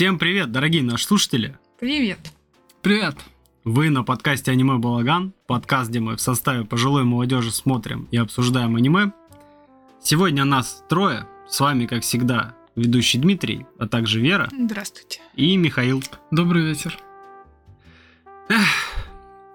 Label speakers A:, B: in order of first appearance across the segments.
A: Всем привет, дорогие наши слушатели!
B: Привет.
C: Привет.
A: Вы на подкасте «Аниме Балаган», подкаст, где мы в составе пожилой молодежи смотрим и обсуждаем аниме. Сегодня нас трое, с вами, как всегда, ведущий Дмитрий, а также Вера
B: Здравствуйте.
A: и Михаил.
C: Добрый вечер.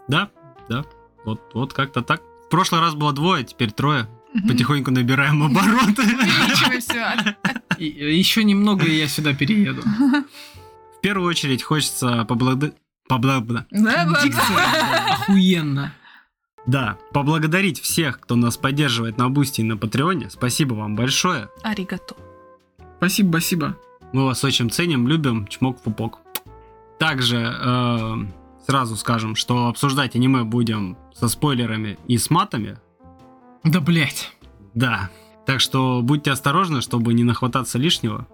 A: Да, да, вот, вот как-то так. В прошлый раз было двое, теперь трое. Потихоньку набираем обороты.
B: Увеличиваемся.
C: И- еще немного, и я сюда перееду.
A: В первую очередь хочется поблагодарить...
B: Да, да.
C: Охуенно.
A: Да, поблагодарить всех, кто нас поддерживает на Бусти и на Патреоне. Спасибо вам большое.
B: ありがとう.
C: Спасибо, спасибо.
A: Мы вас очень ценим, любим, чмок в пупок. Также э, сразу скажем, что обсуждать аниме будем со спойлерами и с матами.
C: Да, блять.
A: Да. Так что будьте осторожны, чтобы не нахвататься лишнего.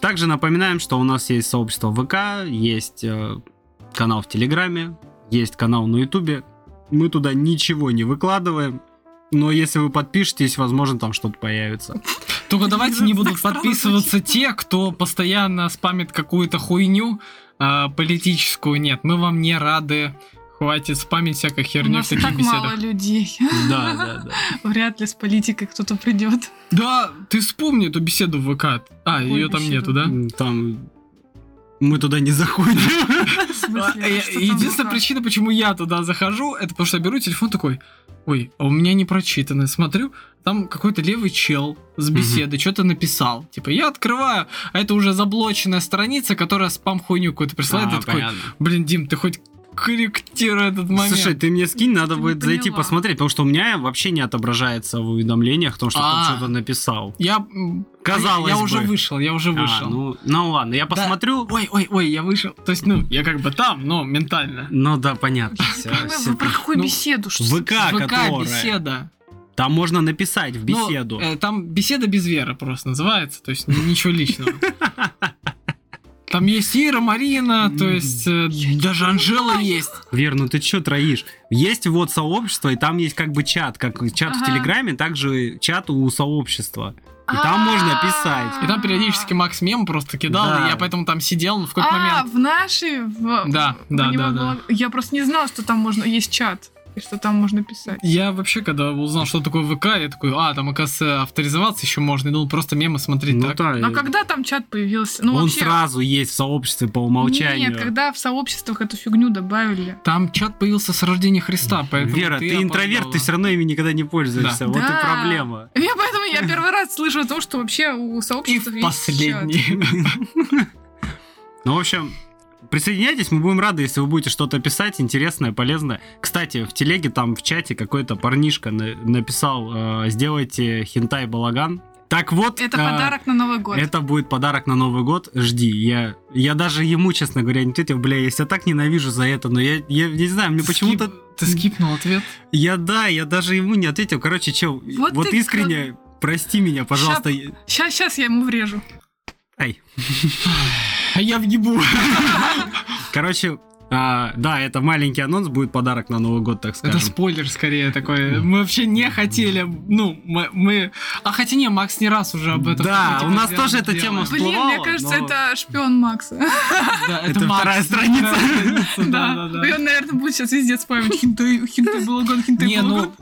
A: Также напоминаем, что у нас есть сообщество ВК, есть э, канал в Телеграме, есть канал на Ютубе. Мы туда ничего не выкладываем. Но если вы подпишетесь, возможно, там что-то появится.
C: Только давайте не будут подписываться те, кто постоянно спамит какую-то хуйню а, политическую. Нет, мы вам не рады. Хватит спамить всякой
B: У
C: херню в
B: нас так мало
C: беседах.
B: людей.
A: Да, да, да.
B: Вряд ли с политикой кто-то придет.
C: Да, ты вспомни эту беседу в ВК. А,
B: Какую
C: ее там
B: беседу?
C: нету, да?
A: Там мы туда не заходим.
B: Смысле,
C: А,
B: там
C: Единственная причина, почему я туда захожу, это потому что я беру телефон такой, ой, а у меня не прочитано. Смотрю, там какой-то левый чел с беседы что-то написал. Типа, я открываю, а это уже заблоченная страница, которая спам-хуйню какую-то присылает.
A: А,
C: такой, блин, Дим, ты хоть корректируй этот момент.
A: Слушай, ты мне скинь, надо будет зайти
B: поняла.
A: посмотреть, потому что у меня вообще не отображается в уведомлениях о том, что
C: А.
A: кто что-то написал.
C: Я,
A: Казалось
C: я, я уже
A: бы.
C: вышел, я уже
A: А,
C: вышел.
A: ну, ну ладно, я
C: Да.
A: посмотрю.
C: Ой, ой, ой, я вышел. То есть, ну, я как бы там, но ментально.
A: Ну да, понятно. всё,
B: Я
A: всё.
B: вы про какую
C: Ну,
B: беседу? Что
A: ВК,
C: ВК
A: которая.
C: беседа.
A: Там можно написать в
C: Ну,
A: беседу.
C: э, там беседа без веры просто называется, то есть ничего личного. Там есть Ира, Марина, то есть э, даже Анжела есть.
A: Вер, ну ты чё троишь? Есть вот сообщество, и там есть как бы чат, как чат в
B: Ага.
A: Телеграме, также чат у сообщества. И там можно писать.
C: И там периодически Макс мем просто кидал,
A: Да.
C: и я поэтому там сидел, в какой-то
B: А,
C: момент...
B: в нашей... в-
C: Да,
B: в
C: да, да, да.
B: было- Я просто не знала, что там можно... Есть чат. И что там можно писать.
C: Я вообще, когда узнал, что такое ВК, я такой, а, там, оказывается, авторизоваться еще можно. Я думал, просто мемы смотреть
A: Ну
C: так.
A: да,
B: Но
A: и-
B: когда там чат появился? Ну,
A: он
B: вообще...
A: сразу есть в сообществе по умолчанию.
B: Нет, когда в сообществах эту фигню добавили.
C: Там чат появился с рождения Христа, поэтому
A: Вера, ты, интроверт,
C: опоздала.
A: ты все равно ими никогда не пользуешься.
C: Да.
A: Вот
B: Да.
A: и проблема.
B: Я поэтому я первый раз слышу о том, что вообще у
C: И
B: сообщества
C: в
B: есть
C: последний.
A: Ну, в общем, присоединяйтесь, мы будем рады, если вы будете что-то писать интересное, полезное. Кстати, в телеге, там в чате какой-то парнишка на- написал, э, сделайте хентай балаган. Так вот.
B: Это
A: э,
B: подарок на Новый год.
A: это будет подарок на Новый год. Жди. Я, я даже ему, честно говоря, не ответил, бля, я себя так ненавижу за это, но я, я не знаю, мне почему-то...
C: Ты скипнул ответ?
A: Я да, я даже ему не ответил. Короче, чел, вот,
B: Вот
A: искренне, прости меня, пожалуйста.
B: Сейчас, сейчас я ему врежу.
A: Ай.
C: А я въебу.
A: Короче, а, да, это маленький анонс, будет подарок на Новый год, так
C: Это
A: скажем.
C: спойлер скорее такой. Мы вообще не хотели, ну, мы... мы- А хотя не, Макс не раз уже об этом.
A: Да, у нас тоже эта тема
B: Блин, мне кажется,
A: но-
B: это шпион Макса.
C: Да,
A: Это
C: Макс,
A: вторая страница.
C: Да, да,
B: И
C: да.
B: он, наверное, будет сейчас везде спамить хинтай, хинтай балаган, хинтай
C: Не, ну,
B: балаган.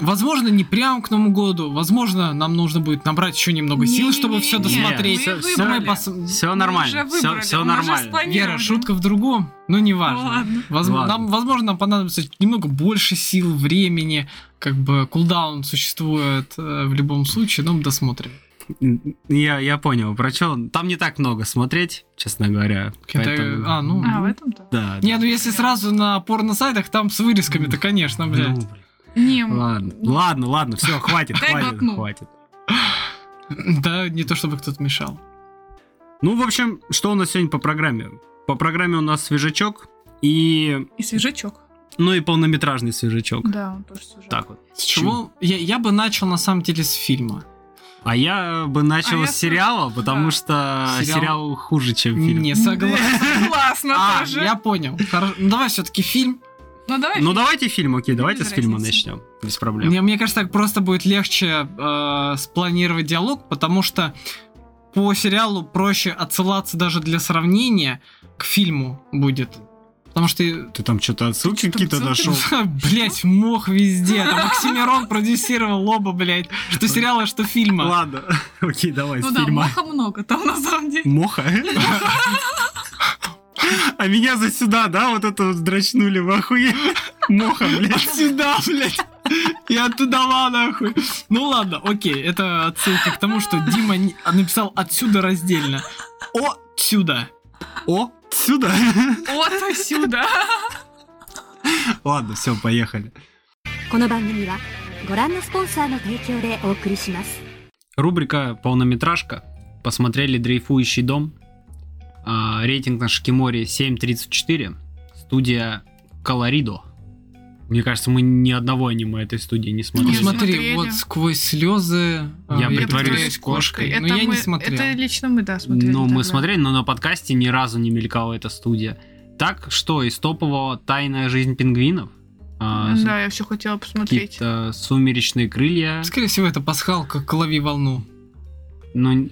C: Возможно, не прям к Новому году. Возможно, нам нужно будет набрать еще немного сил, чтобы все
A: не,
C: досмотреть.
B: Мы
C: пос-
A: Все нормально, все, нормально.
C: Вера, шутка в другом, но не важно.
B: Ну ладно.
C: Возможно, нам, возможно, нам понадобится немного больше сил, времени. Как бы кулдаун существует э, в любом случае, но мы досмотрим.
A: Я, я понял, про чё. Там не так много смотреть, честно говоря.
C: Это-
A: поэтому-
C: а, ну.
B: А, в этом-то?
A: Да.
C: Не, ну если сразу на порно-сайтах, там с вырезками-то, конечно, блядь.
A: Ну,
B: Не,
A: ладно, ладно, ладно, все, хватит, хватит, хватит.
C: Да, не то чтобы кто-то мешал.
A: Ну, в общем, что у нас сегодня по программе? По программе у нас свежачок и,
B: и свежачок.
A: ну и полнометражный свежачок.
B: Да, он тоже свежак.
A: Так вот.
C: С чего? Я, я бы начал, на самом деле, с фильма.
A: А я бы начал
B: А
A: с сериала,
B: слышу,
A: потому
B: да.
A: что
C: Сериал-
A: сериал... хуже, чем фильм.
C: Не согласен.
B: Согласна тоже.
C: я понял. Ну давай все-таки фильм.
B: Ну давай.
A: Ну давайте фильм, окей, давайте
B: Без
A: с фильма
B: разницы.
A: начнем. Без проблем.
C: Мне, мне кажется, так просто будет легче э, спланировать диалог, потому что по сериалу проще отсылаться даже для сравнения к фильму будет. Потому что
A: Ты там что-то отсылки какие-то нашел?
C: Блять, мох везде. Там Оксимирон продюсировал оба, блять. Что сериала, что фильма.
A: Ладно, окей, давай,
B: Ну
A: с
B: да,
A: фильма.
B: моха много там на самом деле.
A: Моха? А меня за сюда, да, вот это вот дрочнули, вы охуели? Моха, блядь.
C: Сюда, блядь. Я туда нахуй. Ну ладно, окей, это отсылка к тому, что Дима написал отсюда раздельно. Отсюда.
B: Отсюда. Отсюда.
A: Ладно, все, поехали. Рубрика «Полнометражка». Посмотрели «Дрейфующий дом», а, рейтинг на Шикиморе 7.34. Студия «Колоридо». Мне кажется, мы ни одного аниме этой студии не
B: Не
A: смотрели.
C: Смотри,
B: смотрели.
C: вот сквозь слезы. а,
A: Я притворюсь
B: притворюсь
A: кошкой.
C: Но я
B: мы-
C: не смотрел.
B: Это лично мы, да, смотрели.
A: Ну, мы смотрели, но на подкасте ни разу не мелькала эта студия. Так что из топового «Тайная жизнь пингвинов», а,
B: Да, я все хотела посмотреть.
A: «Сумеречные крылья»,
C: Скорее всего, это пасхалка к лови волну.
A: Ну,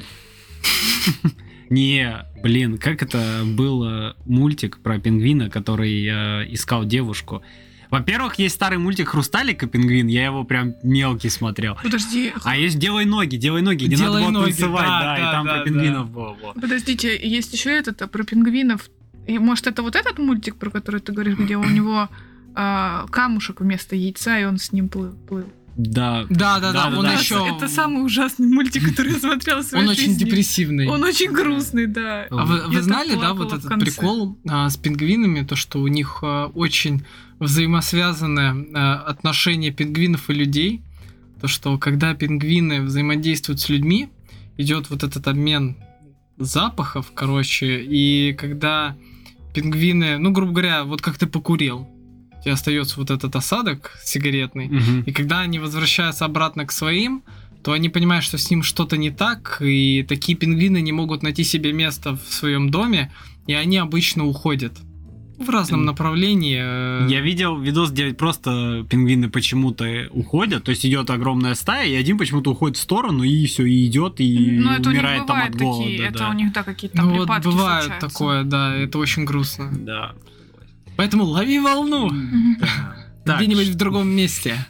A: не, блин, как это был э, мультик про пингвина, который э, искал девушку. Во-первых, есть старый мультик «Хрусталик и пингвин», я его прям мелкий смотрел.
B: Подожди,
A: А есть «Делай ноги», «Делай ноги», где
C: «Делай
A: надо было
C: ноги»,
A: танцевать,
C: да,
A: да, и
C: да,
A: там
C: да,
A: про пингвинов было. во.
B: подождите, есть еще этот а, про пингвинов. И может это вот этот мультик, про который ты говоришь, где у него а, камушек вместо яйца, и он с ним плыл. плыл.
A: Да,
C: Да, да, да. Он
A: Да-да-да.
C: еще.
B: Это самый ужасный мультик, который я смотрела в своей
C: Он очень
B: жизни.
C: депрессивный.
B: Он очень грустный, да.
C: А вы, вы знали, да, вот этот прикол а, с пингвинами, то, что у них а, очень взаимосвязаны а, отношения пингвинов и людей, то, что когда пингвины взаимодействуют с людьми, идет вот этот обмен запахов, короче, и когда пингвины, ну, грубо говоря, вот как ты покурил, тебя остается вот этот осадок сигаретный,
A: Мгм.
C: и когда они возвращаются обратно к своим, то они понимают, что с ним что-то не так, и такие пингвины не могут найти себе место в своем доме, и они обычно уходят в разном направлении. э,
A: Я видел видос, где просто пингвины почему-то уходят, то есть идет огромная стая, и один почему-то уходит в сторону, и все, и идет, и
B: Ну, это у них
A: умирает там от голода.
B: такие, это
A: да.
B: у них, да, какие-то там
C: Ну вот бывает
B: случаются.
C: такое, да, это очень грустно.
A: Да.
C: Поэтому лови волну.
A: Так,
C: где-нибудь в другом месте.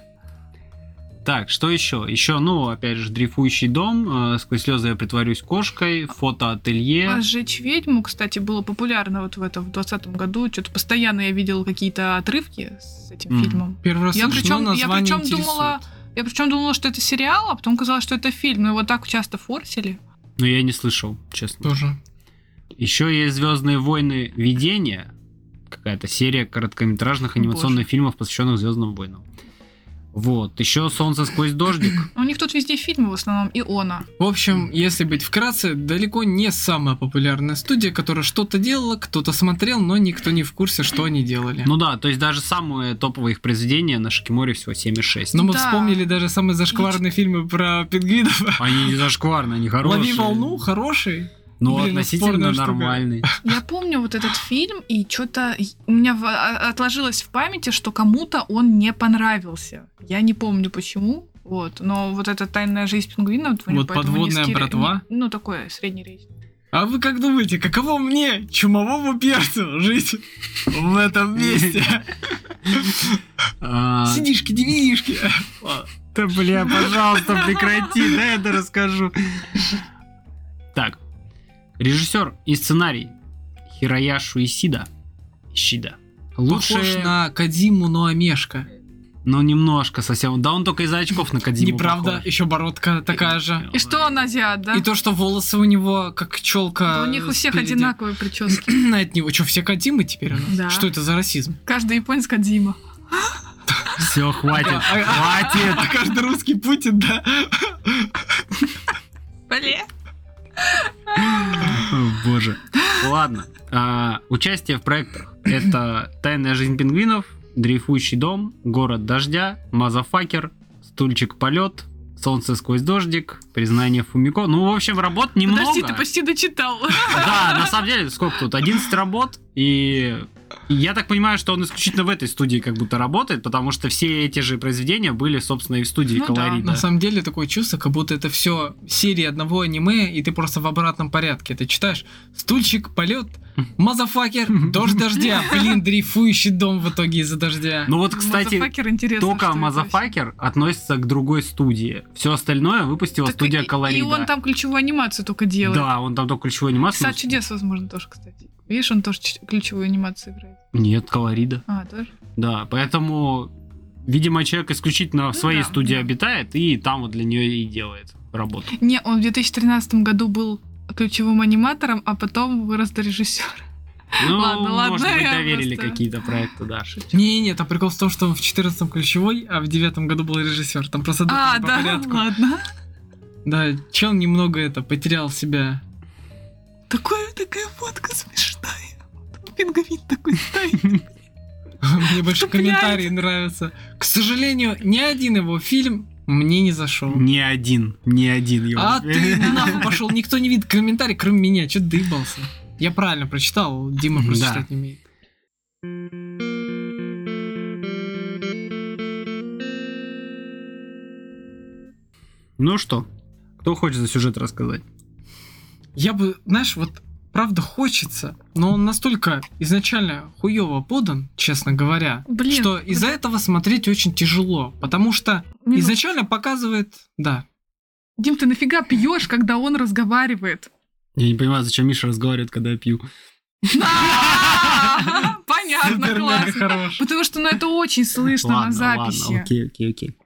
A: Так, что еще? Еще, ну, опять же, дрейфующий дом, э, сквозь слезы я притворюсь кошкой, фотоателье.
B: «Сжечь ведьму», кстати, было популярно вот в этом, в 2020 году. Что-то постоянно я видела какие-то отрывки с этим
A: Мгм.
B: фильмом.
C: Первый раз
B: Я
C: слышу,
B: причем,
C: но
B: я причем думала, я причем думала, что это сериал, а потом казалось, что это фильм. Но его так часто форсили.
A: Но я не слышал, честно.
C: Тоже.
A: Еще есть Звездные войны Видения, какая-то серия короткометражных анимационных фильмов, посвященных Звездным войнам. Вот. Еще Солнце сквозь дождик.
B: У них тут везде фильмы в основном, и она.
C: В общем, если быть вкратце, далеко не самая популярная студия, которая что-то делала, кто-то смотрел, но никто не в курсе, что они делали.
A: Ну да, то есть даже самые топовые их произведения на Шикиморе всего 7,6.
C: Но мы
B: Да.
C: вспомнили даже самые зашкварные фильмы про пингвинов.
A: Они не зашкварные, они хорошие.
C: Лови волну, хороший.
A: Ну,
C: Блин,
A: относительно
C: спорная штука.
A: нормальный.
B: Я помню вот этот фильм, и что-то у меня в- а- отложилось в памяти, что кому-то он не понравился. Я не помню почему. Вот, но вот эта тайная жизнь пингвина, вот,
C: подводная
B: низкий ре-
C: братва?
B: Ну, такое, средний рейтинг.
C: А вы как думаете, каково мне, чумовому перцу, жить в этом месте?
A: А,
C: Сидишки, девишки.
A: Да, бля, пожалуйста, прекрати, дай я это расскажу. Так, режиссер и сценарий Хирояшу Исида. Исида.
C: Похож
A: Лучшие,
C: на Кадиму, но Амешка.
A: но немножко совсем. Да он только из очков на Кадзиму
C: Неправда,
A: похож.
C: еще бородка такая же.
B: И что он азиат, да?
C: И то, что волосы у него как челка.
B: Да у них у всех
C: спереди.
B: одинаковые прически.
C: На от него что, все Кадимы теперь у нас?
B: Да.
C: Что это за расизм?
B: Каждый японец Кадзима.
A: Все, хватит,
C: А
A: хватит.
C: каждый русский Путин, да?
B: Блин.
A: Боже. Ладно. А, участие в проектах. Это «Тайная жизнь пингвинов», «Дрейфующий дом», «Город дождя», «Мазафакер», «Стульчик полет», «Солнце сквозь дождик», «Признание Фумико». Ну, в общем, работ немного.
B: Подожди, ты почти дочитал.
A: Да, на самом деле, сколько тут? 11 работ, и Я так понимаю, что он исключительно в этой студии как будто работает, потому что все эти же произведения были, собственно, и в студии
B: Ну да.
A: Колорида.
C: На самом деле такое чувство, как будто это все серия одного аниме, и ты просто в обратном порядке. Ты читаешь стульчик, полет, мазафакер, дождь дождя, блин, дрейфующий дом в итоге из-за дождя.
A: Ну вот, кстати,
B: Motherfucker,
A: только
B: это
A: Motherfucker относится к другой студии. Все остальное выпустила студия
B: Так и-
A: Colorido.
B: И он там ключевую анимацию только делает.
A: Да, он там только ключевую анимацию.
B: Сад чудес, возможно, тоже, кстати. Видишь, он тоже ключевую анимацию играет.
A: Нет, Colorido.
B: А, тоже?
A: Да, поэтому, видимо, человек исключительно в
B: Ну
A: своей
B: да,
A: студии
B: да.
A: обитает, и там вот для нее и делает работу.
B: Не, он в 2013 году был ключевым аниматором, а потом вырос до режиссера.
A: Ну,
B: Ладно, ладно,
A: может быть, доверили
B: просто-
A: какие-то проекты, да.
C: Не-не, там прикол в том, что он в 14-м ключевой, а в 9 году был режиссер. Там просто
B: А,
C: даты по
B: да,
C: порядку.
B: ладно.
C: Да, чел немного это потерял себя.
B: Такое, такая фотка смешная. Пингвин такой стоит.
C: Мне больше комментарии нравятся. К сожалению, ни один его фильм мне не зашел.
A: Ни один, ни один его.
C: А ты нахуй пошел, никто не видит комментарий, кроме меня. Че ты доебался? Я правильно прочитал, Дима просто
A: Да.
C: читать не умеет.
A: Ну что, кто хочет за сюжет рассказать?
C: Я бы, знаешь, вот правда хочется, но он настолько изначально хуево подан, честно говоря,
B: Блин,
C: что из-за этого смотреть очень тяжело, потому что
B: Минут.
C: изначально показывает, да,
B: Дим, ты нафига пьешь, когда он разговаривает?
A: Я не понимаю, зачем Миша разговаривает, когда я пью.
B: А, Понятно, классно. Потому что ну, это очень слышно на записи.
A: ладно, окей, окей, окей.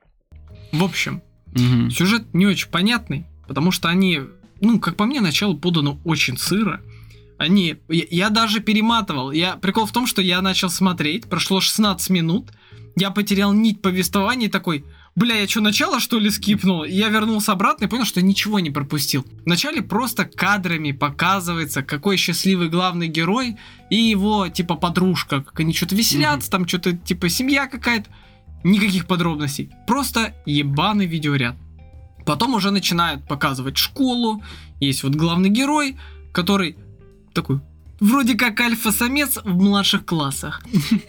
C: В общем, сюжет не очень понятный, потому что они, ну, как по мне, начало подано очень сыро. Они, я, я даже перематывал. Я, прикол в том, что я начал смотреть, прошло 16 минут, я потерял нить повествования и такой, бля, я что, начало что ли скипнул? Я вернулся обратно и понял, что я ничего не пропустил. Вначале просто кадрами показывается, какой счастливый главный герой и его, типа, подружка, как они что-то веселятся, там что-то, типа, семья какая-то. Никаких подробностей. Просто ебаный видеоряд. Потом уже начинают показывать школу. Есть вот главный герой, который такой вроде как альфа-самец в младших классах.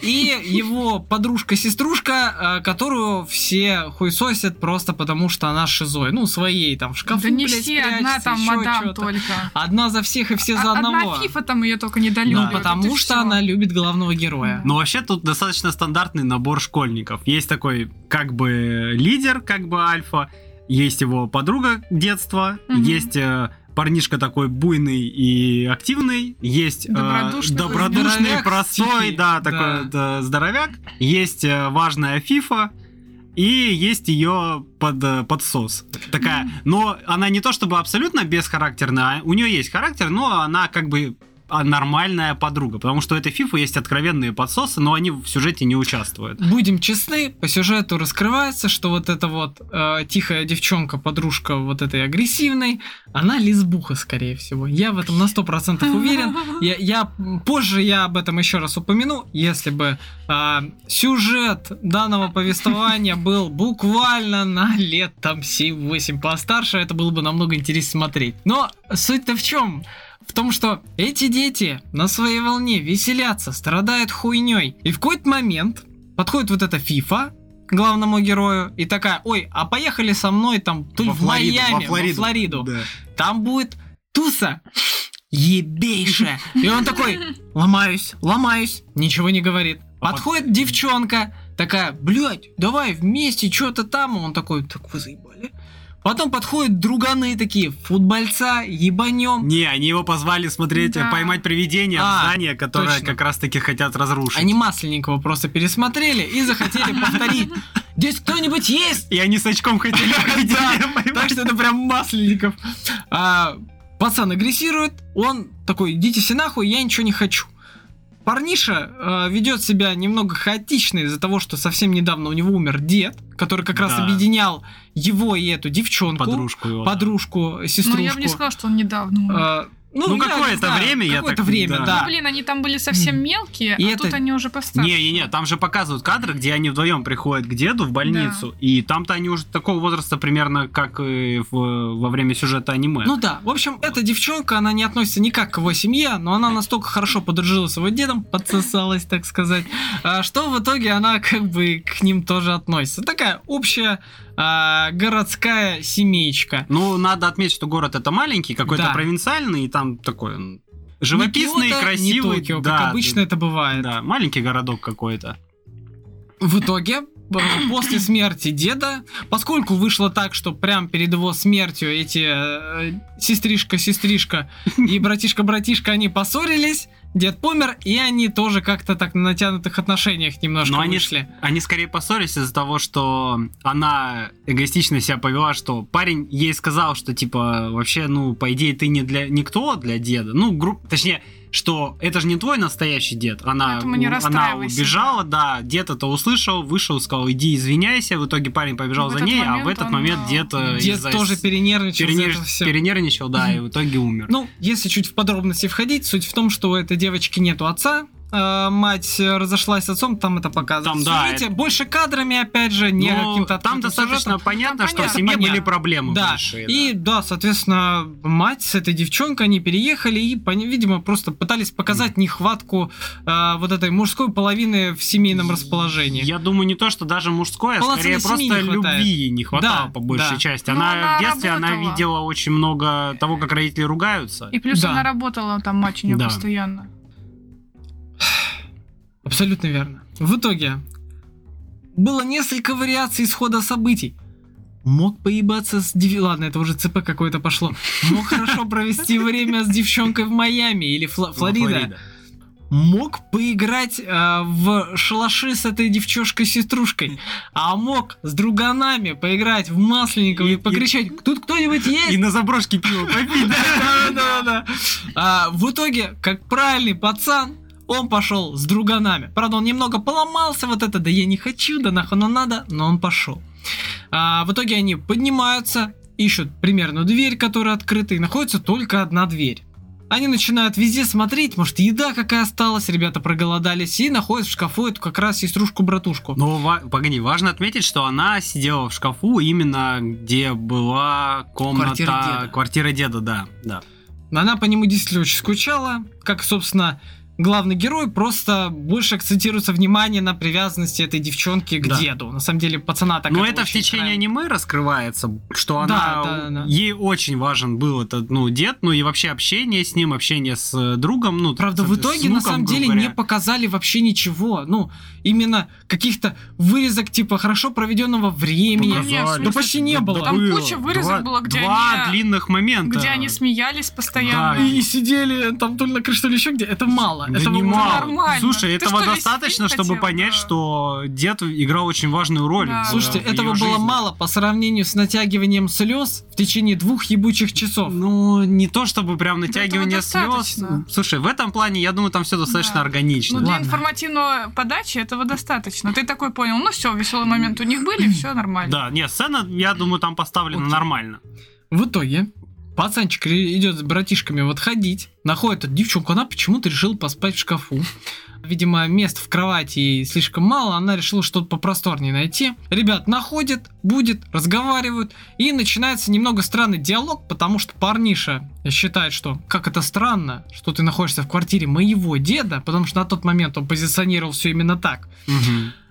C: И его подружка-сеструшка, э, которую все хуесосят просто потому, что она шизой. Ну, своей там в шкафу,
B: Да не
C: блядь,
B: все, одна там мадам
C: чё-то.
B: только.
C: Одна за всех и все за
B: А-
C: одного.
B: Одна фифа там ее только недолюбит.
C: Ну, потому что она любит главного героя.
A: Ну, вообще, тут достаточно стандартный набор школьников. Есть такой, как бы, лидер, как бы альфа, есть его подруга детства,
B: Мгм.
A: есть э, парнишка такой буйный и активный, есть э,
B: Добродушный,
A: добродушный,
C: здоровяк,
A: простой,
C: тихий,
A: да,
C: да.
A: такой да, здоровяк, есть э, важная фифа, и есть ее под, э, подсос. Такая, но она не то чтобы абсолютно бесхарактерная, а у нее есть характер, но она как бы нормальная подруга, потому что у этой фифы есть откровенные подсосы, но они в сюжете не участвуют.
C: Будем честны, по сюжету раскрывается, что вот эта вот э, тихая девчонка, подружка вот этой агрессивной, она лесбуха, скорее всего. Я в этом на 100% уверен. Я, я позже я об этом еще раз упомяну, если бы а, сюжет данного повествования был буквально на лет там 7-8 постарше, это было бы намного интереснее смотреть. Но суть-то в чем? В том, что эти дети на своей волне веселятся, страдают хуйней. И в какой-то момент подходит вот эта к главному герою и такая, ой, а поехали со мной там то ли в Майами, во Флориду.
A: Да.
C: Там будет туса ебейшая. И он такой, ломаюсь, ломаюсь, ничего не говорит. Подходит девчонка, такая, блядь, давай вместе, что-то там. Он такой, так вы заебали. Потом подходят друганы такие, футбольца, ебанем.
A: Не, они его позвали смотреть,
B: Да.
A: поймать привидение
C: А,
A: в здание, которое
C: точно.
A: как раз таки хотят разрушить.
C: Они Масленникова просто пересмотрели и захотели повторить. Здесь кто-нибудь есть?
A: И они с очком хотели привидение
C: Так что это прям Масленников. А, пацан агрессирует, он такой, идите все нахуй, я ничего не хочу. Парниша э, ведет себя немного хаотично из-за того, что совсем недавно у него умер дед, который как раз
A: Да.
C: объединял его и эту девчонку,
A: Подружку его. да.
C: подружку, сеструшку.
B: Ну, я бы не сказала, что он недавно умер.
C: Э,
A: Ну,
C: я
A: какое-то время, я
C: Какое-то
A: так-
C: время,
A: да.
C: да.
B: Ну, блин, они там были совсем мелкие,
C: И
B: а
C: это-
B: тут они уже постарше.
A: Не-не-не, там же показывают кадры, где они вдвоем приходят к деду в больницу, и там-то они уже такого возраста примерно, как и в- во время сюжета аниме.
C: Ну да, в общем, эта девчонка, она не относится никак к его семье, но она настолько хорошо подружилась с его дедом, подсосалась, так сказать, а, что в итоге она как бы к ним тоже относится. Такая общая а, городская семейка.
A: Ну, надо отметить, что город это маленький, какой-то
C: Да.
A: провинциальный, и там такой живописный,
C: Киото,
A: красивый.
C: ни Токио,
A: да,
C: как обычно это бывает.
A: Да, маленький городок какой-то.
C: В итоге, э, после смерти деда, поскольку вышло так, что прям перед его смертью эти э, сестришка-сестришка и братишка-братишка, они поссорились, дед помер, и они тоже как-то так на натянутых отношениях немножко
A: Но они,
C: вышли.
A: они скорее поссорились из-за того, что она эгоистично себя повела, что парень ей сказал, что типа вообще, ну, по идее, ты не для никто для деда. Ну, гру... точнее, что это же не твой настоящий дед. Она,
B: не
A: она убежала, да, дед это услышал, вышел, сказал, иди извиняйся. В итоге парень побежал за ней, а в этот
B: он,
A: момент
B: э,
A: дед, э,
C: Дед тоже перенервничал. из-за
A: перенер-
C: этого всё.
A: перенервничал, да, и в итоге умер.
C: Ну, если чуть в подробности входить, суть в том, что у этой девочки нету отца, э, мать разошлась с отцом, там это показывается.
A: Там,
C: в
A: да,
C: сюжете. Больше кадрами, опять же, не
A: Но
C: каким-то
A: там достаточно
C: сюжетом.
A: понятно,
B: Там
A: что в
B: понятно,
A: семье были
C: понятно.
A: проблемы
C: Да,
A: большие.
C: и да, соответственно, мать с этой девчонкой, они переехали и, видимо, просто пытались показать нехватку э, вот этой мужской половины в семейном расположении.
A: Я думаю, не то, что даже мужской, а
C: Полноценной
A: скорее просто
C: не
A: любви не хватало
C: Да,
A: по большей
C: да.
A: части.
B: Ну,
A: Она,
B: она
A: в детстве она
B: работала.
A: видела очень много того, как родители ругаются.
B: И плюс
C: Да.
B: она работала, там мать у нее
A: Да.
B: постоянно.
C: Абсолютно верно. В итоге было несколько вариаций исхода событий. Мог поебаться с дев... Ладно, это уже ЦП какое-то пошло. Мог хорошо провести время с девчонкой в Майами или
A: Ну,
C: Флорида. Мог поиграть э, в шалаши с этой девчушкой-сеструшкой. А мог с друганами поиграть в Масленникова и,
A: И-
C: покричать «Тут кто-нибудь есть?»
A: И на заброшке пиво попить.
C: Да, да, да. А, В итоге, как правильный пацан, он пошел с друганами. Правда, он немного поломался, вот это, да я не хочу, да нахуй оно надо, но он пошел. А, в итоге они поднимаются, ищут примерную дверь, которая открыта, и находится только одна дверь. Они начинают везде смотреть, может, еда какая осталась, ребята проголодались, и находят в шкафу эту как раз сеструшку-братушку.
A: Но, ва- погоди, важно отметить, что она сидела в шкафу именно где была комната...
C: Квартира деда.
A: Квартира деда, да. да.
C: Она по нему действительно очень скучала, как, собственно, главный герой, просто больше акцентируется внимание на привязанности этой девчонки к
A: Да.
C: деду. На самом деле, пацана так
A: Но это в
C: очень
A: течение
C: нравится.
A: аниме раскрывается, что
C: Да,
A: она
C: да, да.
A: ей очень важен был этот ну дед, ну и вообще общение с ним, общение с э, другом, ну
C: Правда,
A: с-
C: в итоге, на
A: внуком,
C: самом
A: грубо
C: деле,
A: говоря.
C: не показали вообще ничего. Ну, именно каких-то вырезок, типа, хорошо проведенного времени.
B: Ну, в
C: Да почти не было.
B: Там куча вырезок
A: Два-
B: было, где
A: два
B: они-
A: длинных момента.
B: Где они смеялись постоянно.
A: Да,
C: И сидели там то ли на крыше, то ли еще где. Это мало.
A: Да
C: это
A: не
C: было-
A: мало.
B: нормально.
A: Слушай,
B: Ты
A: этого
B: что,
A: достаточно, чтобы
B: хотел?
A: понять,
B: Да.
A: что дед играл очень важную роль.
B: Да.
A: в-
C: Слушайте,
A: в
C: этого было
A: жизни.
C: мало по сравнению с натягиванием слез в течение двух ебучих часов.
A: Ну, не то чтобы прям натягивание слез.
B: достаточно.
A: Слушай, в этом плане, я думаю, там все достаточно
B: Да.
A: органично.
B: Ну, для
C: Ладно.
B: информативной подачи этого достаточно. Ты такой понял, ну все, веселый момент у них были, все нормально.
A: Да, нет, сцена, я думаю, там поставлена
C: Окей.
A: нормально.
C: В итоге пацанчик идет с братишками вот ходить, находит эту девчонку, она почему-то решила поспать в шкафу. Видимо, мест в кровати слишком мало, она решила что-то попросторнее найти. Ребят находят, будет, разговаривают, и начинается немного странный диалог, потому что парниша считает, что как это странно, что ты находишься в квартире моего деда, потому что на тот момент он позиционировал все именно так.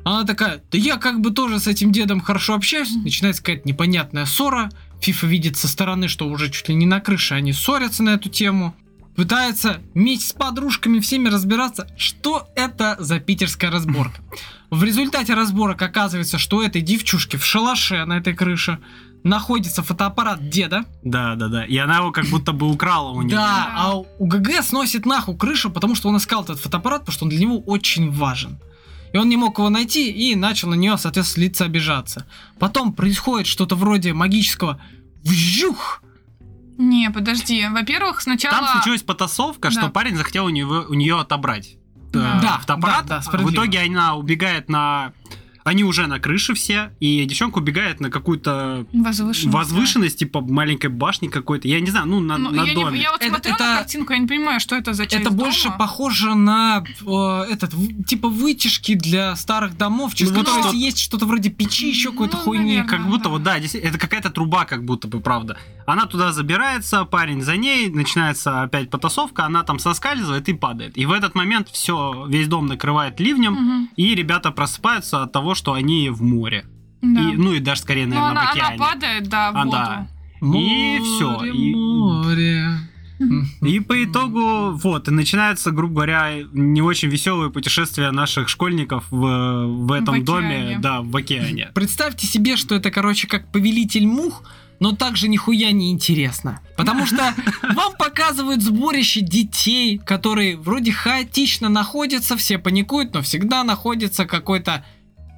C: Она такая, да я как бы тоже с этим дедом хорошо общаюсь. Начинается какая-то непонятная ссора. Фифа видит со стороны, что уже чуть ли не на крыше они ссорятся на эту тему. Пытается вместе с подружками всеми разбираться, что это за питерская разборка. В результате разборок оказывается, что у этой девчушки в шалаше на этой крыше находится фотоаппарат деда.
A: Да, да, да. И она его как будто бы украла у него.
C: Да, а у ГГ сносит нахуй крышу, потому что он искал этот фотоаппарат, потому что он для него очень важен. И он не мог его найти и начал на нее, соответственно, слиться обижаться. Потом происходит что-то вроде магического вжух.
B: Не, подожди. Во-первых, сначала...
A: Там случилась потасовка, что
B: Да.
A: парень захотел у нее, у нее отобрать.
B: Да.
A: э,
C: Да,
A: фотоаппарат.
C: да, да,
A: в итоге она убегает на Они уже на крыше все, и девчонка убегает на какую-то
B: Возвышенность.
A: возвышенность, типа маленькой башни какой-то. Я не знаю, ну, на,
B: да. Ну,
A: на
B: я,
A: доме.
B: не, я вот
C: Это-
B: смотрю
C: это-
B: на картинку, я не понимаю, что это за часть
C: Это больше
B: дома.
C: похоже на э, этот в- типа вытяжки для старых домов, через
A: Ну, вот
C: которые
A: что-
C: есть что-то вроде печи, еще какой-то
B: Ну,
C: хуйни.
B: наверное.
A: Как будто
B: да.
A: вот, да, действительно, это какая-то труба, как будто бы, правда. Она туда забирается, парень за ней, начинается опять потасовка, она там соскальзывает и падает. И в этот момент все, весь дом накрывает ливнем,
B: Мгм.
A: и ребята просыпаются от того, что они в море.
B: Да.
A: И, ну и даже скорее,
B: Ну,
A: наверное,
B: она,
A: в
B: она
A: океане.
B: падает, да, в
A: А,
B: воду.
A: да.
C: Море,
A: И всё, и-
C: море.
A: И по итогу, вот, и начинается, грубо говоря, не очень веселое путешествие наших школьников в, в этом
B: В
A: доме, да, в океане.
C: Представьте себе, что это, короче, как повелитель мух, но также нихуя не интересно. Потому что вам показывают сборище детей, которые вроде хаотично находятся, все паникуют, но всегда находится какой-то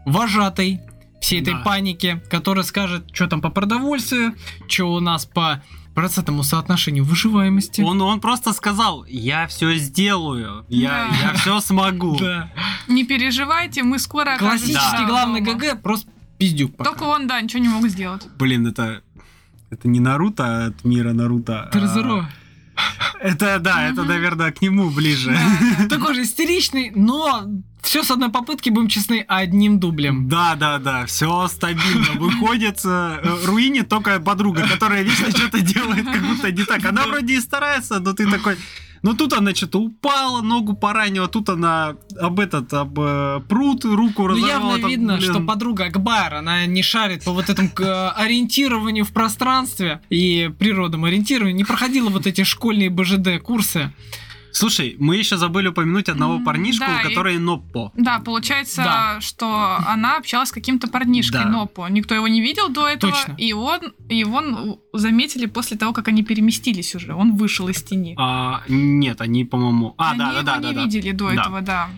C: вожатый всей этой
A: Да.
C: паники, который скажет, что там по продовольствию, что у нас по процентному соотношению выживаемости.
A: Он, он просто сказал, я все сделаю, я,
B: Да.
A: я все смогу.
C: Да.
B: Не переживайте, мы скоро
C: Классический
A: Да.
C: главный. ГГ, просто пиздюк пока.
B: Только он, да, ничего не мог сделать.
A: Блин, это... Это не Наруто от мира Наруто. а-
C: Терзеро.
A: Это, да, это, наверное, к нему ближе.
C: Такой же истеричный, но все с одной попытки, будем честны, одним дублем.
A: Да, да, да, все стабильно. Выходит, э, руинит только подруга, которая вечно что-то делает, как будто не так. Она вроде и старается, но ты такой... Но тут она что-то упала, ногу поранила, тут она об этот, об э, пруд руку
C: Ну,
A: разорвала.
C: явно
A: там,
C: видно,
A: блин.
C: что подруга Акбар, она не шарит по вот этому к, ориентированию в пространстве и природам ориентированию, не проходила вот эти школьные БЖД курсы.
A: Слушай, мы еще забыли упомянуть одного парнишку,
B: да, и-
A: который Ноппо.
B: Да, получается,
C: Да.
B: что она общалась с каким-то парнишкой
A: Да.
B: Нопо. Никто его не видел до этого.
C: Точно.
B: И он, и его заметили после того, как они переместились уже. Он вышел из тени.
A: А, нет, они, по-моему... А,
B: они
A: да,
B: его
A: да, да,
B: не
A: да, да.
B: видели до
A: Да.
B: этого, да.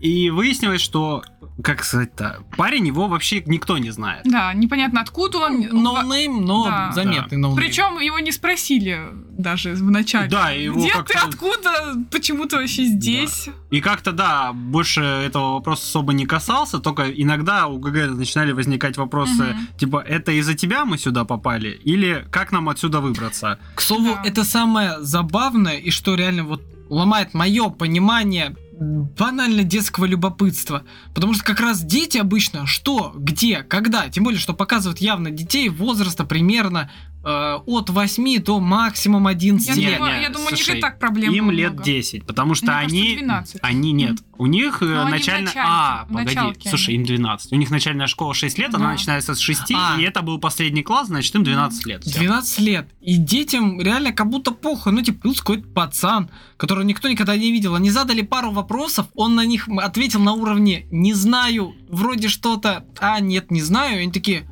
A: И выяснилось, что, как сказать-то, парень его вообще никто не знает.
B: Да, непонятно откуда он.
C: No name, но
B: Да.
C: заметный no name.
B: Причем его не спросили даже в начале.
A: Да, и его
B: Где ты, откуда, почему ты вообще здесь?
A: И как-то, да, больше этого вопроса особо не касался, только иногда у ГГ начинали возникать вопросы,
B: Мгм.
A: типа, это из-за тебя мы сюда попали? Или как нам отсюда выбраться?
C: К слову,
B: Да.
C: это самое забавное и что реально вот ломает мое понимание банально детского любопытства. Потому что как раз дети обычно что, где, когда, тем более, что показывают явно детей возраста примерно э, от 8 до максимум 11
B: Я,
C: лет.
B: думаю, я думаю, у них
A: слушай,
B: и так проблем
A: Им
B: было
A: лет
B: много.
A: 10, потому что
B: Мне кажется,
A: они...
B: 12.
A: Они нет. У них э,
B: Ну, они в
A: начально... А, погоди,
B: началке
A: слушай,
B: они.
A: им 12. У них начальная школа 6 лет, она
B: Да.
A: начинается с 6,
C: А.
A: и это был последний класс, значит, им 12 лет. Всё.
C: 12 лет. И детям реально как будто похуй. Ну, типа, плюс какой-то пацан, которого никто никогда не видел. Они задали пару вопросов, он на них ответил на уровне «не знаю», вроде что-то «а, нет, не знаю». И они такие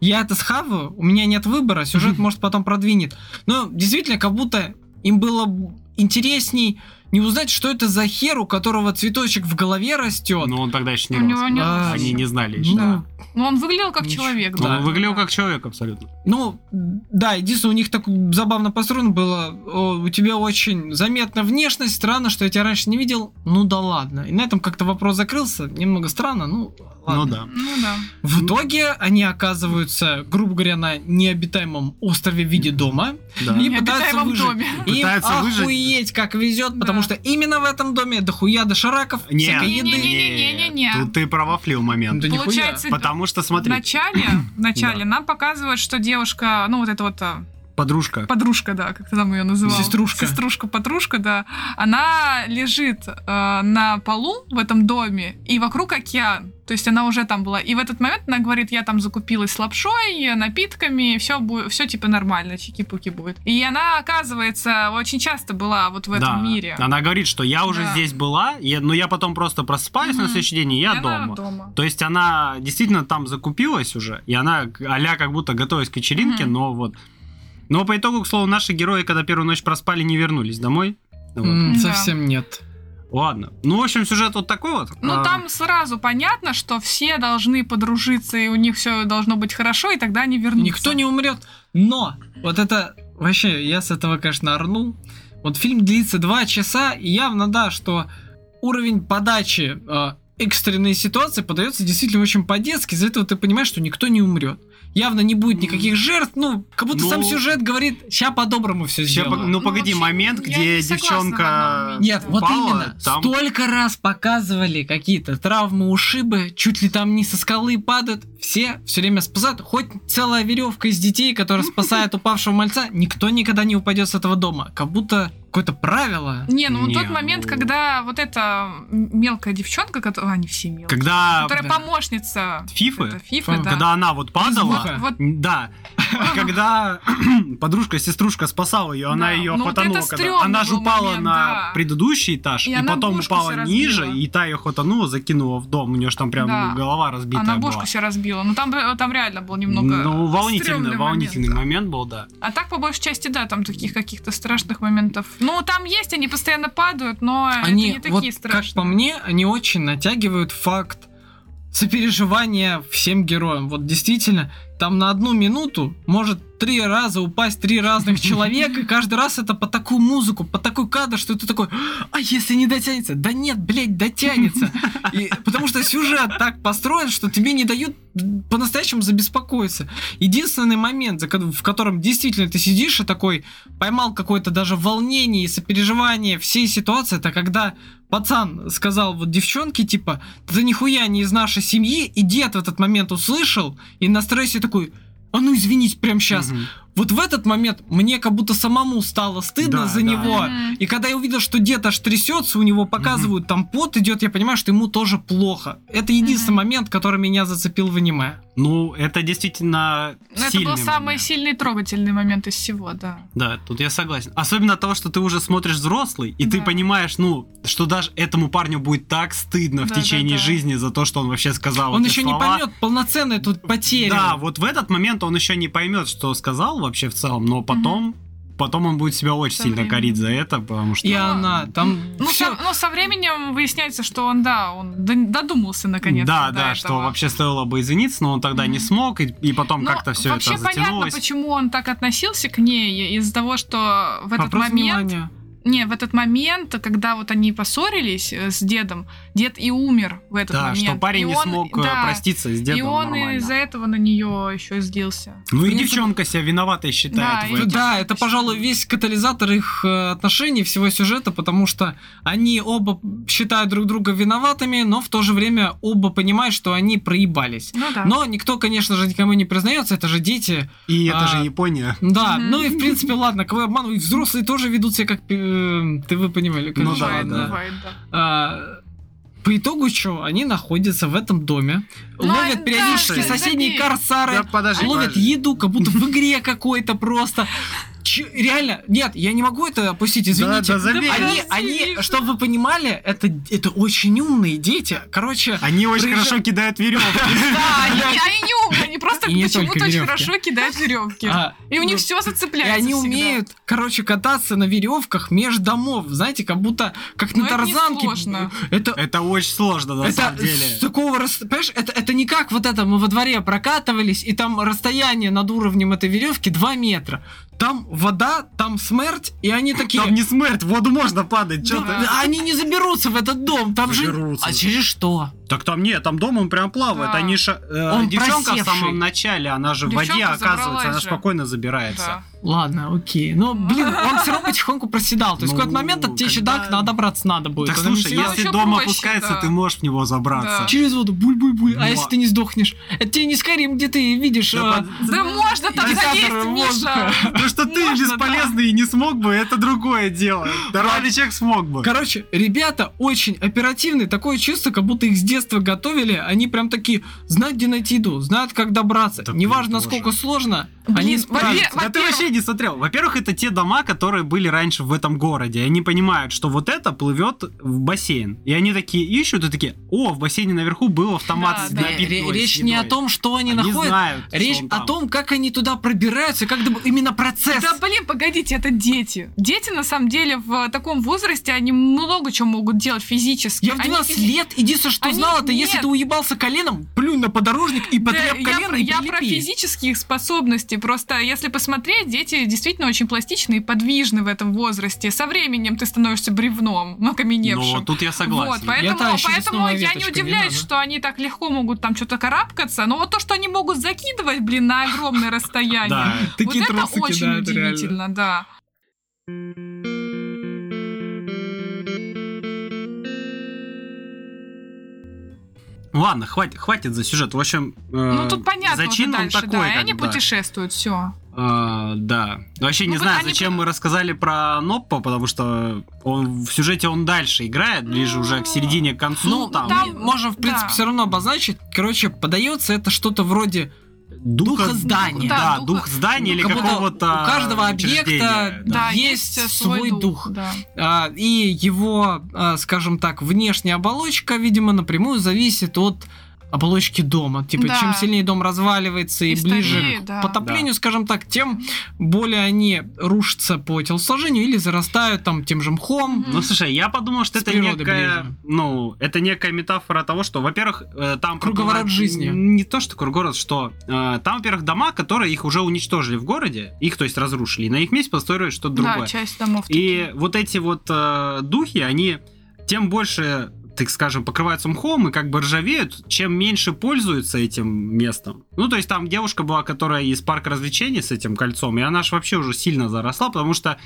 C: «я это схаваю, у меня нет выбора, сюжет, может, потом продвинет». Но действительно, как будто им было интересней не узнать, что это за хер, у которого цветочек в голове растет.
A: Но он тогда еще не
B: У
A: рос.
B: него не
C: А,
B: рос.
A: Они не знали еще.
C: Ну,
B: Ну, он выглядел как
C: Ничего.
B: человек.
A: Он
B: да.
A: выглядел
B: Да.
A: как человек абсолютно.
C: Ну, да, единственное, у них так забавно построено было. О, у тебя очень заметна внешность, странно, что я тебя раньше не видел. Ну да ладно. И на этом как-то вопрос закрылся. Немного странно, ну ладно.
A: Ну да.
B: Ну да.
C: В итоге они оказываются, грубо говоря, на необитаемом острове в виде дома.
A: да.
C: И
B: В
C: пытаются выжить.
B: доме.
C: Им
A: Пытаются выжить.
C: охуеть, как везет, потому
B: Да.
C: что именно в этом доме дохуя дошираков,
A: Не,
C: всякой
B: Не,
C: еды.
B: не, не, не, не, не.
A: Тут ты провафлил момент.
C: Да.
B: Получается,
A: Потому что,
B: в
A: смотри,
B: начале, в начале нам показывают, что девушка, ну вот эта вот
A: подружка.
B: подружка, да, как ты там ее называл.
C: Сеструшка.
B: Сеструшка, подружка, да. Она лежит э, на полу в этом доме, и вокруг океан. То есть она уже там была. И в этот момент она говорит, я там закупилась лапшой, напитками, все, все типа нормально, чики-пуки будет. И она, оказывается, очень часто была вот в этом
A: да.
B: мире.
A: Она говорит, что я уже
B: Да.
A: здесь была, я- но я потом просто просыпаюсь на
B: Мгм.
A: следующий день, и я
B: И
A: дома.
B: дома.
A: То есть она действительно там закупилась уже, и она а как будто готовилась к вечеринке,
B: Мгм.
A: но вот... Но по итогу, к слову, наши герои, когда первую ночь проспали, не вернулись домой. Вот.
B: Да.
C: Совсем нет.
A: Ладно. Ну, в общем, сюжет вот такой вот.
B: Ну,
A: А,
B: там сразу понятно, что все должны подружиться, и у них все должно быть хорошо, и тогда они вернутся.
C: Никто не умрет. Но вот это вообще я с этого, конечно, орнул. Вот фильм длится два часа, и явно да, что уровень подачи э, экстренные ситуации подается действительно очень по-детски. Из-за этого ты понимаешь, что никто не умрет. Явно не будет никаких жертв. Ну, как будто
A: Ну,
C: сам сюжет говорит, ща по-доброму все сделаем.
A: пог- ну
B: Ну,
A: погоди,
B: вообще,
A: момент, где
B: не
A: девчонка...
C: Нет, вот
A: упала,
C: именно.
A: там-
C: Столько раз показывали какие-то травмы, ушибы, чуть ли там не со скалы падают. Все все время спасают. Хоть целая веревка из детей, которая спасает упавшего мальца, никто никогда не упадет с этого дома. Как будто какое-то правило.
B: Не, ну
A: Не,
B: тот момент,
A: ну-
B: когда вот эта мелкая девчонка, которая... Они все мелкие.
A: Когда
B: Которая
C: да.
B: помощница.
A: Фифы?
B: это, Фифы, да.
A: Когда она вот падала.
B: Вот,
A: да, когда подружка, сеструшка спасала ее, она ее
B: Ну,
A: хватанула,
B: стрёмный
A: она же упала
B: момент,
A: на предыдущий этаж,
B: И
A: потом упала ниже, и та ее хватанула, закинула в дом, у нее же там прям ну, голова разбитая
B: она бошку себе разбила. Ну там, реально был немного
A: Ну, волнительный, волнительный
B: момент.
A: момент был, да.
B: А так, по большей части, да, там таких каких-то страшных моментов. Ну, там есть, они постоянно падают, но
C: Они,
B: это не
C: вот,
B: такие
C: как
B: страшные.
C: по мне, они очень натягивают факт сопереживания всем героям. Вот действительно, там на одну минуту может три раза упасть три разных человека, и каждый раз это по такую музыку, по такой кадр, что ты такой, а если не дотянется? Да нет, блядь, дотянется. И, потому что сюжет так построен, что тебе не дают по-настоящему забеспокоиться. Единственный момент, в котором действительно ты сидишь и такой поймал какое-то даже волнение и сопереживание всей ситуации, это когда пацан сказал вот девчонке, типа, ты нихуя не из нашей семьи, и дед в этот момент услышал, и на стрессе такой, а ну извинись прямо сейчас.
A: Мгм.
C: Вот в этот момент мне как будто самому стало стыдно
A: Да,
C: за
A: да.
C: него.
B: Мгм.
C: И когда я увидел, что дед аж трясется, у него показывают, там пот идет, я понимаю, что ему тоже плохо. Это единственный
B: Мгм.
C: момент, который меня зацепил в аниме.
A: Ну, это действительно
B: Ну, это
A: сильный
B: был самый
A: момент.
B: сильный и трогательный момент из всего, да.
A: Да, тут я согласен. Особенно от того, что ты уже смотришь взрослый, и ты
B: Да.
A: понимаешь, ну, что даже этому парню будет так стыдно в
B: Да, да,
A: течение
B: да.
A: жизни за то, что он вообще сказал
C: Он
A: эти
C: еще не
A: слова.
C: поймет полноценной тут потери.
A: Да, вот в этот момент он еще не поймет, что сказал вообще в целом, но потом, потом он будет себя очень
B: Со
A: сильно
B: временем.
A: корить за это, потому что...
C: И она там
B: Ну, со, ну, со временем выясняется, что он, да, он додумался наконец.
A: да, да, что вообще стоило бы извиниться, но он тогда не
B: Мгм.
A: смог, и, и потом как-то все
B: вообще
A: это
B: понятно,
A: затянулось.
B: почему он так относился к ней из-за того, что в этот
C: вопрос
B: момент,
C: внимания.
B: не, в этот момент, когда вот они поссорились э, с дедом, дед и умер в этот
A: Да,
B: момент.
A: что парень
B: И
A: не
B: он-
A: смог э,
B: да,
A: проститься с дедом
B: И он
A: нормально.
B: из-за этого на нее еще и злился.
A: Ну и девчонка себя виноватой считает
B: Да,
A: в
B: и-
A: этом.
C: Да, это, пожалуй, весь катализатор их э, отношений, всего сюжета, потому что они оба считают друг друга виноватыми, но в то же время оба понимают, что они проебались.
B: Ну да.
C: Но никто, конечно же, никому не признается, это же дети.
A: И это
C: А,
A: же Япония.
C: Да,
B: Мгм.
C: ну и в принципе, ладно, кого я обманываю, взрослые тоже ведут себя как... э, ты вы понимали, как
A: Ну
C: же,
A: да,
B: бывает,
A: да.
B: бывает, да.
C: А, по итогу что? Они находятся в этом доме,
B: Ну,
C: ловят
B: да,
C: периодически
A: слушай,
C: соседние корсары,
A: Да, подожди,
C: ловят
A: подожди.
C: еду, как будто в игре какой-то просто. Ч- реально, нет, я не могу это опустить, извините.
A: да,
C: они,
B: Да,
C: они,
B: Миша.
C: чтобы вы понимали, это, это очень умные дети. Короче,
A: Они очень
C: Приезжай-
A: хорошо кидают веревки.
B: Да, они, они не умные, они просто
C: И
B: почему-то очень хорошо кидают веревки.
C: а,
B: И у них
C: ну,
B: все
C: и
B: зацепляется.
C: они
B: всегда.
C: умеют, короче, кататься на веревках между домов. Знаете, как будто как на тарзанке. Это,
A: Это очень сложно, на
C: это
A: самом деле.
C: с такого понимаешь, это, это не как вот это мы во дворе прокатывались, и там расстояние над уровнем этой веревки 2 метра. Там вода, там смерть, и они такие.
A: Там не смерть, в воду можно падать, что
B: Да.
A: ты?
C: Они не заберутся в этот дом, там
A: Заберутся.
C: же. А через что?
A: Так там нет, там дом он прям плавает.
B: Да.
A: Они ша- э,
C: Он
A: девчонка в
C: просевший.
A: самом начале, она же в воде
B: Девчонка
A: оказывается,
B: забралась
A: она
B: же.
A: спокойно забирается.
B: Да.
C: Ладно, окей. Но, блин, он все равно потихоньку проседал. То есть в
A: Ну,
C: какой-то момент от тебя еще
A: когда-
C: так надо браться надо будет.
A: Так слушай, если дом
B: проще,
A: опускается,
B: да.
A: ты можешь в него забраться.
B: Да.
C: Через воду, буль-буль-буль. А
A: Ну,
C: если
A: а-
C: ты не сдохнешь? Это тебе не Скайрим, где ты видишь...
A: Да
C: э,
A: под-
B: Да можно там залезть. Миша.
A: То, что ты
B: Можно,
A: бесполезный и не смог бы, это другое дело. Нормальный человек смог бы.
C: Короче, ребята очень оперативные. Такое чувство, как будто их с детства готовили. Они прям такие, знают, где найти еду, знают, как добраться.
A: Да, блин,
C: Неважно,
A: тоже.
C: насколько сложно,
B: Блин,
C: они
B: во-первых,
C: справятся.
A: Да ты вообще не смотрел. Во-первых, это те дома, которые были раньше в этом городе. И Они понимают, что вот это плывет в бассейн. И они такие ищут и такие, о, в бассейне наверху был автомат
B: Да,
A: с
B: да.
A: напиткой,
C: Ре-
A: с
C: Речь не
A: едой».
C: о том, что они,
A: Они
C: находят.
A: знают, что
C: Речь о
A: там.
C: том, как они туда пробираются, как именно процесс.
B: Да блин, погодите, это дети. Дети, на самом деле, в таком возрасте, они много чего могут делать физически.
C: Я в
B: Они
C: 12
B: физи-
C: лет единственное, что
B: Они
C: знал, Мало-то, если
B: Нет.
C: ты уебался коленом, плюнь на подорожник и
B: Да,
C: потреб
B: я,
C: колено
B: про-
C: и
B: я про физические способности. Просто если посмотреть, дети действительно очень пластичны и подвижны в этом возрасте. Со временем ты становишься бревном, ну, окаменевшим.
A: Но тут я
B: Вот,
A: согласен.
B: поэтому,
C: тащу
B: поэтому я не
C: не
B: удивляюсь,
C: надо.
B: что они так легко могут там что-то карабкаться, но вот то, что они могут закидывать, блин, на огромное расстояние,
A: Да.
B: вот это очень удивительно, да.
A: Ладно, хватит, хватит за сюжет. В общем, э,
B: Ну тут понятно
A: зачин
B: уже
A: он такой,
B: да,
A: как
B: они
A: да.
B: путешествуют, все.
A: А, да. Вообще не
B: Ну, вот
A: знаю,
B: они
A: зачем мы рассказали про Ноппа, потому что он в сюжете он дальше играет, ближе уже к середине к концу.
C: Ну,
A: там,
B: там-
C: можем, в принципе,
B: да.
C: все равно обозначить. Короче, подается это что-то вроде
A: духа,
C: духа здания.
A: Да,
B: Да,
A: дух
B: духа-
A: здания или
C: как будто
A: какого-то
C: у каждого объекта
A: да.
B: Да,
C: Есть свой
B: свой
C: дух.
B: дух. Да.
C: А, и его, а, скажем так, внешняя оболочка, видимо, напрямую зависит от оболочки дома. Типа,
B: Да.
C: чем сильнее дом разваливается и,
B: И
C: ближе
B: стареет,
C: к
B: да.
C: потоплению, скажем так, тем более они рушатся по телосложению или зарастают там тем же мхом.
A: Ну, слушай, я подумал, что это некая,
C: ближе.
A: ну, это некая метафора того, что, во-первых, э, там
C: Круговорот жизни.
A: Не то, что круговорот, что э, там, во-первых, дома, которые их уже уничтожили в городе, их, то есть, разрушили, и на их месте построили что-то другое.
B: Да, часть домов.
A: И вот эти вот э, духи, они тем больше, так скажем, покрываются мхом и как бы ржавеют, чем меньше пользуются этим местом. Ну, то есть там девушка была, которая из парка развлечений с этим кольцом, и она же вообще уже сильно заросла, потому что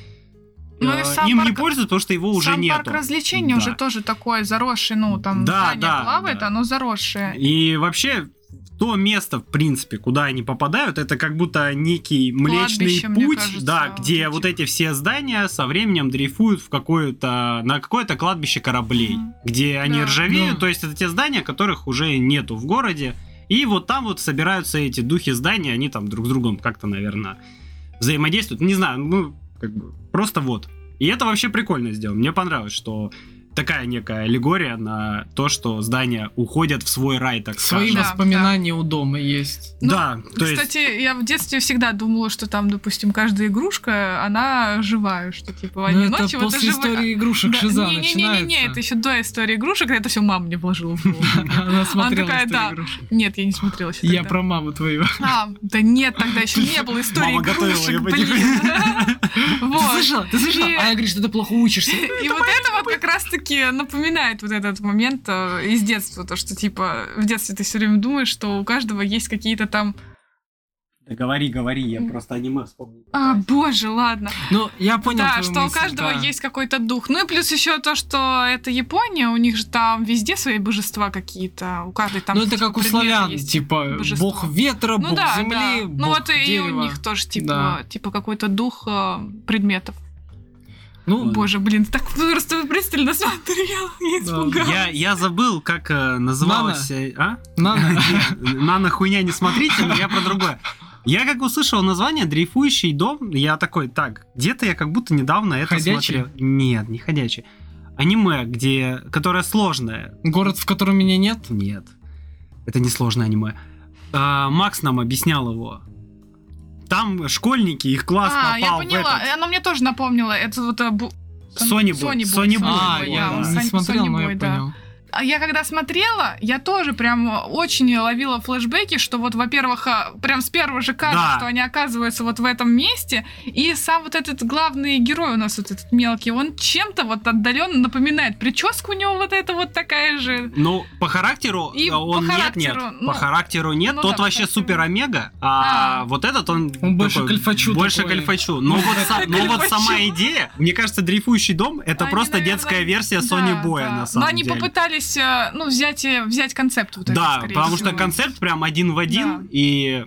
B: Ну
A: э, им не
B: парк-
A: пользуются, потому что его уже
B: Сам
A: нету.
B: парк развлечений
A: Да.
B: уже тоже такой заросший, ну, там
A: Да,
B: здание
A: да,
B: плавает,
A: да.
B: оно заросшее.
A: И вообще то место, в принципе, куда они попадают, это как будто некий млечный
B: Кладбище,
A: путь,
B: кажется,
A: да, где вот эти все здания со временем дрейфуют в какое-то на какое-то кладбище кораблей,
B: Мгм.
A: где они
B: Да.
A: ржавеют,
C: Да.
A: то есть это те здания, которых уже нету в городе, и вот там вот собираются эти духи зданий, они там друг с другом как-то, наверное, взаимодействуют, не знаю, ну как бы просто вот. И это вообще прикольно сделано. Мне понравилось, что такая некая аллегория на то, что здания уходят в свой рай, так
C: Свои
A: скажем.
B: Да,
C: воспоминания у дома есть.
B: Ну,
A: да, то есть
B: Кстати, я в детстве всегда думала, что там, допустим, каждая игрушка, она живая, что типа в
C: Но
B: одни
C: Ну, это
B: ночи вот
C: после
B: живая.
C: истории игрушек
B: Да,
C: Шиза
B: не, не, не, не,
C: начинается.
B: не, это еще до истории игрушек, это все мама мне вложила в голову.
C: Она смотрела
B: такая,
C: историю
B: да. Нет, я не смотрела
C: Я про маму твою.
B: А, да нет, тогда еще не было истории
A: Мама готовила,
B: игрушек, блин.
C: Ты слышала? Ты слышала? А я говорю, что ты плохо учишься.
B: И вот это вот как раз-таки напоминает вот этот момент э, из детства, то, что типа в детстве ты все время думаешь, что у каждого есть какие-то там...
A: Да говори, говори, я просто аниме вспомнил.
B: А, боже, ладно.
C: Ну, я понял
B: да, что у
C: мысль,
B: каждого
C: да.
B: есть какой-то дух. Ну и плюс еще то, что это Япония, у них же там везде свои божества какие-то. У каждой там
C: Ну, это как у славян, типа,
B: божество.
C: бог ветра,
B: Ну
C: бог
B: да,
C: земли,
B: да.
C: бог
B: Ну вот и у
C: дерева.
B: них тоже типа,
C: Да.
B: типа какой-то дух э, предметов.
C: Ну,
A: Ладно.
B: Боже, блин, так просто пристально смотрел, я испугалась.
A: Я, я забыл, как э, называлась... э, А?
C: надо.
A: Не, Нано хуйня не смотрите, но я про другое. Я как услышал название «Дрейфующий дом», я такой, так, где-то я как будто недавно это
C: Ходячий?
A: смотрел. Нет, не ходячий. Аниме, где, которое сложное.
C: Город, в котором меня нет.
A: Нет, это не сложное аниме. А, Макс нам объяснял его. Там школьники, их класс
B: А, я
A: попал в
B: поняла.
A: этот...
B: Оно мне тоже напомнило. Это вот... бу-
A: Сони Бой,
B: Сони Бой,
C: А, я
B: да,
C: не смотрел,
B: Сони
C: но
B: Бой,
C: я
B: да.
C: понял.
B: А я когда смотрела, я тоже прям очень ловила флешбеки, что вот, во-первых, а, прям с первого же кадра,
A: Да.
B: что они оказываются вот в этом месте, и сам вот этот главный герой у нас вот этот мелкий, он чем-то вот отдаленно напоминает. Прическа у него вот эта вот такая же.
A: Ну, по характеру
B: И
A: э, он
B: по
A: нет,
B: характеру,
A: нет.
B: ну,
A: по характеру нет.
B: ну
A: Тот
B: да,
A: вообще
B: характеру.
A: супер омега, а,
B: А.
A: вот этот он.
C: Он больше
A: такой,
C: кальфачу
A: Больше
C: такой.
A: кальфачу. Но вот, са- но вот сама идея, мне кажется, дрейфующий дом это
B: Они,
A: просто
B: наверное,
A: детская версия
B: да,
A: Sony Боя
B: да.
A: на самом
B: Но они
A: деле.
B: попытались, э, ну, взять, и- взять концепт вот этот,
A: да,
B: скорее
A: потому что
B: всего.
A: концепт прям один в один,
B: Да.
A: и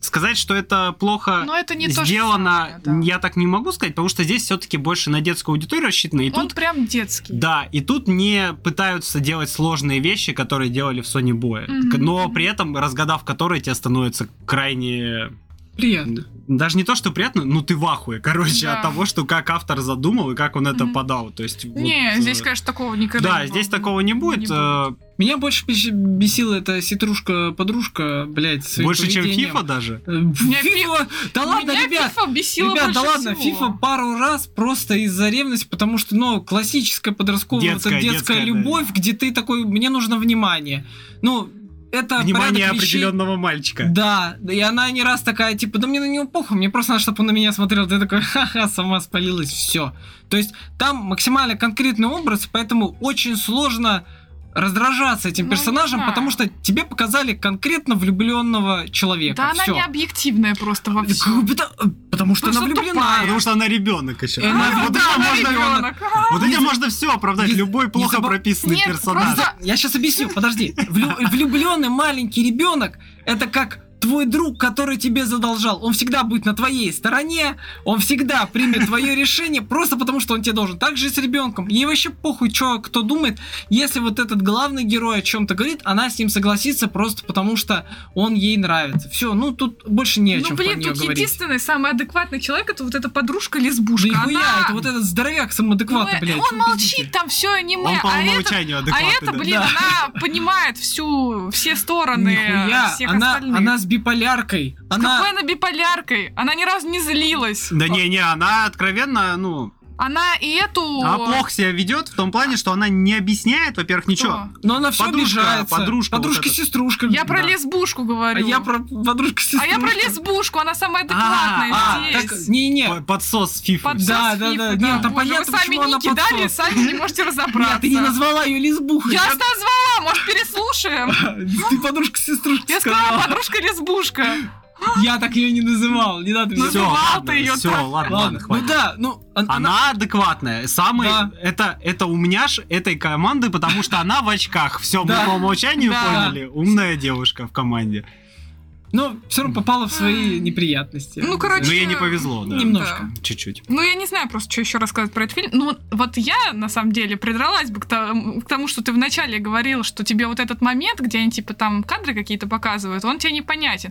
A: сказать, что это плохо
B: Но это не то
A: сделано,
B: самое, да.
A: я так не могу сказать, потому что здесь все-таки больше на детскую аудиторию рассчитано, и
B: Он
A: тут
B: прям детский.
A: Да, и тут не пытаются делать сложные вещи, которые делали в Sony Boy,
B: Мгм.
A: но при этом разгадав которые тебе становится крайне
C: Приятно.
A: Даже не то, что приятно, ну ты в ахуе, короче,
B: Да.
A: от того, что как автор задумал и как он это
B: Мгм.
A: подал. То есть, вот,
B: Не,
A: э,
B: здесь, конечно, такого никогда
A: Да,
B: не
A: здесь
B: было.
A: такого не будет.
B: Не
A: э,
C: Меня больше бес- бесила эта ситрушка-подружка, блядь, своим
A: Больше, чем
C: поведением.
A: FIFA даже.
C: Э,
B: Меня
C: FIFA! Да ладно,
B: Меня
C: ребят!
B: FIFA бесила
C: Ребят, да ладно,
B: всего.
C: FIFA пару раз просто из-за ревности, потому что, ну, классическая подростковая вот эта
A: Детская,
C: детская,
A: детская, да.
C: любовь, где ты такой, мне нужно внимание. Ну, это
A: Внимание
C: порядок вещей.
A: определенного мальчика.
C: Да, и она не раз такая, типа, да мне на него похуй, мне просто надо, чтобы он на меня смотрел. Ты такой, ха-ха, сама спалилась, все. То есть там максимально конкретный образ, поэтому очень сложно раздражаться этим
B: Ну,
C: персонажем,
B: да.
C: потому что тебе показали конкретно влюбленного человека.
B: Да, она
C: Всё.
B: не объективная просто во всем.
C: да, Потому что она влюблена.
B: тупая.
A: Потому что она ребенок еще.
C: Э, она-
A: вот
C: да,
A: этим
C: она
A: можно,
C: ребёнок.
A: вот этим можно все оправдать.
C: Не-
A: Любой плохо
C: забыв-
A: прописанный
B: Нет,
A: персонаж.
B: просто-
C: Я сейчас объясню, подожди. влюбленный маленький ребенок это как твой друг, который тебе задолжал. Он всегда будет на твоей стороне, он всегда примет твое решение, просто потому что он тебе должен. Так же и с ребенком. Ей вообще похуй, что кто думает. Если вот этот главный герой о чем-то говорит, она с ним согласится просто потому, что он ей нравится. Все, ну тут больше не о чем
B: Ну, блин, тут
C: говорить.
B: единственный самый адекватный человек, это вот эта подружка-лесбушка.
C: Да нихуя,
B: Она-
C: это вот этот здоровяк самоадекватный,
B: Ну,
C: блядь.
B: Он молчит, там все аниме,
A: Он по
B: а это,
A: умолчанию
B: а
A: адекватный.
B: это,
A: да.
B: блин,
C: Да.
B: она понимает всю, все стороны
C: Нихуя,
B: всех
C: она,
B: остальных.
C: она с биполяркой. Она...
B: Какой она биполяркой? Она ни разу не злилась.
A: Да не-не, она откровенно, ну,
B: Она и эту...
A: она плохо себя ведет в том плане, что она не объясняет, во-первых, ничего.
C: Но она все
A: Подружка,
C: обижается.
A: подружка вот
C: Подружка-сеструшка.
B: Я про
C: Да.
B: лесбушку
C: А
B: говорю.
C: я про подружка-сеструшка.
B: А я про лесбушку, она самая адекватная
C: А,
B: здесь.
C: так, не-не.
A: П- Подсос фифа.
B: Подсос
C: Да, да,
B: фифы,
C: да. Нет, там
B: Боже,
C: понятно,
B: Вы сами
C: почему она
B: ники дали,
C: подсос.
B: сами не можете разобраться.
C: Нет, ты не назвала ее лесбухой.
B: Я назвала, может, переслушаем?
C: Ты подружка-сеструшка
B: Я сказала подружка-лесбушка.
C: Я так ее не называл. Не надо меня
B: Ну,
A: Все,
B: называл
A: ладно,
B: ты её
A: все,
B: так.
A: ладно, ладно,
C: Ладно, ну
A: хватит.
C: да, ну он- она...
A: Она адекватная. Самый
C: Да.
A: это это умняш этой команды, потому что она в очках. Все, мы
C: Да.
A: по умолчанию
B: Да.
A: поняли. Умная девушка в команде.
C: Но все равно попала в свои неприятности.
B: Ну, короче,
A: Но ей не повезло, да.
C: Немножко.
A: Чуть-чуть.
B: Ну, я не знаю просто, что еще рассказать про этот фильм. Ну, вот я, на самом деле, придралась бы к тому, к тому, что ты вначале говорил, что тебе вот этот момент, где они, типа, там кадры какие-то показывают, он тебе непонятен.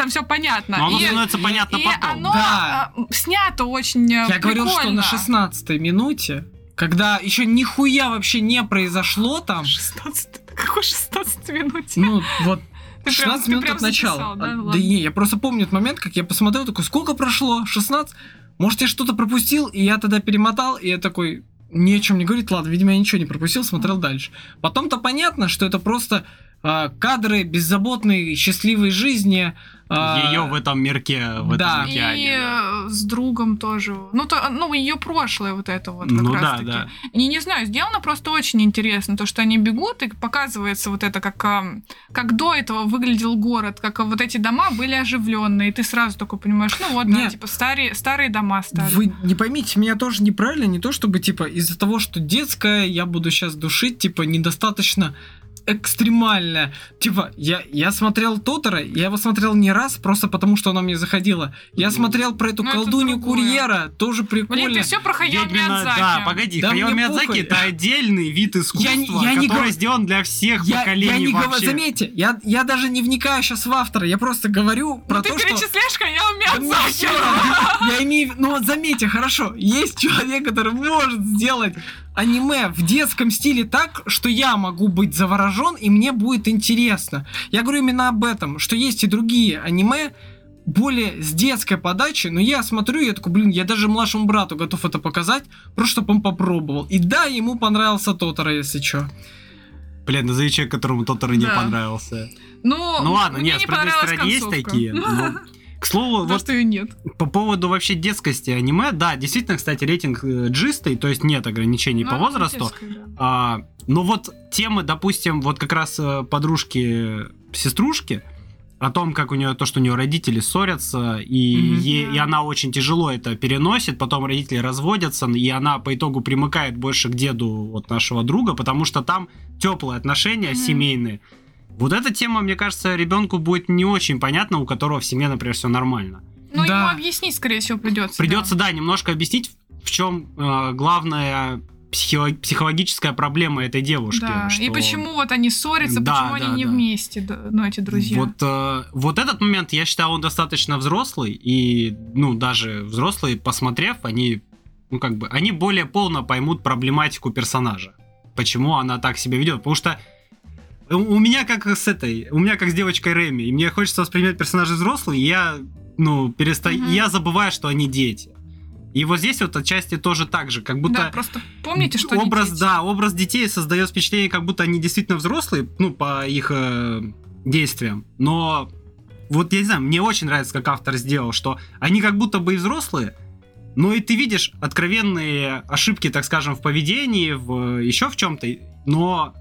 B: Там все понятно.
A: Но оно
B: И-
A: становится понятно
B: и
A: потом.
B: оно
C: Да.
B: а, снято очень э,
C: Я говорил, что
B: прикольно.
C: на 16 минуте, когда еще нихуя вообще не произошло там,
B: 16 какой 16 минуте?
C: ну вот
B: Ты прям-
C: 16
B: ты
C: минут
B: прям
C: от начала.
B: записал, да?
C: А, да не, я просто помню этот момент, как я посмотрел, такой, сколько прошло? 16? Может, я что-то пропустил, и я тогда перемотал, и я такой, ни о чем не говорит, ладно, видимо, я ничего не пропустил, смотрел дальше. Потом-то понятно, что это просто кадры беззаботной, счастливой жизни. а,
A: Ее в этом мирке, в
C: да.
A: этом
B: И
A: океане. да.
B: э, с другом тоже. Ну, то, ну ее прошлое вот это вот. Как
A: Ну
B: раз
A: да,
B: таки.
A: да.
B: Не, не знаю, сделано просто очень интересно. То, что они бегут, и показывается вот это, как, ам, как до этого выглядел город, как вот эти дома были оживленные. И ты сразу такой понимаешь, ну вот, да,
C: Нет.
B: типа старые, старые дома стали.
C: Вы не поймите меня тоже неправильно, не то чтобы, типа, из-за того, что детская, я буду сейчас душить, типа, недостаточно экстремально. Типа, я, я смотрел Тотора, я его смотрел не раз, просто потому что она мне заходила. Я
A: Ну,
C: смотрел про эту
B: ну, это
C: колдунью курьера, тоже прикольно.
B: Блин, ты все про Хаяо Миядзаки.
A: да, погоди,
C: Да
A: Хаяо Миядзаки это отдельный вид искусства,
C: Я не- я не
A: который
C: гов-
A: сделан для всех
C: я,
A: поколений
C: я не
A: вообще.
C: заметьте, я, я даже не вникаю сейчас в автора, я просто говорю про
B: Ну ты
C: то, что...
B: перечисляешь Хаяо Миядзаки.
C: Я имею в виду, ну вот заметьте, хорошо, есть человек, который может сделать аниме в детском стиле так, что я могу быть заворожен и мне будет интересно. Я говорю именно об этом, что есть и другие аниме, более с детской подачей, но я смотрю, я такой, блин, я даже младшему брату готов это показать, просто чтобы он попробовал. И да, ему понравился Тотора, если что.
A: Блин, назови человека, которому Тотора не
B: Да.
A: понравился.
B: Ну,
A: Ну ладно,
B: мне
A: нет,
B: не понравилась
A: справедливости есть
B: концовка.
A: такие. но- К слову,
B: За
A: вот
B: что ее нет.
A: по поводу вообще детскости аниме, да, действительно, кстати, рейтинг э, джистый, то есть нет ограничений по
B: Ну,
A: возрасту.
B: детская, да.
A: А, но вот темы, допустим, вот как раз э, подружки-сеструшки, о том, как у нее то, что у нее родители ссорятся, и,
C: Мгм.
A: е-
B: Да.
A: и она очень тяжело это переносит, потом родители разводятся, и она по итогу примыкает больше к деду вот нашего друга, потому что там теплые отношения
B: Мгм.
A: семейные. Вот эта тема, мне кажется, ребенку будет не очень понятна, у которого в семье, например, все нормально.
B: Ну,
C: Да.
B: ему объяснить, скорее всего, придется.
A: Придется, да, немножко объяснить, в чем главная психо- психологическая проблема этой девушки.
B: Да. И
A: что-
B: почему вот они ссорятся,
A: Да,
B: почему
A: да,
B: они не
A: да.
B: вместе, да, ну, эти друзья.
A: Вот, э, вот этот момент, я считаю, он достаточно взрослый, и, ну, даже взрослые, посмотрев, они, ну, как бы, они более полно поймут проблематику персонажа. Почему она так себя ведет. Потому что у у меня как с этой, у меня как с девочкой Реми, и мне хочется воспринимать персонажей взрослые, и я, ну, перестаю,
B: Мгм.
A: я забываю, что они дети. И вот здесь вот отчасти тоже так же, как будто...
B: Да, просто помните, что
A: образ, да, образ детей создает впечатление, как будто они действительно взрослые, ну, по их э, действиям. Но вот я не знаю, мне очень нравится, как автор сделал, что они как будто бы и взрослые, но и ты видишь откровенные ошибки, так скажем, в поведении, в еще в чем-то, но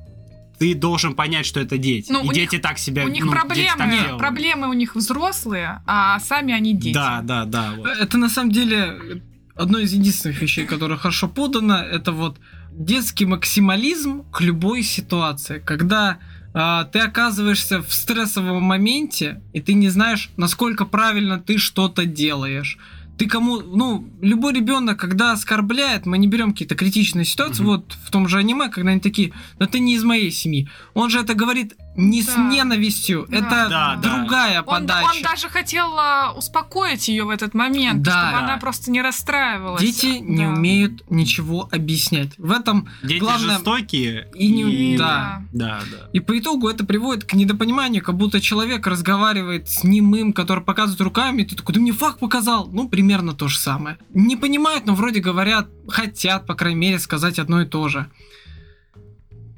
A: ты должен понять, что это дети.
B: Ну,
A: и дети так себя
B: У них
A: ну, дети
B: проблемы,
A: так
B: проблемы у них взрослые, а сами они дети.
A: Да, да, да. вот.
C: Это на самом деле одно из единственных вещей, которое хорошо подано, это вот детский максимализм к любой ситуации. Когда а, ты оказываешься в стрессовом моменте, и ты не знаешь, насколько правильно ты что-то делаешь. Ты кому, ну, любой ребенок, когда оскорбляет, мы не берем какие-то критичные ситуации,
A: Мгм.
C: вот в том же аниме, когда они такие, да ты не из моей семьи. Он же это говорит не с
B: Да.
C: ненавистью,
B: Да.
C: это
A: Да, да.
C: другая
B: Он,
C: подача.
B: он даже хотел а, успокоить ее в этот момент,
C: Да.
B: чтобы
A: Да.
B: она просто не расстраивалась.
C: Дети не
B: Да.
C: умеют ничего объяснять. В этом
A: Дети
C: главное-
A: жестокие.
C: и не-
B: И
C: да.
A: Да, да.
C: и по итогу это приводит к недопониманию, как будто человек разговаривает с немым, который показывает руками, и ты такой, ты мне факт показал. Ну, примерно то же самое. Не понимают, но вроде говорят, хотят, по крайней мере, сказать одно и то же.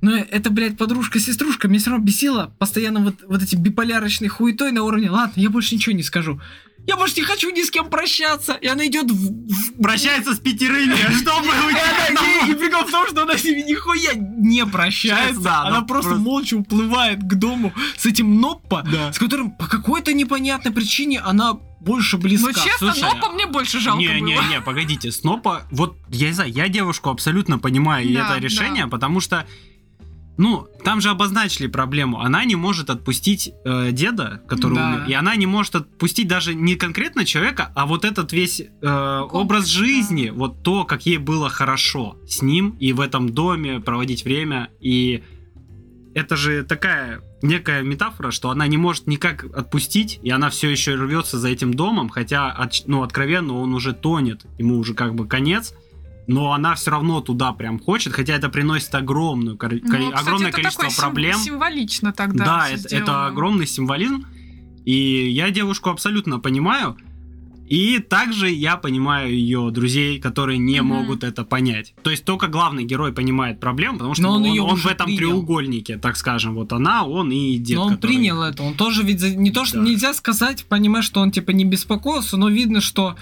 C: Но это, блядь, подружка-сеструшка меня все равно бесила постоянно вот, вот эти биполярочные хуетой на уровне, ладно, я больше ничего не скажу. Я больше не хочу ни с кем прощаться. И она идет в, в-
A: Прощается с пятерыми, чтобы
C: И, она- и- прикол в том, что она с ними нихуя не прощается.
A: Да,
C: она просто, молча уплывает к дому с этим Ноппа,
A: Да.
C: с которым по какой-то непонятной причине она больше близка.
B: Ну, честно,
A: Слушай,
B: Нопа мне больше жалко
A: не,
B: было.
A: не, не, погодите, Снопа, вот я не знаю, я девушку абсолютно понимаю и
B: Да,
A: это решение, потому что, ну, там же обозначили проблему. Она не может отпустить э, деда, который
C: Да.
A: умер, и она не может отпустить даже не конкретно человека, а вот этот весь э, образ
B: да.
A: жизни, вот то, как ей было хорошо с ним и в этом доме проводить время, и это же такая некая метафора, что она не может никак отпустить, и она все еще рвется за этим домом, хотя, от- ну, откровенно, он уже тонет, ему уже как бы конец, но она все равно туда прям хочет, хотя это приносит огромную,
B: Ну, кстати,
A: огромное
B: это
A: количество
B: такое сим-
A: проблем.
B: символично тогда.
A: Да, это,
B: сделано.
A: это огромный символизм, и я девушку абсолютно понимаю. И также я понимаю ее друзей, которые не
B: Мгм.
A: могут это понять. То есть только главный герой понимает проблему, потому что
C: Но он
A: он, он в этом
C: принял.
A: треугольнике, так скажем. Вот она, он и дед.
C: но он
A: который-
C: принял это. Он тоже ведь не то, что
A: Да.
C: нельзя сказать, понимаешь, что он типа не беспокоился, но видно, что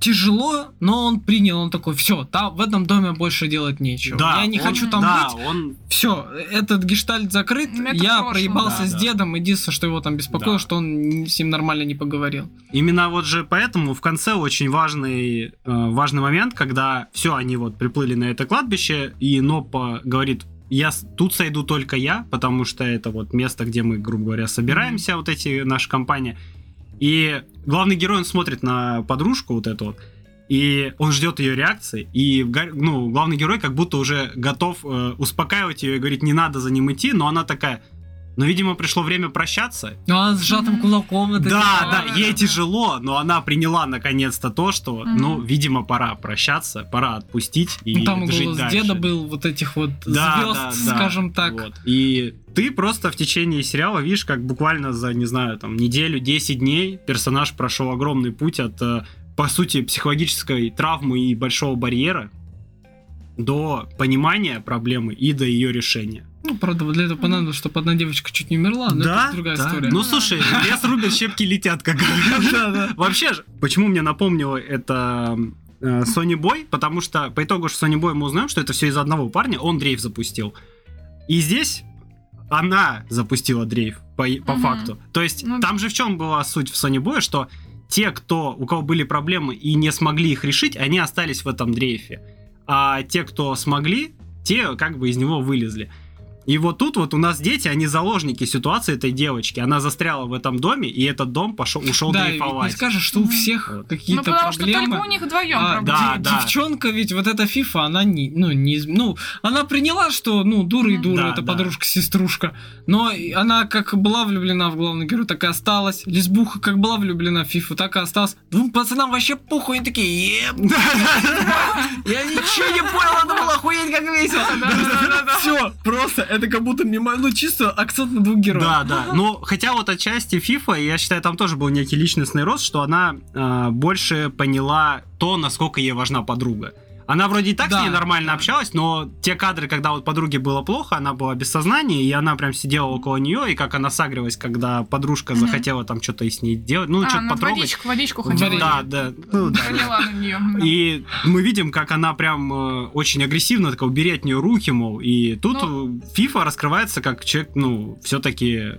C: тяжело, но он принял, он такой, все, там в этом доме больше делать нечего.
A: Да,
C: я не
A: он-
C: хочу там
A: да,
C: быть.
A: он
C: Все, этот гештальт закрыт.
B: Ну, это
C: я
B: прошлом,
C: проебался
A: да,
C: с
A: да.
C: дедом. Единственное, что его там беспокоило,
A: Да.
C: что он с ним нормально не поговорил.
A: Именно вот же поэтому в конце очень важный, э, важный момент, когда все, они вот приплыли на это кладбище, и Нопа говорит, я тут сойду только я, потому что это вот место, где мы, грубо говоря, собираемся, вот эти, наша компания. И главный герой, он смотрит на подружку вот эту вот, и он ждет ее реакции, и ну, главный герой как будто уже готов э, успокаивать ее и говорит, не надо за ним идти, но она такая, ну, видимо, пришло время прощаться,
C: Ну, а с сжатым кулаком это
A: да, да, ей тяжело, но она приняла наконец-то то, что,
B: Мгм.
A: ну, видимо, пора прощаться, пора отпустить и
C: Ну, там
A: жить
C: голос
A: дальше.
C: деда был вот этих вот
A: Да,
C: звезд,
A: да, да.
C: скажем так.
A: Вот. И ты просто в течение сериала видишь, как буквально за, не знаю, там, неделю, 10 дней персонаж прошел огромный путь от, э, по сути, психологической травмы и большого барьера до понимания проблемы и до ее решения.
C: Ну, правда, вот для этого понадобилось, чтобы одна девочка чуть не умерла, но это другая
A: да.
C: история.
A: Ну, слушай, лес рубят, щепки летят, как говорят.
C: да, да.
A: Вообще же, почему мне напомнило это э, Sony Boy? Потому что по итогу же Sony Boy мы узнаем, что это все из одного парня, он дрейф запустил. И здесь она запустила дрейф, по, факту. То есть
B: Ну
A: там же в чем была суть в Sony Boy, что те, кто, у кого были проблемы и не смогли их решить, они остались в этом дрейфе. А те, кто смогли, те как бы из него вылезли. И вот тут вот у нас дети, они заложники ситуации этой девочки. Она застряла в этом доме, и этот дом пошел, ушел
C: Да, и не
A: дрейфовать.
C: скажешь, что у всех
A: Вот.
C: какие-то
B: Ну, потому что
C: проблемы.
B: только у них вдвоем
C: А,
B: проблемы.
A: да,
C: де-
A: да.
C: Девчонка ведь, вот эта Фифа, она не, ну, не, из- ну, она приняла, что, ну, дура и дура,
A: Да,
C: это
A: да.
C: подружка-сеструшка. Но она как была влюблена в главного героя, так и осталась. Лесбуха как была влюблена в Фифу, так и осталась. Двум пацанам вообще похуй, они такие, «Еб». Я ничего не понял, это было охуеть как весело. Все, просто, это как будто мимо, ну, чисто акцент на двух героев.
A: Да, да. Ну, хотя вот отчасти FIFA, я считаю, там тоже был некий личностный рост, что она э, больше поняла то, насколько ей важна подруга. Она вроде и так
C: Да,
A: с ней нормально
C: да.
A: общалась, но те кадры, когда вот подруге было плохо, она была без сознания, и она прям сидела около нее, и как она сагрилась, когда подружка
B: Мгм.
A: захотела там что-то и с ней делать, ну,
B: А,
A: что-то
B: она
A: потрогать.
B: водичку, водичку хотела.
A: Да, да. Ну, да.
B: На нее.
A: И мы видим, как она прям э, очень агрессивно такая, убери от нее руки, мол. И тут
B: Ну-
A: FIFA раскрывается как человек, ну, все-таки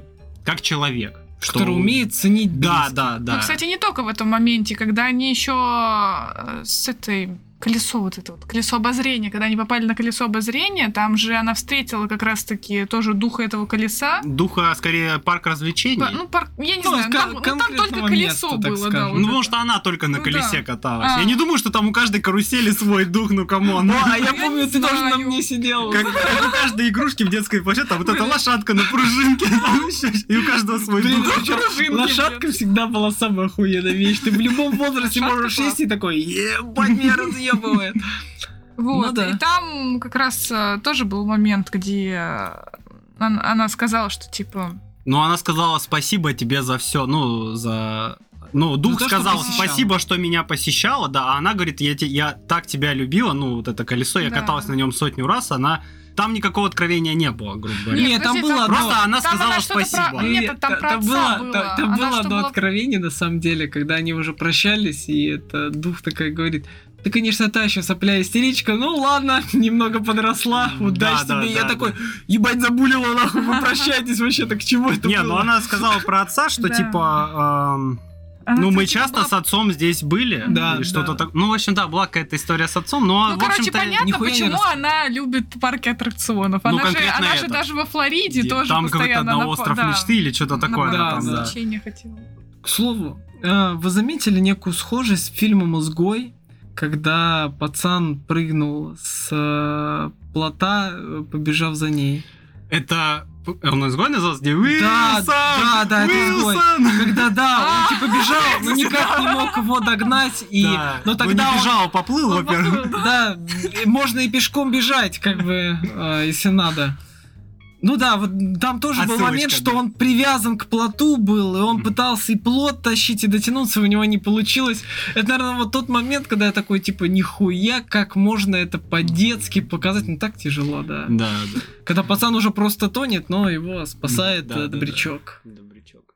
A: как человек. Что...
C: Который умеет ценить
A: Да,
C: близких.
A: да, да.
B: Ну, кстати, не только в этом моменте, когда они еще э, с этой колесо вот это вот, колесо обозрения, когда они попали на колесо обозрения, там же она встретила как раз-таки тоже духа этого колеса.
A: Духа, скорее, парк развлечений.
B: Па- Ну, пар- я не
C: Ну,
B: знаю,
C: кон-
B: там, ну, там только колесо
C: места, так
B: было, да. вот
A: Ну, потому
B: это.
A: что она только на
B: Ну,
A: колесе
B: да.
A: каталась.
B: А.
A: Я не думаю, что там у каждой карусели свой дух, ну come on.
C: Ну, а я помню, ты тоже на мне сидел.
A: Как, у каждой игрушки в детской площадке, там вот эта лошадка на пружинке, и у каждого свой дух.
C: лошадка всегда была самая охуенная вещь. Ты в любом возрасте можешь сесть и такой, ебать, меня разъебывает.
B: Вот.
C: Ну да.
B: И там как раз э, тоже был момент, где э, он- она сказала, что типа
A: Ну, она сказала спасибо тебе за все, ну, за... Ну, дух
C: то, что
A: сказал
C: посещала.
A: спасибо, что меня посещала, да, а она говорит, я, те- я так тебя любила, ну, вот это колесо, я
B: Да.
A: каталась на нем сотню раз, она... Там никакого откровения не было, грубо говоря.
C: Нет, там было одно.
A: Просто она
B: там
A: сказала спасибо.
B: про- Нет, там про отца
C: было,
B: было.
C: та- Там было
B: что
C: одно
B: было-
C: откровение, на самом деле, когда они уже прощались, и это дух такая говорит, ты, конечно, та еще сопля истеричка, ну ладно, немного подросла,
A: Да,
C: удачи
A: да,
C: тебе. Я
A: да,
C: такой, ебать, забулила нахуй, вы прощайтесь вообще, так к чему это
A: Не,
C: было?
A: ну она сказала про отца, что
B: Да.
A: типа...
B: Она
A: ну, мы часто
B: была-
A: с отцом здесь были,
C: Да,
A: и что-то
C: да.
A: так. Ну, в общем, да, была какая-то история с отцом, но,
B: Ну,
A: в
B: короче, понятно, почему
C: рас-
B: она любит парки аттракционов.
A: Ну,
B: Она, же,
A: конкретно
B: она же
A: это.
B: даже во Флориде
A: где-
B: тоже
A: там какой-то
B: постоянно
A: на
B: по-
A: остров
B: да,
A: мечты или что-то такое.
C: Да,
A: она там,
C: да.
A: да.
C: К слову, э, вы заметили некую схожесть с фильмом «Изгой», когда пацан прыгнул с э, плота, э, побежав за ней.
A: Это он изгой назывался?
C: Да,
A: Уилсон!
C: да, да, это изгой.
A: Уилсон!
C: Когда, да, он
B: А,
C: типа бежал, но никак не мог его догнать, и...
A: Да.
C: Но
A: Ну,
C: тогда
A: не
C: он-
A: бежал, поплыл,
B: Он
A: во-первых.
B: поплыл.
C: Да, и можно и пешком бежать, как бы, э, если надо. Ну да, вот там тоже был
A: Отсылочка,
C: момент, что
A: да.
C: он привязан к плоту был, и он
A: Мгм.
C: пытался и плот тащить, и дотянуться, у него не получилось. Это, наверное, вот тот момент, когда я такой, типа, нихуя, как можно это по-детски показать, ну так тяжело, да.
A: Да, да.
C: Когда пацан уже просто тонет, но его спасает
A: Да,
C: э,
A: да, да.
C: добрячок.
A: Добрячок.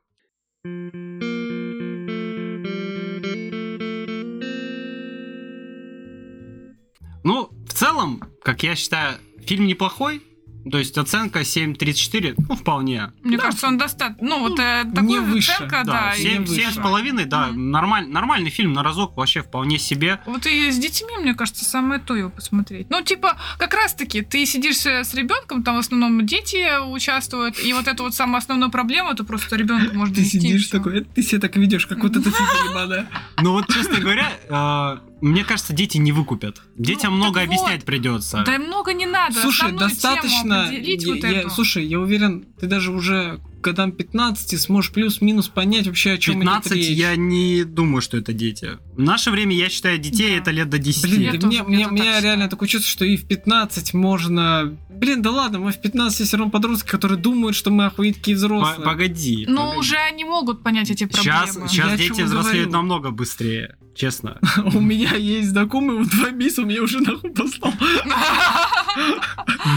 A: Ну, в целом, как я считаю, фильм неплохой. То есть оценка 7.34, ну, вполне.
B: Мне
C: Да.
B: кажется, он достаточно... Ну, вот э,
C: не
B: такой
C: выше,
B: оценка,
A: Да,
B: да. и-
A: 7,
C: выше.
A: с половиной, да,
B: Мгм.
A: нормаль, нормальный фильм на разок вообще вполне себе.
B: Вот и с детьми, мне кажется, самое то его посмотреть. Ну, типа, как раз-таки, ты сидишь э, с ребенком, там в основном дети участвуют, и вот эту вот самую основную проблему, это просто ребенку можно
C: Ты сидишь такой, «Это ты себя так ведешь, как вот эта фигня ебаная».
A: Ну вот, честно говоря, э, мне кажется, дети не выкупят. Детям
B: Ну,
A: много
B: так
A: объяснять
B: вот.
A: придется.
B: Да и много не надо.
C: Слушай, достаточно. я-
B: вот
C: я- слушай, я уверен, ты даже уже годам 15 сможешь плюс-минус понять вообще, о чем
A: 15
C: идет речь.
A: я не думаю, что это дети. В наше время, я считаю, детей
B: Да.
A: это лет до 10.
C: Блин,
B: Я
C: да
B: тоже
C: мне, мне, меня
B: так
C: реально
B: считаю.
C: такое чувство, что и в 15 можно... Блин, да ладно, мы в 15 все равно подростки, которые думают, что мы охуеть какие
A: По-
C: взрослые.
A: Погоди.
B: Ну,
A: погоди.
B: уже они могут понять эти
A: Сейчас,
B: проблемы.
A: сейчас
C: Я
A: дети взрослеют
C: говорю?
A: намного быстрее, честно.
C: У меня есть знакомый, вот два месяца меня уже нахуй послал.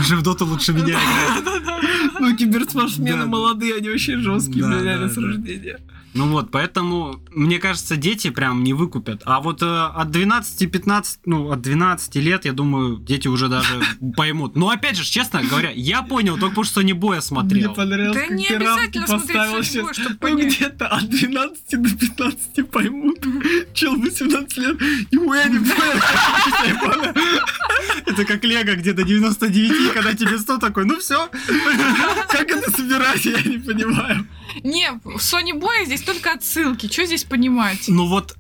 A: Уже в доту лучше меня играют.
C: Ну, киберспортсмены молодые, они вообще жесткие,
A: Да,
C: бля, реально
A: да,
C: с рождения.
A: Ну вот, поэтому, мне кажется, дети прям не выкупят. А вот э, от 12-15, ну, от 12 лет, я думаю, дети уже даже поймут. Но опять же, честно говоря, я понял только потому, что не боя
C: Мне
A: смотрел.
C: понравилось,
B: Да
C: как
B: не обязательно смотреть
C: поставил
B: «Судьбу»,
C: сейчас.
B: чтобы
C: Ну,
B: понять.
C: где-то от 12 до 15 поймут. Чел в было 17 лет. Нихуя не понял.
A: Это как Лего где-то 99, когда тебе 100 такой, ну все.
C: Как это собирать, я не понимаю.
B: Не, Sony Boy здесь только отсылки. Что здесь понимать?
A: Ну вот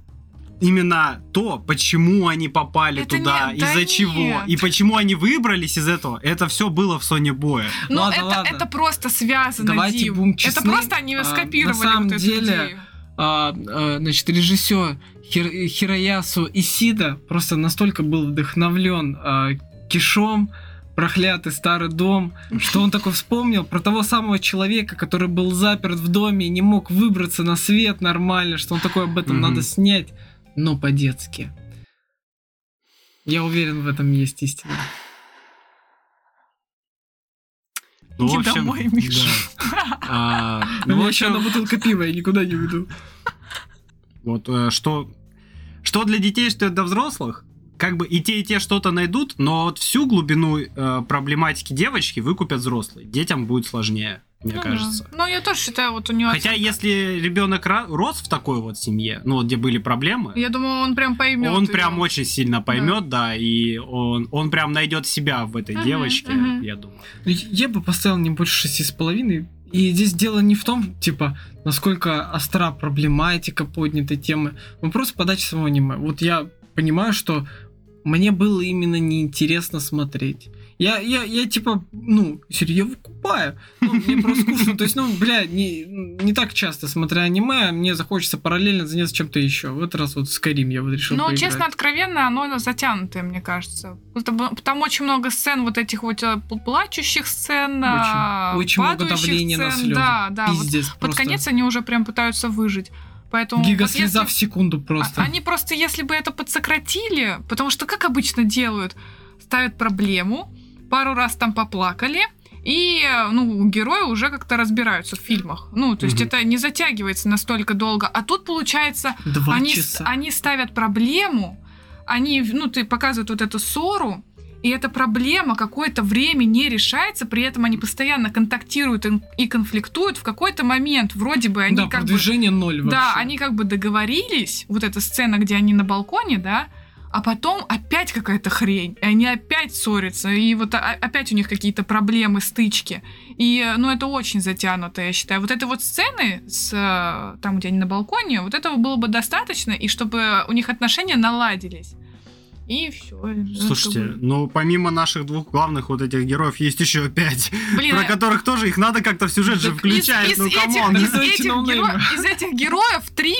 A: именно то, почему они попали
B: Это
A: туда,
B: не- да
A: из-за чего,
B: нет.
A: и почему они выбрались из этого, это все было в Sony Boy.
B: Ну,
C: Ладно,
B: это,
C: ладно.
B: это просто связано,
C: Давайте
B: Дим.
C: будем
B: Это
C: честны.
B: просто они
C: А,
B: скопировали
C: на самом
B: вот
C: деле,
B: идею.
C: А, а, значит, режиссер Хир- Хироясу Исида просто настолько был вдохновлен а, Кишом, проклятый старый дом, что он такой вспомнил про того самого человека, который был заперт в доме и не мог выбраться на свет нормально, что он такой об этом надо снять, но по-детски. Я уверен, в этом есть истина.
A: Ну, в
B: Иди
A: общем,
B: домой, Миша.
A: да. А,
C: У
A: ну, в
C: меня еще одна бутылка пива, я никуда не уйду.
A: Вот э, что, что для детей, что для взрослых, как бы и те, и те что-то найдут, но вот всю глубину э, проблематики девочки выкупят взрослые. Детям будет сложнее, мне
B: Ну да.
A: кажется.
B: Ну, я тоже считаю, вот у него...
A: Хотя, если ребенок рос в такой вот семье, ну вот где были проблемы,
B: Я думаю, он прям поймет.
A: он
B: её.
A: прям очень сильно поймет, да, и он, он прям найдет себя в этой
B: Мгм,
A: девочке,
B: мгм.
A: я думаю.
C: Я бы поставил не больше шести с половиной. И здесь дело не в том, типа, насколько остра проблематика поднятой темы. Вопрос подачи самого аниме. Вот я понимаю, что мне было именно неинтересно смотреть. Я, я, я типа, ну, серьезно выкупаю. Ну, мне просто скучно. То есть, ну, бля, не, не так часто смотря аниме, мне захочется параллельно заняться чем-то еще. В этот раз вот Skyrim я вот решил
B: Ну,
C: поиграть.
B: честно, откровенно, оно затянутое, мне кажется. Там очень много сцен вот этих вот э, плачущих сцен, а,
C: Очень, очень много давления на
B: сцен.
C: слезы.
B: Да, да. Вот
C: Пиздец,
B: под
C: просто.
B: конец они уже прям пытаются выжить. Поэтому
C: Гига
B: вот если-
C: в секунду просто.
B: А- Они просто, если бы это подсократили, потому что, как обычно делают, ставят проблему, пару раз там поплакали, и, ну, герои уже как-то разбираются в фильмах. Ну, то есть
A: Мгм.
B: это не затягивается настолько долго. А тут, получается,
C: Два
B: они,
C: часа.
B: они ставят проблему, они, ну, ты показывают вот эту ссору, и эта проблема какое-то время не решается, при этом они постоянно контактируют и- конфликтуют. В какой-то момент вроде бы они
C: да,
B: как бы...
C: продвижение ноль вообще.
B: Да, они как бы договорились, вот эта сцена, где они на балконе, да, а потом опять какая-то хрень, и они опять ссорятся, и вот опять у них какие-то проблемы, стычки. И, ну, это очень затянуто, я считаю. Вот этой вот сцены, с, э, там, где они на балконе, вот этого было бы достаточно, и чтобы у них отношения наладились. И все.
A: Слушайте, ну помимо наших двух главных вот этих героев есть еще пять,
B: Блин,
A: про
B: а-
A: которых тоже их надо как-то в сюжет же
C: Так
A: включать,
B: из,
A: ну
B: из этих,
A: come
B: on.
C: из
B: этих геро- из этих героев три,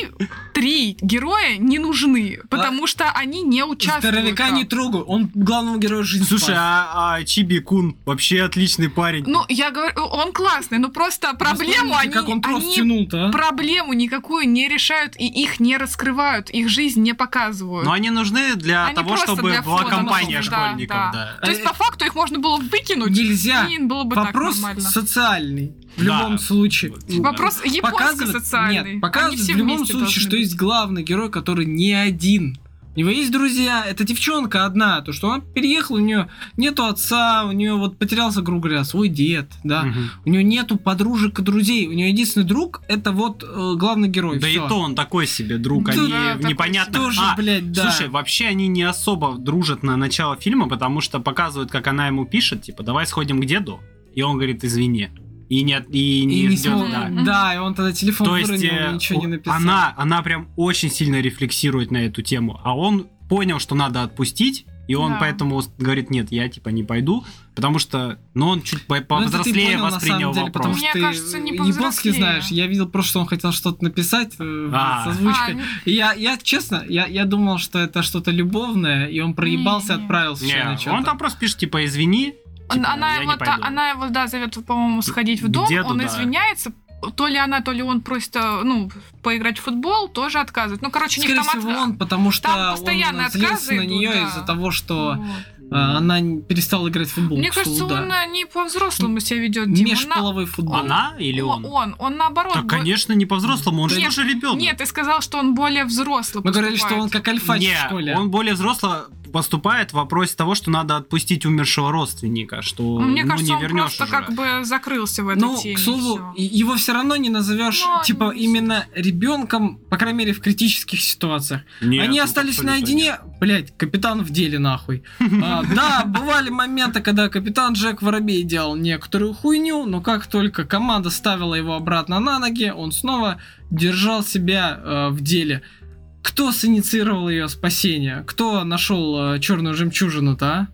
B: три героя не нужны, потому что они не участвуют.
C: Здоровяка
B: там.
C: не трогаю, он главному герою жизнь
A: Слушай,
C: спас.
A: а, а Чиби Кун вообще отличный парень.
B: Ну, я говорю, он классный, но просто проблему
C: Вспомните,
B: они,
C: как он
B: они
C: тянул-то, а?
B: проблему никакую не решают и их не раскрывают, их жизнь не показывают.
A: Но они нужны для
B: Они
A: того,
B: просто
A: чтобы была компания школьников,
B: да.
A: да.
B: То есть, по факту, их можно было выкинуть.
C: Нельзя.
B: И было бы
C: Вопрос
B: так нормально.
C: социальный. В
A: Да.
C: любом случае. Ну,
B: Вопрос
C: показывает-
B: японско-социальный.
C: Нет, показывает в любом случае, что есть главный герой, который не один. У него есть друзья, это девчонка одна, то что она переехала, у нее нету отца, у нее вот потерялся, грубо говоря, свой дед, да,
A: Мгм.
C: у нее нету подружек и друзей, у нее единственный друг это вот э, главный герой.
A: Да
C: всё.
A: и то он такой себе друг,
C: Да,
A: они
B: такой
A: непонятно.
C: Тоже,
A: А,
C: блядь, да.
A: Слушай, вообще они не особо дружат на начало фильма, потому что показывают, как она ему пишет, типа, давай сходим к деду. И он говорит, извини. И не, и не,
C: и не
A: ждет,
C: смог-
A: да.
C: да. и он тогда телефон
A: То есть э,
C: и ничего не написал.
A: она, она прям очень сильно рефлексирует на эту тему, а он понял, что надо отпустить, и он
B: Да.
A: поэтому говорит, нет, я типа не пойду, потому что, ну, он чуть по-
C: Ну,
A: повзрослее
C: понял,
A: воспринял
C: деле,
A: вопрос.
C: потому
B: Мне
C: что ты
B: кажется, не
C: японский знаешь. Я видел просто, что он хотел что-то написать э,
A: А.
C: с
B: А,
C: озвучкой.
B: ну,
C: И я, я, честно, я, я думал, что это что-то любовное, и он проебался и
B: Не-не.
C: отправился еще на
A: Не, он там просто пишет, типа, извини, типа,
B: она, его, та- она его, да, зовет, по-моему, сходить в дом,
A: деду,
B: он
A: да.
B: извиняется, то ли она, то ли он просит, э, ну, поиграть в футбол, тоже отказывает. Ну, короче,
C: Скорее
B: там
C: всего, он, потому что
B: там постоянно
C: он
B: отказы
C: на
B: идут,
C: нее
B: да.
C: из-за того, что
B: Вот.
C: э, она не- перестала играть в футбол.
B: Мне кажется,
C: слову, да.
B: он э, не по-взрослому себя ведет, Дим. Он
C: Межполовой футбол.
A: Она или он?
B: Он, он наоборот.
A: Так,
B: бо-
A: конечно, не по-взрослому, он же
B: Нет,
A: тоже ребенок.
B: Нет, ты сказал, что он более взрослый
C: Мы говорили, что
B: поступает.
C: он как альфач
A: Не,
C: в школе.
A: он более взрослый поступает в вопросе того, что надо отпустить умершего родственника, что
B: Ну, Мне
A: ну,
B: кажется,
A: не
B: он
A: вернешь
B: просто
A: уже.
B: как бы закрылся в этой
C: Ну,
B: теме.
C: к слову,
B: всё.
C: и- его все равно не назовешь,
B: Ну,
C: типа,
B: не-
C: именно ребенком, по крайней мере, в критических ситуациях.
A: Нет,
C: Они
A: тут
C: остались наедине,
A: нет.
C: блять, капитан в деле нахуй. А, да, бывали моменты, когда капитан Джек Воробей делал некоторую хуйню, но как только команда ставила его обратно на ноги, он снова держал себя э, в деле. Кто синициировал ее спасение? Кто нашел черную жемчужину-то, а?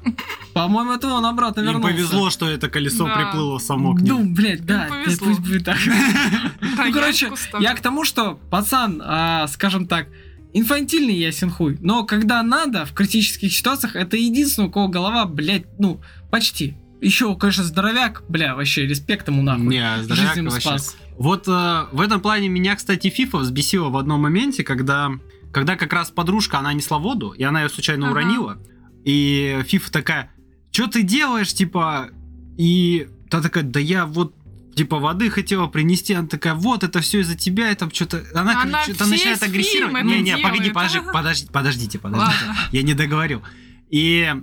C: По-моему, это он обратно
A: Им
C: вернулся.
A: повезло, что это колесо
B: Да.
A: приплыло само к ним.
C: Ну, блядь, да, да,
B: повезло.
C: пусть будет так.
B: Да,
C: Ну, короче,
B: ставлю.
C: я к тому, что пацан, а, скажем так, инфантильный ясен хуй, но когда надо, в критических ситуациях, это единственный, у кого голова, блядь, ну, почти. Еще, конечно, здоровяк, бля, вообще, респект ему нахуй.
A: Не, здоровяк
C: Жизнь ему
A: вообще.
C: спас.
A: Вот э, в этом плане меня, кстати, FIFA взбесила в одном моменте, когда, когда как раз подружка, она несла воду, и она ее случайно
B: Ага.
A: уронила. И FIFA такая, что ты делаешь, типа, и та такая, да я вот типа воды хотела принести, она такая, вот это все из-за тебя, это что-то, она,
B: Она
A: что-то начинает агрессировать. Не, не, погоди, подожди, подожди, подождите, подождите,
B: Ладно.
A: я не договорил. И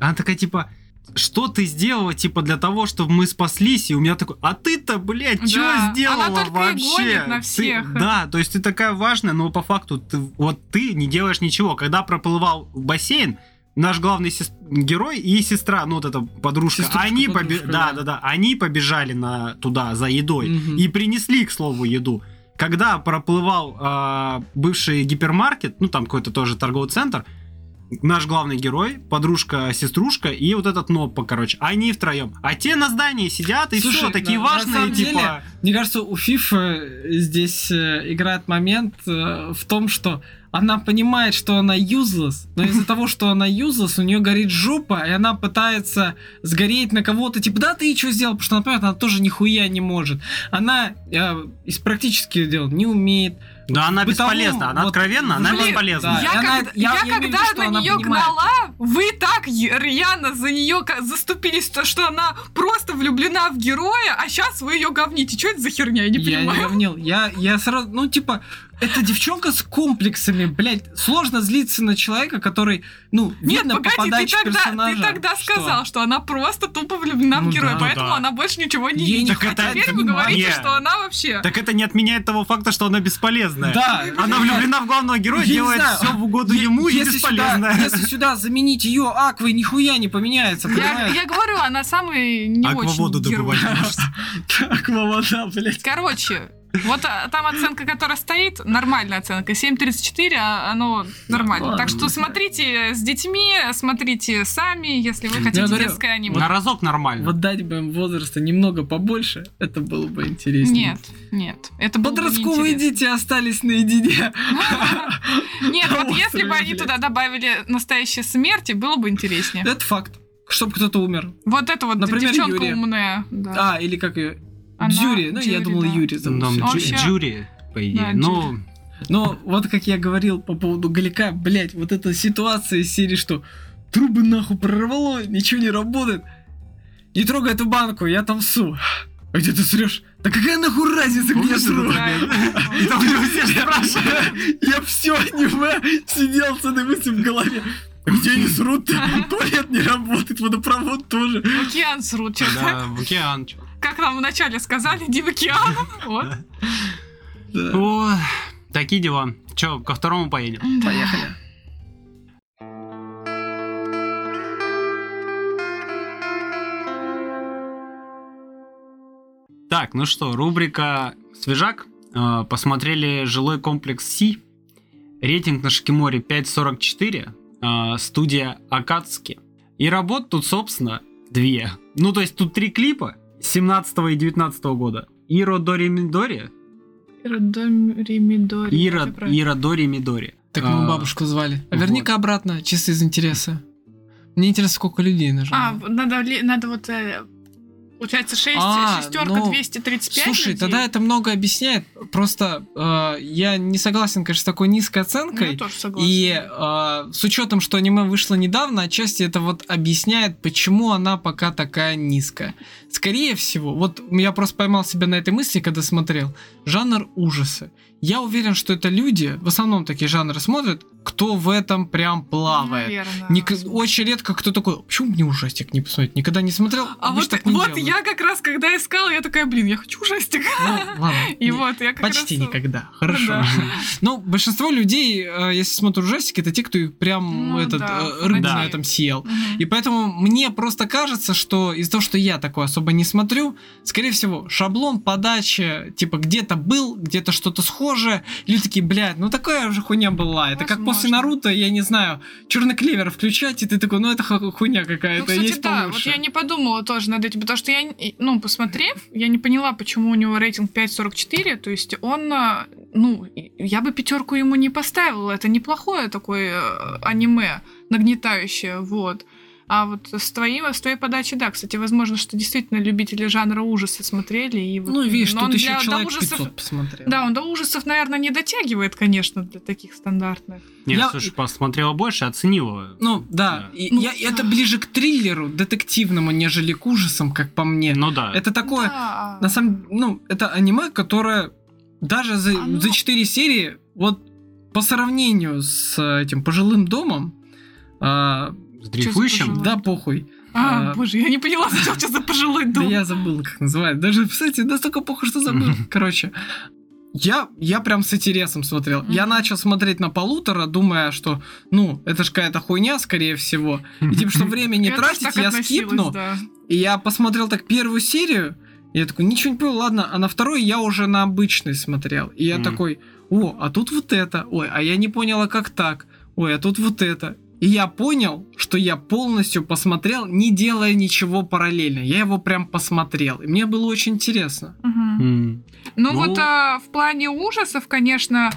A: она такая типа, что ты сделала, типа, для того, чтобы мы спаслись? И у меня такой, а ты-то, блядь, что
B: Да,
A: сделала
B: она только и
A: вообще?
B: гонит на
A: Ты-
B: всех.
A: да, то есть ты такая важная, но по факту ты, вот ты не делаешь ничего. Когда проплывал в бассейн, наш главный сес- герой и сестра, ну вот эта подружка,
C: Сеструшка,
A: они
C: подружка,
A: побе- да,
C: да.
A: да, да, они побежали на туда за едой
C: Мгм.
A: и принесли, к слову, еду. Когда проплывал а, бывший гипермаркет, ну там какой-то тоже торговый центр, наш главный герой, подружка, сеструшка и вот этот Ноппа, короче, они втроем. А те на здании сидят и
C: Слушай,
A: все, такие
C: на- на
A: важные,
C: самом
A: типа.
C: деле, Мне кажется, у FIFA здесь э, играет момент э, в том, что она понимает, что она useless, но из-за того, что она useless, у нее горит жопа, и она пытается сгореть на кого-то, типа, да, ты что сделал? Потому что, например, она тоже нихуя не может. Она э, из практических дел не умеет.
A: Да, она
C: бытовом,
A: бесполезна, она
C: вот,
A: откровенно, она
C: блин,
A: бесполезна.
C: да.
B: Я,
C: она-
B: когда,
C: я-
B: я
C: я
B: когда
C: что
B: на нее
C: понимает.
B: гнала, вы так рьяно за нее заступились, то, что она просто влюблена в героя, а сейчас вы ее говните. Что это за херня? Я не
C: Я не
B: понимаю.
C: говнил. Я, я сразу, ну, типа, это девчонка с комплексами, блядь. Сложно злиться на человека, который, ну,
B: Нет,
C: видно по
B: погоди, ты
C: подаче
B: тогда,
C: персонажа.
B: ты тогда
C: что-
B: сказал, что она просто тупо влюблена
C: Ну
B: в героя,
C: да.
B: поэтому
A: Ну да.
B: она больше ничего не
C: Ей не
B: видит. А
A: хватает
B: теперь вы говорите,
A: Не.
B: что она вообще...
A: Так это не отменяет того факта, что она бесполезная.
C: Да.
A: Она влюблена в главного героя,
C: Я не
A: делает все в угоду ему и
C: если сюда,
A: бесполезная.
C: если сюда заменить ее аквой, нихуя не поменяется,
B: Я,
C: понимаешь?
B: я говорю, она самый не
A: Акваводу
B: очень герой.
A: добывать может.
C: Аквавода, блядь.
B: Короче, вот а, там оценка, которая стоит, нормальная оценка. 7.34, а оно нормально.
C: Ладно,
B: так что
C: да.
B: смотрите с детьми, смотрите сами, если вы хотите
C: говорю,
B: детское аниме.
A: На разок нормально.
C: Вот дать бы им возраста немного побольше, это было бы интереснее.
B: Нет, нет. Это бы
C: Подростковые
B: неинтересно.
C: дети остались наедине.
B: Нет, вот если бы они туда добавили настоящие смерти, было бы интереснее.
C: Это факт. Чтобы кто-то умер.
B: Вот это вот
C: Например,
B: девчонка
C: Юрия.
B: умная. да.
C: А, или как ее?
B: Она-
C: Дзюри. Ну, я
B: Дзюри,
C: думал,
B: да.
C: Юрий зовут.
B: Вообще-
A: Джури, по идее.
B: Да,
A: Ну,
C: Но вот как я говорил по поводу Галика, блять, вот эта ситуация из серии, что трубы нахуй прорвало, ничего не работает. Не трогай эту банку, я там су. А где ты срешь? Да какая нахуй разница, где я сру?
A: И там все спрашивают.
C: Я все аниме сидел с этой мыслью в голове. А Где они срут-то? Туалет не работает, водопровод тоже.
B: В океан срут что-то.
A: Да, в океан. чё.
B: Как нам вначале сказали, не в океан. Вот.
A: О, такие дела. Че, ко второму поедем?
C: Поехали.
A: Так, ну что, рубрика «Свежак». Э, Посмотрели жилой комплекс Си. Рейтинг на Шикиморе 5.44. э, Студия Акацки. И работ тут, собственно, две. Ну, то есть тут три клипа 17 и 19 года. Иро Дори Мидори.
B: Ира Мидори.
A: Ира, Ира Дори Мидори.
C: Так
A: А,
C: мы бабушку звали. А
A: вот.
C: верни-ка обратно, чисто из интереса. Мне интересно, сколько людей
B: А,
C: нажало.
B: надо, ли- надо вот... э, Получается 6,
C: А,
B: шестерка
C: ну,
B: 235
C: Слушай,
B: людей?
C: тогда это много объясняет. Просто э, я не согласен, конечно, с такой низкой
B: Ну,
C: оценкой.
B: я тоже согласна.
C: И э, с учетом, что аниме вышло недавно, отчасти это вот объясняет, почему она пока такая низкая. скорее всего, вот я просто поймал себя на этой мысли, когда смотрел, жанр ужасы. Я уверен, что это люди, в основном такие жанры смотрят, кто в этом прям плавает.
B: Наверное.
C: Ник- очень редко кто такой, почему мне ужастик не посмотреть? Никогда не смотрел.
B: А вот,
C: так не
B: вот
C: делают.
B: я как раз, когда искала, я такая, блин, я хочу ужастик.
C: Ну, ладно.
B: И
C: Не-
B: вот я как
C: Почти
B: раз...
C: никогда. Хорошо.
B: Да.
C: Ну, большинство людей, э, если смотрят ужастики, это те, кто прям
B: Ну
C: этот
B: да,
C: э, рыбу
A: да.
C: на этом съел.
B: Мгм.
C: И поэтому мне просто кажется, что из-за того, что я такой особо не смотрю, скорее всего, шаблон подачи, типа, где-то был, где-то что-то схожее, люди такие, блядь, ну такая уже хуйня была. Это как после
B: Возможно.
C: Наруто, я не знаю, черный клевер включать, и ты такой, ну это ху- хуйня
B: Ну,
C: какая-то,
B: кстати,
C: есть
B: да, вот
C: получше.
B: я не подумала тоже над этим, потому что я, ну, посмотрев, я не поняла, почему у него рейтинг 5.44, то есть он, а, ну, я бы пятерку ему не поставила, это неплохое такое э, аниме, нагнетающее, вот. А вот с твоей, с твоей подачи, да, кстати, возможно, что действительно любители жанра ужаса смотрели. И вот,
C: Ну, видишь, тут
B: он
C: еще
B: для- до
C: человек
B: ужасов-
C: 500 посмотрел.
B: Да, он до ужасов, наверное, не дотягивает, конечно, для таких стандартных.
A: Нет,
C: Я-
A: слушай, посмотрела больше, оценила.
C: Ну, да,
A: Да.
C: и
B: Ну,
C: я- это ближе к триллеру, детективному, нежели к ужасам, как по мне.
A: Ну да.
C: Это такое,
B: Да.
C: на самом ну, это аниме, которое даже за,
B: Оно-
C: за 4 серии, вот по сравнению с этим пожилым домом, а,
A: С дрейфующим?
C: да, похуй.
B: А,
C: а,
B: боже, я не поняла, сначала, что за пожилой
C: Да
B: дом.
C: я забыл, как называется. Даже, кстати, настолько похуй, что забыл. Короче, я, я прям с интересом смотрел. Я
B: Мгм.
C: начал смотреть на полутора, думая, что, ну, это ж какая-то хуйня, скорее всего. И типа, что время не
B: Я
C: тратить, я скипну.
B: да.
C: И я посмотрел так первую серию, и я такой, ничего не понял, ладно, а на второй я уже на обычный смотрел. И я такой, о, а тут вот это, ой, а я не поняла, как так, ой, а тут вот это. И я понял, что я полностью посмотрел, не делая ничего параллельно. Я его прям посмотрел. И мне было очень интересно.
B: Мгм.
A: М.
B: Ну,
A: Ну-
B: вот а, в плане ужасов, конечно,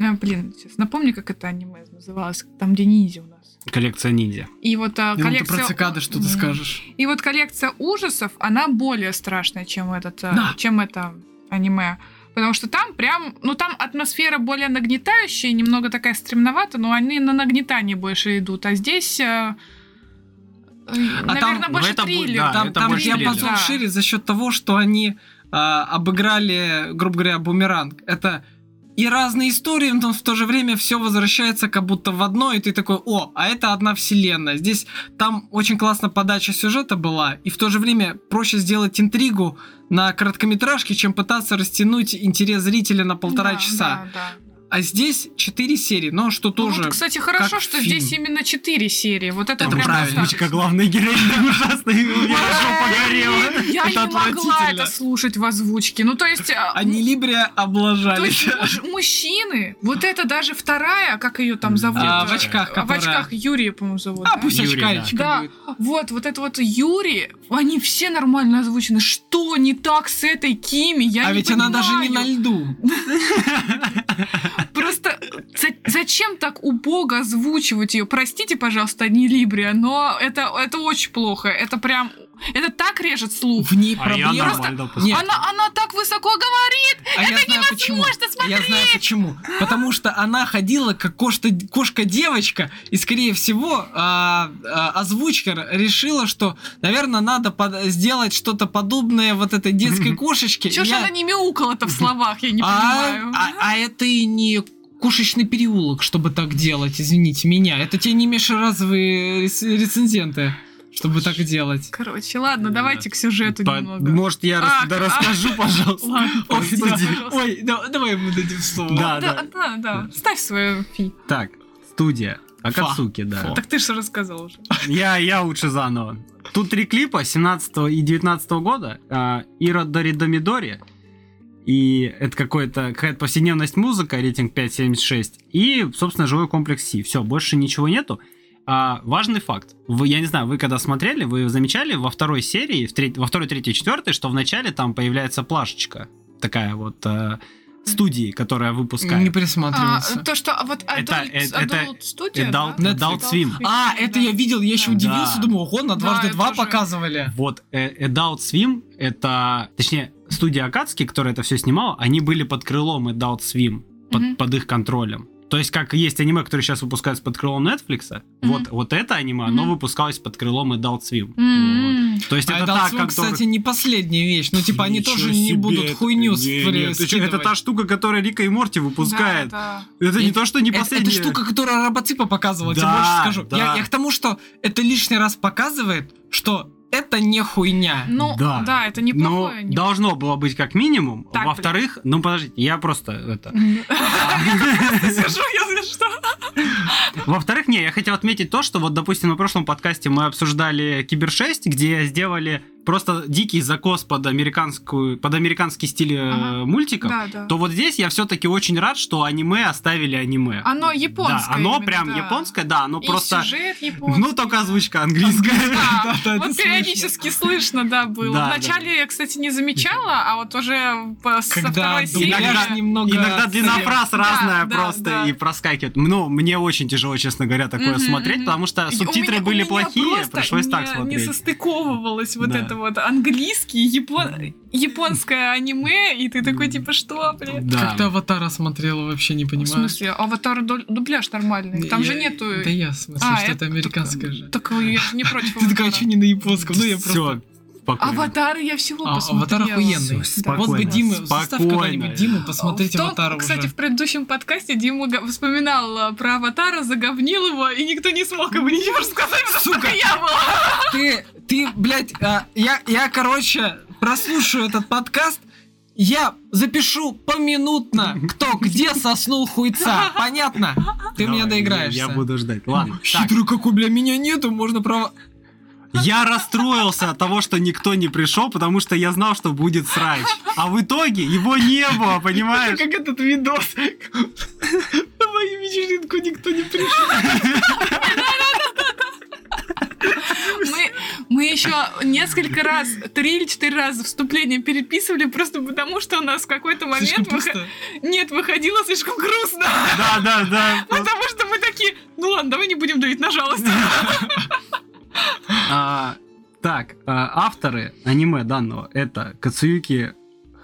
B: а, блин, сейчас напомню, как это аниме называлось, там где ниндзя у нас.
A: Коллекция ниндзя.
B: И вот а,
C: Ну, ты
B: коллекция...
C: про цикады что-то
B: Мгм.
C: скажешь.
B: И вот коллекция ужасов, она более страшная, чем этот, а,
C: Да.
B: чем это аниме. Потому что там прям, ну там атмосфера более нагнетающая, немного такая стремноватая, но они на нагнетание больше идут. А здесь, э, э, наверное,
C: там-
B: больше
A: это
B: триллер.
A: да,
C: там
A: это
C: там
A: больше
C: диапазон.
B: Да.
C: шире за счет того, что они а, обыграли, грубо говоря, бумеранг. Это и разные истории, но в то же время все возвращается как будто в одно, и ты такой, о, а это одна вселенная. Здесь там очень классно подача сюжета была, и в то же время проще сделать интригу на короткометражке, чем пытаться растянуть интерес зрителя на полтора
B: Да,
C: часа.
B: да, да.
C: А здесь 4 серии, но что
B: Ну
C: тоже...
B: вот, кстати, хорошо,
C: как
B: что
C: фильм.
B: здесь именно четыре серии. Вот это,
C: Это правильно.
A: Озвучка главной героини ужасная, у меня жопа горела.
B: Я не могла это слушать в озвучке. Ну, то есть... а,
C: Они Либрия
B: То
C: облажались.
B: мужчины, вот это даже вторая, как ее там зовут?
C: А, в очках,
B: В очках Юрия, по-моему, зовут.
C: А, пусть очкаричка
B: Да, вот, вот это вот Юрий, они все нормально озвучены. Что не так с этой Кими? Я
C: а
B: не
C: ведь она даже не на льду.
B: Просто за- зачем так убого озвучивать ее? Простите, пожалуйста, не Либрия, но это, это очень плохо. Это прям... Это так режет слух.
C: В ней
A: А я
C: проблема.
A: нормально
C: Нет,
B: Она, она так высоко говорит!
C: а я знаю почему.
B: невозможно
C: Я знаю почему. Потому что она ходила как кошка- кошка-девочка, и, скорее всего, а, а, озвучка решила, что, наверное, надо под- сделать что-то подобное вот этой детской кошечке. И
B: ж
C: я-
B: она не мяукала-то в словах, я не понимаю.
C: а- а это и не кошечный переулок, чтобы так делать, извините меня. Это те не межразовые рец- рецензенты, чтобы так делать.
B: Короче, ладно,
A: Да.
B: давайте к сюжету немного.
A: Может, я расскажу, пожалуйста. Ой,
C: давай мы дадим слово.
A: Да,
B: Да,
A: да.
B: Ставь свою фи.
A: Так, студия. Акацуки, да.
C: Фа.
B: Так ты же рассказал уже.
A: Я, я лучше заново. Тут три клипа 17 и 19 года. А, Ира Дори Домидори. И это какой-то, какая-то повседневность музыка, рейтинг 5.76. И, собственно, живой комплекс Си. Все, больше ничего нету. А, важный факт. Вы, я не знаю, вы когда смотрели, вы замечали во второй серии, в треть- во второй, третьей, четвертой, что вначале там появляется плашечка. Такая вот э, студии, которая выпускает.
C: Не
B: А,
C: присматривался.
B: то, что а вот
A: Это-
B: Adult,
A: это- это
B: Adult Studio,
A: Adult-
B: да?
A: Adult Swim.
C: А, это я видел, я еще
B: Да.
C: удивился,
A: Да.
C: думаю, ого, на
B: Да,
C: дважды
B: я
C: два показывали.
A: Вот э, Adult Swim, это, точнее, студия Акацки, которая это все снимала, они были под крылом Adult Swim, под,
B: Мгм.
A: под их контролем. То есть, как есть аниме, которые сейчас выпускаются под крылом Netflix,
B: Мгм.
A: вот, вот это аниме, оно
B: Мгм.
A: выпускалось под крылом Adult Swim.
B: М,
A: То есть это
C: Adult Swim,
A: которая...
C: кстати, не последняя вещь. Ну, типа, они тоже не будут
A: это-
C: хуйню
A: Не, не,
C: скидывать.
A: Это та штука, которая Рика и Морти выпускает.
B: Да,
A: Это не
C: Я-
A: то, что не
C: Это-
A: последняя.
C: Это штука, которая робоципа показывала, тебе
A: Да,
C: больше скажу.
A: да.
C: Я, я к тому, что это лишний раз показывает, что это не хуйня.
B: Ну,
A: Да.
B: да, это
A: Но
B: неплохое. не-
A: должно было быть как минимум.
B: Так,
A: Во-вторых, ну подождите, я просто это.
B: Скажу, если что.
A: Во-вторых, не, я хотел отметить то, что вот, допустим, на прошлом подкасте мы обсуждали Кибер 6, где сделали просто дикий закос под американскую, под американский стиль э,
B: Ага.
A: мультиков.
B: Да, да.
A: То вот здесь я все-таки очень рад, что аниме оставили аниме.
B: Оно японское.
A: да, оно
B: именно,
A: прям
B: да.
A: японское, да, оно
B: И
A: просто.
B: сюжет японский.
A: Ну, только озвучка английская.
B: Да,
C: Да, да,
B: вот периодически слышно, да, было.
A: Да,
B: Вначале я, кстати, не замечала, а вот уже по- со
C: Когда
B: второй серии...
A: Иногда-
C: немного...
A: Иногда длина фраз
B: Да,
A: разная
B: да,
A: просто
B: да.
A: и проскакивает. Ну, мне очень тяжело, честно говоря, такое
B: Мгм,
A: смотреть,
B: мгм.
A: потому что
B: И у
A: субтитры
B: меня- у
A: были
B: меня
A: плохие, пришлось так смотреть.
B: Не состыковывалось вот
A: Да.
B: это вот английский, япон- японское аниме, и ты такой, типа, что, блин?
A: Да.
C: Как ты аватара смотрела, вообще не
B: В
C: понимаю.
B: смысле, аватар дуб- дубляж нормальный, там
C: Я-
B: же нету...
C: Да я, в смысле,
B: А,
C: что это американское же.
B: Так я же не против
C: Ты такая, что не на японском? Ну, я просто...
A: Спокойно.
B: Аватар я всего
C: А,
B: посмотрела.
C: аватар охуенный.
A: Всё,
C: Вот бы
A: спокойно,
C: Дима, заставь
A: спокойно.
C: когда-нибудь Диму посмотреть
B: В том,
C: аватара
B: Кстати,
C: уже.
B: в предыдущем подкасте Дима вспоминал а, про аватара, заговнил его, и никто не смог ему ничего сказать, потому что
C: Сука.
B: я была.
C: Ты, ты, блядь, а, я, я, короче, прослушаю этот подкаст, я запишу поминутно, кто где соснул хуйца. Понятно? Ты
A: Давай,
C: меня доиграешься.
A: Я, я буду ждать. Ладно. Так,
C: Хитрый какой, бля, меня нету, можно право...
A: я расстроился от того, что никто не пришел, потому что я знал, что будет срач. А в итоге его не было, понимаешь?
C: Как этот видос. На мою вечеринку никто не пришел.
B: Мы, мы еще несколько раз, три или четыре раза вступление переписывали, просто потому что у нас в какой-то момент... выхо-
C: пусто.
B: Нет, выходило слишком грустно.
A: Да, да, да.
B: Потому что мы такие, ну ладно, давай не будем давить на жалость.
A: А, Так, а, авторы аниме данного это Кацуюки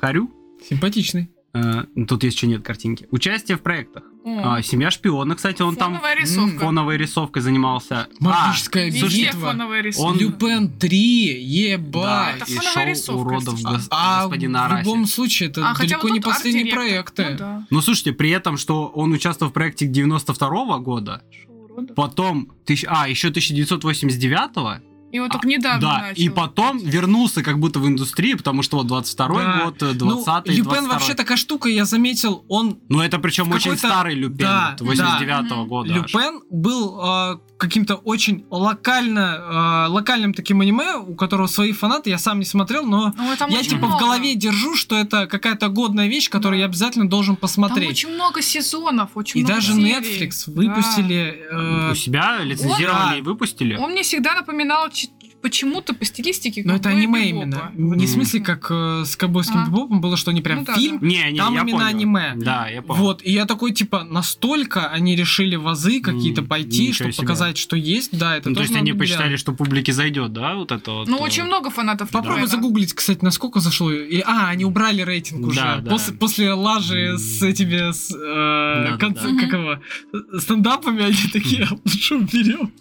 A: Харю.
C: Симпатичный.
A: А, Тут есть еще нет картинки. Участие в проектах.
B: О,
A: А, Семья шпиона, кстати, он там
B: Фоновая рисовка.
A: фоновой рисовкой занимался.
C: Магическая
B: Везде
C: битва.
B: фоновая рисовка.
A: Он-
C: Люпен 3,
A: Да,
C: ебать.
B: это
A: и
B: фоновая
A: шоу
B: рисовка,
A: уродов
B: если
A: гос-
C: А
A: господина
C: в
A: Араси.
C: любом случае, это
B: А, хотя
C: далеко
B: вот
C: не
B: тут
C: последние проекты.
B: Ну да.
A: Ну, слушайте, при этом, что он участвовал в проекте 92 года,
B: Уродов.
A: потом, а, еще 1989
B: И вот только недавно
A: да,
B: начал.
A: и потом вернулся как будто в индустрию, потому что вот 22
C: Да.
A: год, э,
C: Ну,
A: 20
C: Люпен вообще такая штука, я заметил, он
A: Ну, это причем
C: в
A: очень старый Люпен,
C: Да,
A: вот 89
B: да.
A: года. аж.
C: Люпен был э, каким-то очень локально, э, локальным таким аниме, у которого свои фанаты, я сам не смотрел, но
B: Ну, там
C: я типа в
B: много.
C: голове держу, что это какая-то годная вещь, которую
B: Да.
C: я обязательно должен
B: Там
C: посмотреть.
B: очень много сезонов, очень
C: И
B: много
C: даже
B: серий.
C: Netflix
B: Да.
C: выпустили... э,
A: У себя лицензировали
C: Да.
A: и выпустили.
B: Он мне всегда напоминал почему-то по стилистике.
C: но это аниме
B: бибопа.
C: именно. Не в смысле, как э, с ковбойским
B: Ага.
C: бибопом было, что они прям
B: Ну да,
C: фильм,
A: Не, не,
C: Там
A: я
C: именно
A: понял.
C: аниме.
A: Да, я понял.
C: Вот, и я такой, типа, настолько они решили вазы какие-то пойти,
A: ничего
C: чтобы
A: себе.
C: показать, что есть, да, это
A: Ну, то есть они посчитали, что публике зайдет, да, вот это вот.
B: Ну,
A: э,
B: очень много фанатов.
C: Попробуй загуглить, кстати, насколько зашло. И, а, они убрали рейтинг уже.
A: Да, да.
C: После, лажи с этими, с, э,
A: Да,
C: конц-
A: да,
B: да.
C: как его, стендапами, они такие, «А что берем?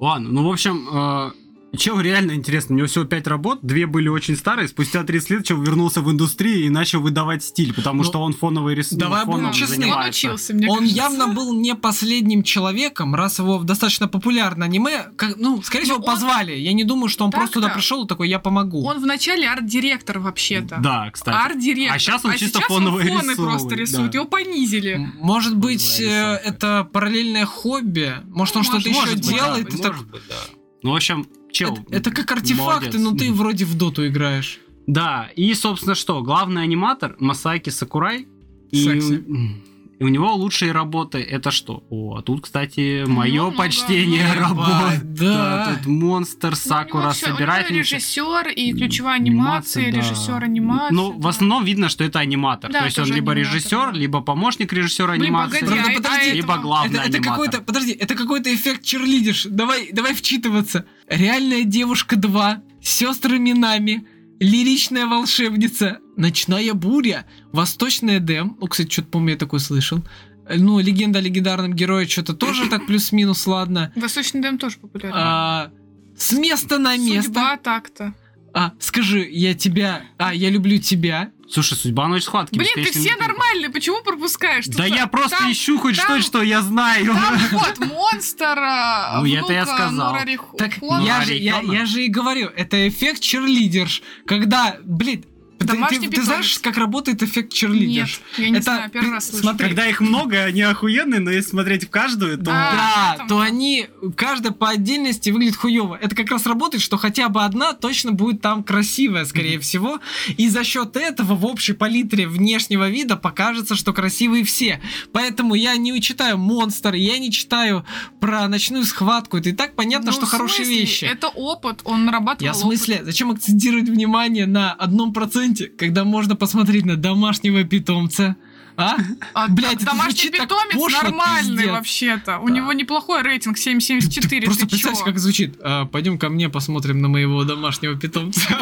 A: Ладно, ну, в общем, э, Чел реально интересно, у него всего 5 работ, две были очень старые, спустя 30 лет Чел вернулся в индустрию и начал выдавать стиль, потому
C: Ну,
A: что он фоновый рисунок.
C: давай будем
B: Он
C: честны.
B: учился, мне
C: Он
B: кажется.
C: явно был не последним человеком, раз его в достаточно популярное аниме, как- ну, скорее
B: Но
C: всего,
B: он-
C: позвали. Я не думаю, что он просто туда пришел и такой, я помогу.
B: Он вначале арт-директор вообще-то.
A: Да, кстати.
B: Арт-директор.
A: А щас он чисто
B: сейчас
A: фоновый
B: он фоны
A: рисует,
B: просто рисует.
A: да.
B: Его понизили.
C: Может быть, э, это параллельное хобби? Может, он
B: Ну,
C: что-то
B: может
C: еще
B: быть,
C: делает?
A: да,
C: и так-
A: может быть, да. Ну, в общем, чел.
C: Это, это как артефакты,
A: молодец.
C: но ты вроде в доту играешь.
A: Да, и, собственно, что, главный аниматор Масаки Сакурай.
C: Секси.
A: и у него лучшие работы это что? О, а тут, кстати, мое
B: много,
A: почтение
B: много.
A: работ.
C: Да.
A: тут монстр,
B: Ну,
A: Сакура,
B: у него всё- у него
A: собирательница.
B: режиссер и ключевая анимация,
A: да.
B: режиссер анимации.
A: Ну, в
B: да.
A: основном видно, что это аниматор.
B: Да,
A: То есть он либо
B: аниматор,
A: режиссер,
B: да.
A: либо помощник режиссера
B: Блин,
A: анимации,
B: погоди, а- а
C: подожди,
A: либо главный
C: это, это какой-то, подожди, это какой-то эффект черлидишь. Давай, давай вчитываться. Реальная девушка 2, сестры Минами, лиричная волшебница, ночная буря, восточный Эдем. Ну, кстати, что-то помню, я такой слышал. Ну, легенда о легендарном герое, что-то тоже так плюс-минус, ладно.
B: Восточный Дэм тоже популярен.
C: А, с места на место.
B: Судьба так-то.
C: А, скажи, я тебя... А, я люблю тебя.
A: Слушай, судьба ночь схватки.
B: Блин, ты все нормальные, почему пропускаешь?
A: Да
B: Тут
A: я просто
B: там-
A: ищу хоть
B: там-
A: что, что я знаю.
B: Там вот монстр,
A: Ну, это я сказал.
C: Так я же, я, я же и говорю, это эффект черлидерш. Когда, блин,
B: Домашний
C: ты- ты
B: питомец.
C: знаешь, как работает эффект
B: Нет,
C: черлидерш?
B: я не
C: Это
B: знаю, первый раз слышу.
C: смотри,
A: Когда их много, они охуенные, но если смотреть в каждую, то...
B: А,
C: Да,
B: этом.
C: то они, каждая по отдельности выглядит хуево. Это как раз работает, что хотя бы одна точно будет там красивая, скорее всего. И за счет этого в общей палитре внешнего вида покажется, что красивые все. Поэтому я не читаю монстр, я не читаю про ночную схватку. Это и так понятно,
B: Ну,
C: что хорошие вещи.
B: Это опыт, он нарабатывал
C: Я в смысле, зачем акцентировать внимание на одном проценте, когда можно посмотреть на домашнего питомца? А?
B: опыт. А,
C: Блядь,
B: домашний питомец
C: пошло,
B: нормальный вообще-то. У
C: Да.
B: него неплохой рейтинг 7,74.
C: Ты просто
B: ты
C: представь,
B: чё?
C: как звучит. А, пойдем ко мне посмотрим на моего домашнего питомца.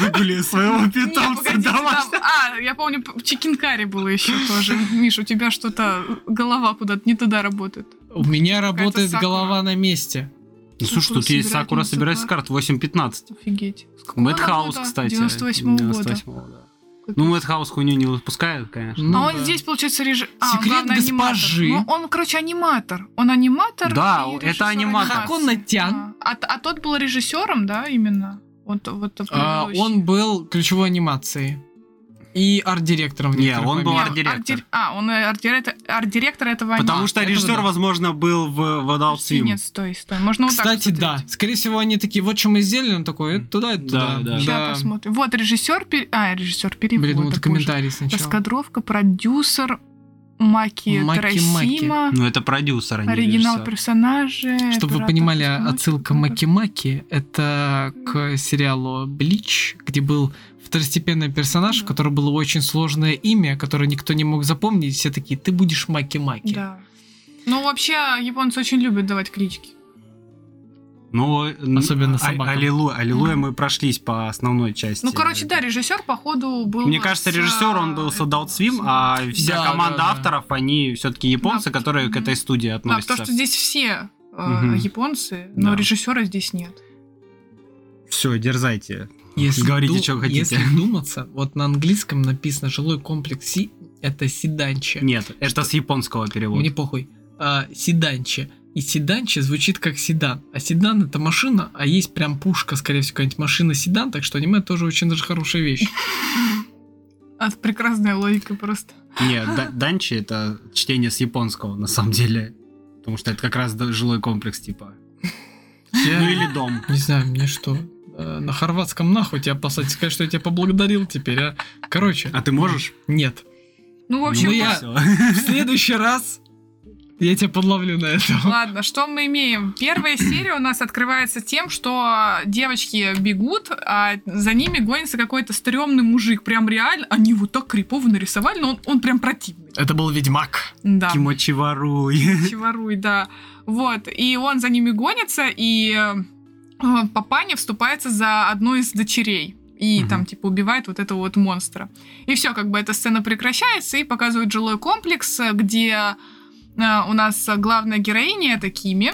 A: Выгули своего питомца домашнего.
B: А, я помню, чикенкари было еще тоже. Миш, у тебя что-то, голова куда-то не туда работает.
C: У меня работает голова на месте.
A: Ну, слушай, тут есть Сакура собирайся карт 8.15.
B: Офигеть.
A: Мэтхаус, кстати.
B: 98 года.
A: 98-го, да. Ну, Мэтхаус хуйню не выпускает, конечно.
C: Ну
B: а он
C: да.
B: здесь, получается, реж... а,
C: Секрет
B: главный
C: госпожи.
B: аниматор. Ну, он, короче, аниматор. Он аниматор.
A: Да,
B: и
A: это аниматор.
B: анимации.
C: Хаконатян.
B: А, а, а тот был режиссером, да, именно? Вот, вот
C: А. Он был ключевой анимацией. И арт-директором. в
A: Не,
C: некоторых
A: он был
C: моментах.
A: Арт-директор.
B: арт-дир- А, он э, арт-директор, арт-директор этого
A: Потому
B: аниме.
A: что режиссер,
C: да.
A: возможно, был в, в Adult Swim.
B: Нет, стой, стой. Можно вот так
C: Кстати, да. Скорее всего, они такие, вот что мы сделали, он такой, это туда, это
A: Да,
C: туда.
A: да.
B: Сейчас посмотрим. Вот режиссер, пер- а, режиссер перевода.
C: Блин, ну вот
B: боже.
C: комментарий сначала.
B: Раскадровка, продюсер, Маки
C: Маки-маки.
B: Тарасима,
A: Ну, это продюсер, а не
B: оригинал
A: режиссер.
B: персонажей.
C: Чтобы вы понимали, отсылка. Маки-Маки — это к сериалу «Блич», где был второстепенный персонаж, у
B: Да.
C: которого было очень сложное имя, которое никто не мог запомнить. Все такие, ты будешь Маки-Маки.
B: Да. Ну, вообще, японцы очень любят давать клички.
A: Ну,
C: Особенно
A: а-
C: собакам.
A: Аллилуйя, аллилуйя,
B: Мгм.
A: мы прошлись по основной части.
B: Ну, короче, да, режиссер, походу, был...
A: Мне кажется,
B: с,
A: режиссер, он был с Adult Swim, а вся
C: Да,
A: команда
C: да, да.
A: авторов, они все-таки японцы,
B: Да,
A: которые к
B: мгм.
A: этой студии
B: Да,
A: относятся.
B: потому что здесь все э,
A: Мгм.
B: японцы, но
A: Да.
B: режиссера здесь нет.
A: Все, дерзайте.
C: Если
A: Говорите,
C: ду-
A: чё хотите.
C: Если вдуматься, вот на английском написано «жилой комплекс Си» — это седанче.
A: Нет, это с японского перевода.
C: Мне похуй. А, седанче. И седанче звучит как седан. А седан это машина, а есть прям пушка, скорее всего, какая-нибудь машина-седан, так что аниме тоже очень даже хорошая вещь.
B: А, прекрасная логика просто.
A: Нет, да- данчи это чтение с японского, на самом деле. Потому что это как раз жилой комплекс, типа. Ну или дом.
C: Не знаю, мне что, э, на хорватском нахуй тебя послать, сказать, что я тебя поблагодарил теперь, а? Короче,
A: А ты можешь?
C: нет.
B: Ну, в общем,
C: Ну, я-. В следующий раз я тебя подловлю на это.
B: Ладно, что мы имеем? Первая серия у нас открывается тем, что девочки бегут, а за ними гонится какой-то стрёмный мужик. Прям реально, они его так крипово нарисовали, но он, он прям противный.
C: Это был Ведьмак.
B: Да.
A: Кимочи воруй.
B: Чеваруй, да. Вот, и он за ними гонится, и э, папаня вступается за одну из дочерей. И
A: Мгм.
B: там, типа, убивает вот этого вот монстра. И все, как бы эта сцена прекращается, и показывают жилой комплекс, где у нас главная героиня, это Кими.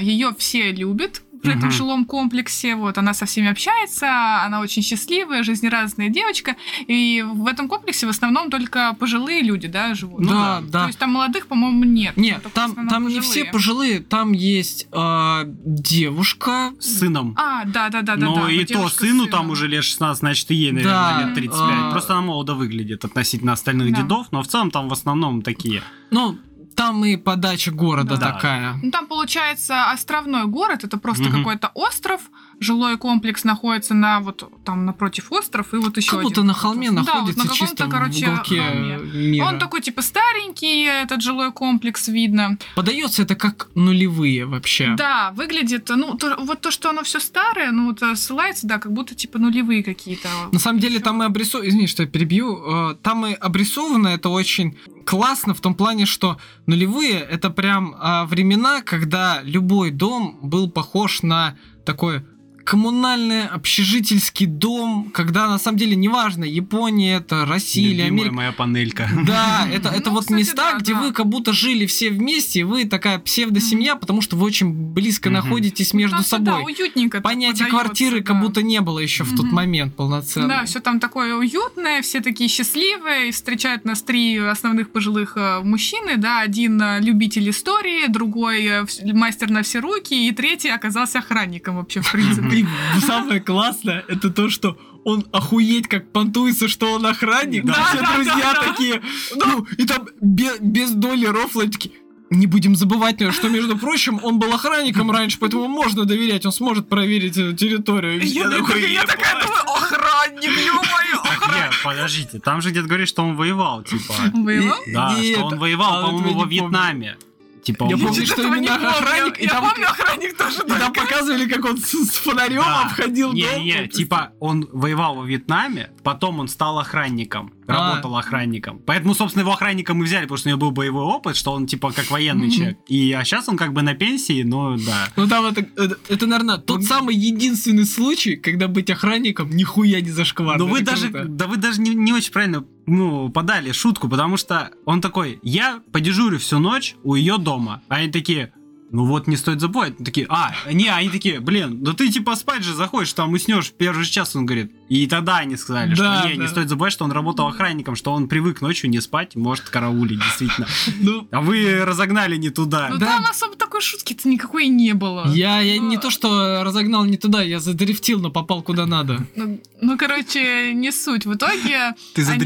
B: Ее все любят в этом жилом комплексе. Вот, она со всеми общается, она очень счастливая, жизнерадостная девочка. И в этом комплексе в основном только пожилые люди, да, живут.
C: Ну да, да.
B: То есть там молодых, по-моему, нет.
C: Нет, там, там не все пожилые, там есть а, девушка.
A: С сыном.
B: А, да, да, да, да.
A: Ну
B: да,
A: и
B: вот
A: то сыну
B: сыном.
A: там уже лет 16, значит и ей, наверное,
C: Да,
A: лет 35.
C: а-
A: Просто она молодо выглядит относительно остальных
B: Да.
A: дедов, но в целом там в основном такие.
C: Ну, там и подача города
B: Да.
C: такая.
B: Ну, там, получается, островной город, это просто
A: Мгм.
B: какой-то остров, жилой комплекс находится на вот там напротив остров, и вот еще
C: Как будто на холме.
B: Да, вот
C: находится
B: на каком-то,
C: чисто
B: короче,
C: в уголке
B: холме.
C: мира.
B: Он такой, типа, старенький, этот жилой комплекс видно.
C: Подается это как нулевые вообще.
B: Да, выглядит, ну, то- вот то, что оно все старое, ну, вот э, ссылается, да, как будто, типа, нулевые какие-то.
C: На самом деле
B: Всё.
C: там и обрисовано, извини, что я перебью, э, там и обрисовано это очень классно в том плане, что нулевые это прям а, времена, когда любой дом был похож на такой коммунальный общежительский дом, когда на самом деле неважно, Япония это, Россия или Америка.
A: моя панелька.
C: Да, это, это
B: Ну,
C: вот
B: кстати,
C: места,
B: да,
C: где
B: да.
C: вы как будто жили все вместе, и вы такая псевдосемья, потому что вы очень близко
A: Мгм.
C: находитесь между
B: Там-то, Да,
C: собой.
B: уютненько. так
C: Понятие
B: подается,
C: квартиры как
B: да.
C: будто не было еще в тот
B: Мгм.
C: момент полноценно.
B: Да, все там такое уютное, все такие счастливые, и встречают нас три основных пожилых э, мужчины, да, один э, любитель истории, другой э, мастер на все руки, и третий оказался охранником вообще, в принципе.
C: И самое классное, это то, что он охуеть как понтуется, что он охранник.
A: Да,
C: все
B: да,
C: друзья
B: да, да.
C: такие. Ну, и там бе- без доли рофла такие. Не будем забывать, что, между прочим, он был охранником раньше, поэтому можно доверять, он сможет проверить э, территорию.
B: Я такая,
C: такие,
B: я такая думаю, охранник, ё-моё, охранник.
A: нет, подождите, там же где-то говорит, что он воевал, типа.
B: Воевал?
A: Да,
C: Нет,
A: что он воевал,
C: а
A: по-моему,
C: я
A: во Вьетнаме. Типа,
C: Я помню, что именно охранник,
B: Я помню, охранник тоже
C: И там показывали, как он с, фонарем обходил
A: не,
C: дом.
A: не, типа он воевал во Вьетнаме, потом он стал охранником,
C: А.
A: работал охранником. Поэтому, собственно, его охранником и взяли, потому что у него был боевой опыт, что он типа как военный человек. И а сейчас он как бы на пенсии, но да.
C: Ну там это, это, наверное, тот самый единственный случай, когда быть охранником нихуя не зашкварно.
A: Но вы
C: Это
A: даже, да вы даже не, не очень правильно ну, подали шутку, потому что он такой, я подежурю всю ночь у ее дома. А они такие, ну вот не стоит забывать. Такие, а, не, они такие, блин, да ты типа спать же заходишь, там уснешь в первый час, он говорит. И тогда они сказали,
C: Да,
A: что не, не
C: да.
A: стоит забывать, что он работал охранником, что он привык ночью не спать, может караулить, действительно.
C: Ну,
A: А вы разогнали не туда.
B: Ну
C: Да.
B: там особо такой шутки-то никакой не было.
C: я, я не
B: Ну,
C: то, что разогнал не туда, я задрифтил, но попал куда надо.
B: Ну, ну, короче, не суть. В итоге...
A: Ты.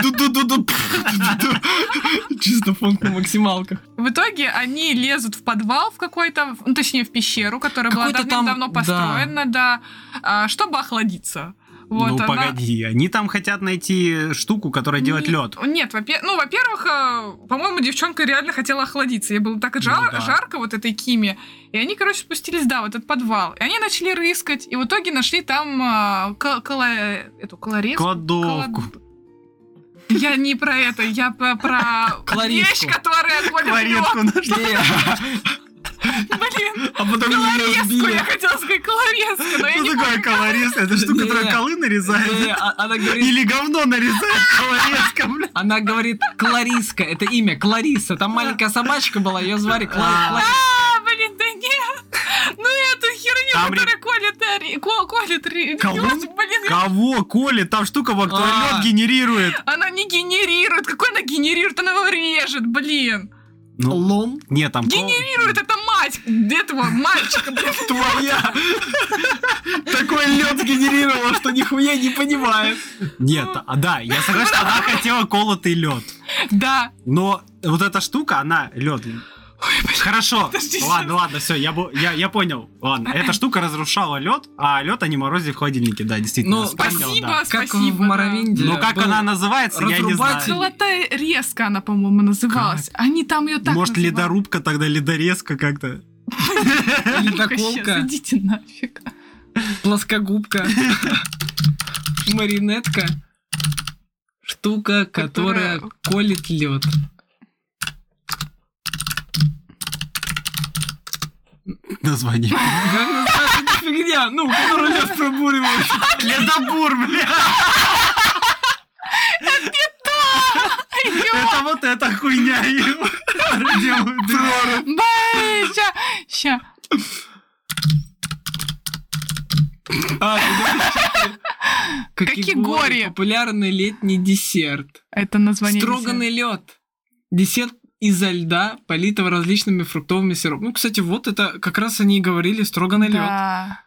C: Ду-ду-ду-ду. Чисто фонк на максималках.
B: В итоге они лезут в подвал в какой-то, ну, точнее, в пещеру, которая была давным-давно построена, да, чтобы охладиться. Вот,
A: ну
B: она-
A: погоди, они там хотят найти штуку, которая делает
B: Не-
A: лед.
B: Нет, во-пе- ну, во-первых, э, по-моему, девчонка реально хотела охладиться. Ей было так жар-
A: Ну да.
B: жарко вот этой Киме. И они, короче, спустились, да, в этот подвал. И они начали рыскать. И в итоге нашли там ка- кала- эту колорезку.
A: Кладовку.
B: Колод- Я не про это, я про, про вещь, которая.
A: Кларетку нашли.
B: Блин,
C: А потом
B: колорезку, я хотела сказать колорезку, но я
A: Что
B: не
A: такое
B: помню.
A: колорез? Это штука, которая колы нарезает.
C: а- Она говорит,
A: Или говно нарезает колорезка, бля.
C: она говорит Клариска, это имя, Клариса. Там маленькая собачка была, ее звали
A: А.
C: Клариса.
B: А, блин, да нет. Ну эту херню,
A: Там ре-
B: которая колет, э, ко- колет,
A: Кого?
B: блин,
A: Кого колет? Там штука, во которой
C: А.
A: лед генерирует.
B: она не генерирует. Какой она генерирует? Она его режет, блин.
A: Ну,
C: Лом
A: нет, там...
B: Генерирует это мать этого мальчика,
C: твоя. Такой лед генерировала, что нихуя не понимает.
A: Нет, а да, я согласен, что она хотела колотый лед.
B: Да.
A: Но вот эта штука, она лед. Хорошо,
B: подожди,
A: ладно, ладно, все, я, бу- я, я понял. Ладно, эта штука разрушала лед, а лед они морозили в холодильнике, да, действительно.
C: Ну,
A: вспомнил,
B: Спасибо,
A: да.
C: Как
B: спасибо.
C: в
B: да.
C: Моровинде.
A: Но как
C: был-
A: она называется, я не знаю.
B: Золотая резка она, по-моему, называлась. Они там ее так
A: Может,
B: называли.
A: ледорубка тогда, ледорезка как-то.
C: Ледоколка.
B: Идите нафиг.
C: Плоскогубка. Маринетка. Штука, которая
B: Которая-
C: колет лед.
A: Название.
C: Фигня? Ну, которую лед пробуриваешь.
A: Ледобур, бля. Это вот эта хуйня. Прорубь.
B: Ща, ща.
C: А,
B: Какигори.
C: Популярный летний десерт.
B: Это название.
C: Строганный лед. Десерт изо льда, политого различными фруктовыми сиропами. Ну, кстати, вот это как раз они и говорили, строганный лед.
B: Да.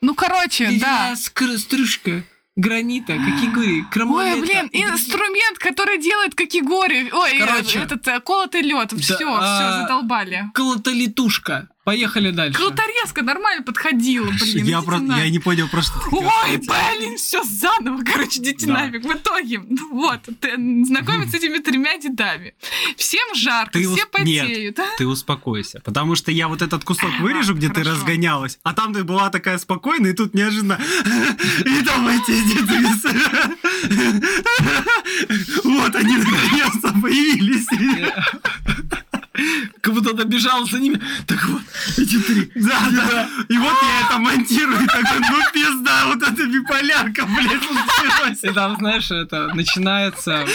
B: Ну, короче, да.
C: Скр- Стружка. Гранита, какигори, крамолета.
B: Ой, блин, инструмент, который делает кокигори. Ой,
C: Короче.
B: этот э, колотый лед. Все, все,
C: а,
B: задолбали.
C: Колотолетушка. Поехали дальше.
B: Круторезка нормально подходила, блин.
A: Я
B: нафиг.
A: я не понял просто. ты
B: Ой, блин, все заново, короче, идите
A: Да.
B: нафиг. В итоге, ну вот, ты знакомиться с этими тремя дедами. Всем жарко,
A: Ты
B: все
A: ус- нет.
B: потеют. а?
A: Ты успокойся, потому что я вот этот кусок вырежу, где ты
B: хорошо.
A: разгонялась, а там ты была такая спокойная, и тут неожиданно... И там эти деды... Вот они наконец-то появились.
C: Как будто он бежал за ними. Так вот, Эти три.
A: Да, да. И вот я это монтирую, и такой, ну пизда, вот это биполярка, блядь, случилась.
C: И там, знаешь, это начинается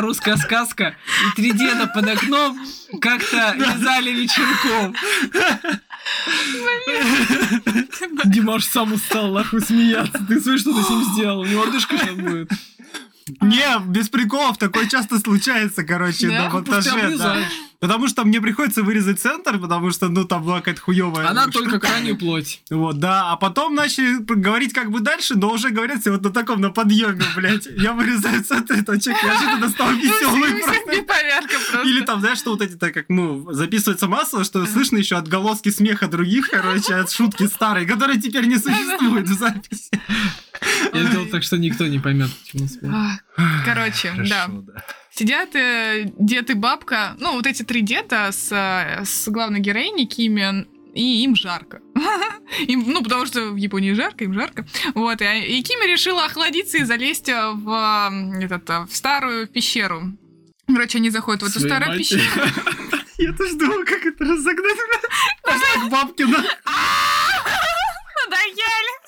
C: русская сказка, и три деда под окном как-то вязали вечерком. Димаш сам устал нахуй смеяться. Ты слышишь, что ты с ним сделал? У него одышка сейчас будет.
A: Не, без приколов, такое часто случается, короче,
B: Да?
A: на монтаже. Потому что мне приходится вырезать центр, потому что, ну, там была какая-то хуевая
C: Она
A: штука.
C: только крайнюю плоть.
A: Вот, да, а потом начали говорить как бы дальше, но уже говорят все вот на таком, на подъеме, блядь. Я вырезаю центр, это человек неожиданно стал веселый просто. Или там, знаешь, что вот эти, так как, ну, записывается массово, что слышно еще отголоски смеха других, короче, от шутки старой, которые теперь не существуют в записи.
C: Я сделал так, что никто не поймет, почему смех.
B: Короче, да. Сидят э, дед и бабка, ну, вот эти три деда с, э, с главной героиней Кими, и им жарко. Им, ну, потому что в Японии жарко, им жарко. Вот, и, и Кими решила охладиться и залезть э, в, этот, э, в старую пещеру. Короче, они заходят в эту
C: Своей
B: старую
C: матери.
B: пещеру.
A: Я тоже думал, как это разогнать. Пошла к Бабкину.
B: Надоели!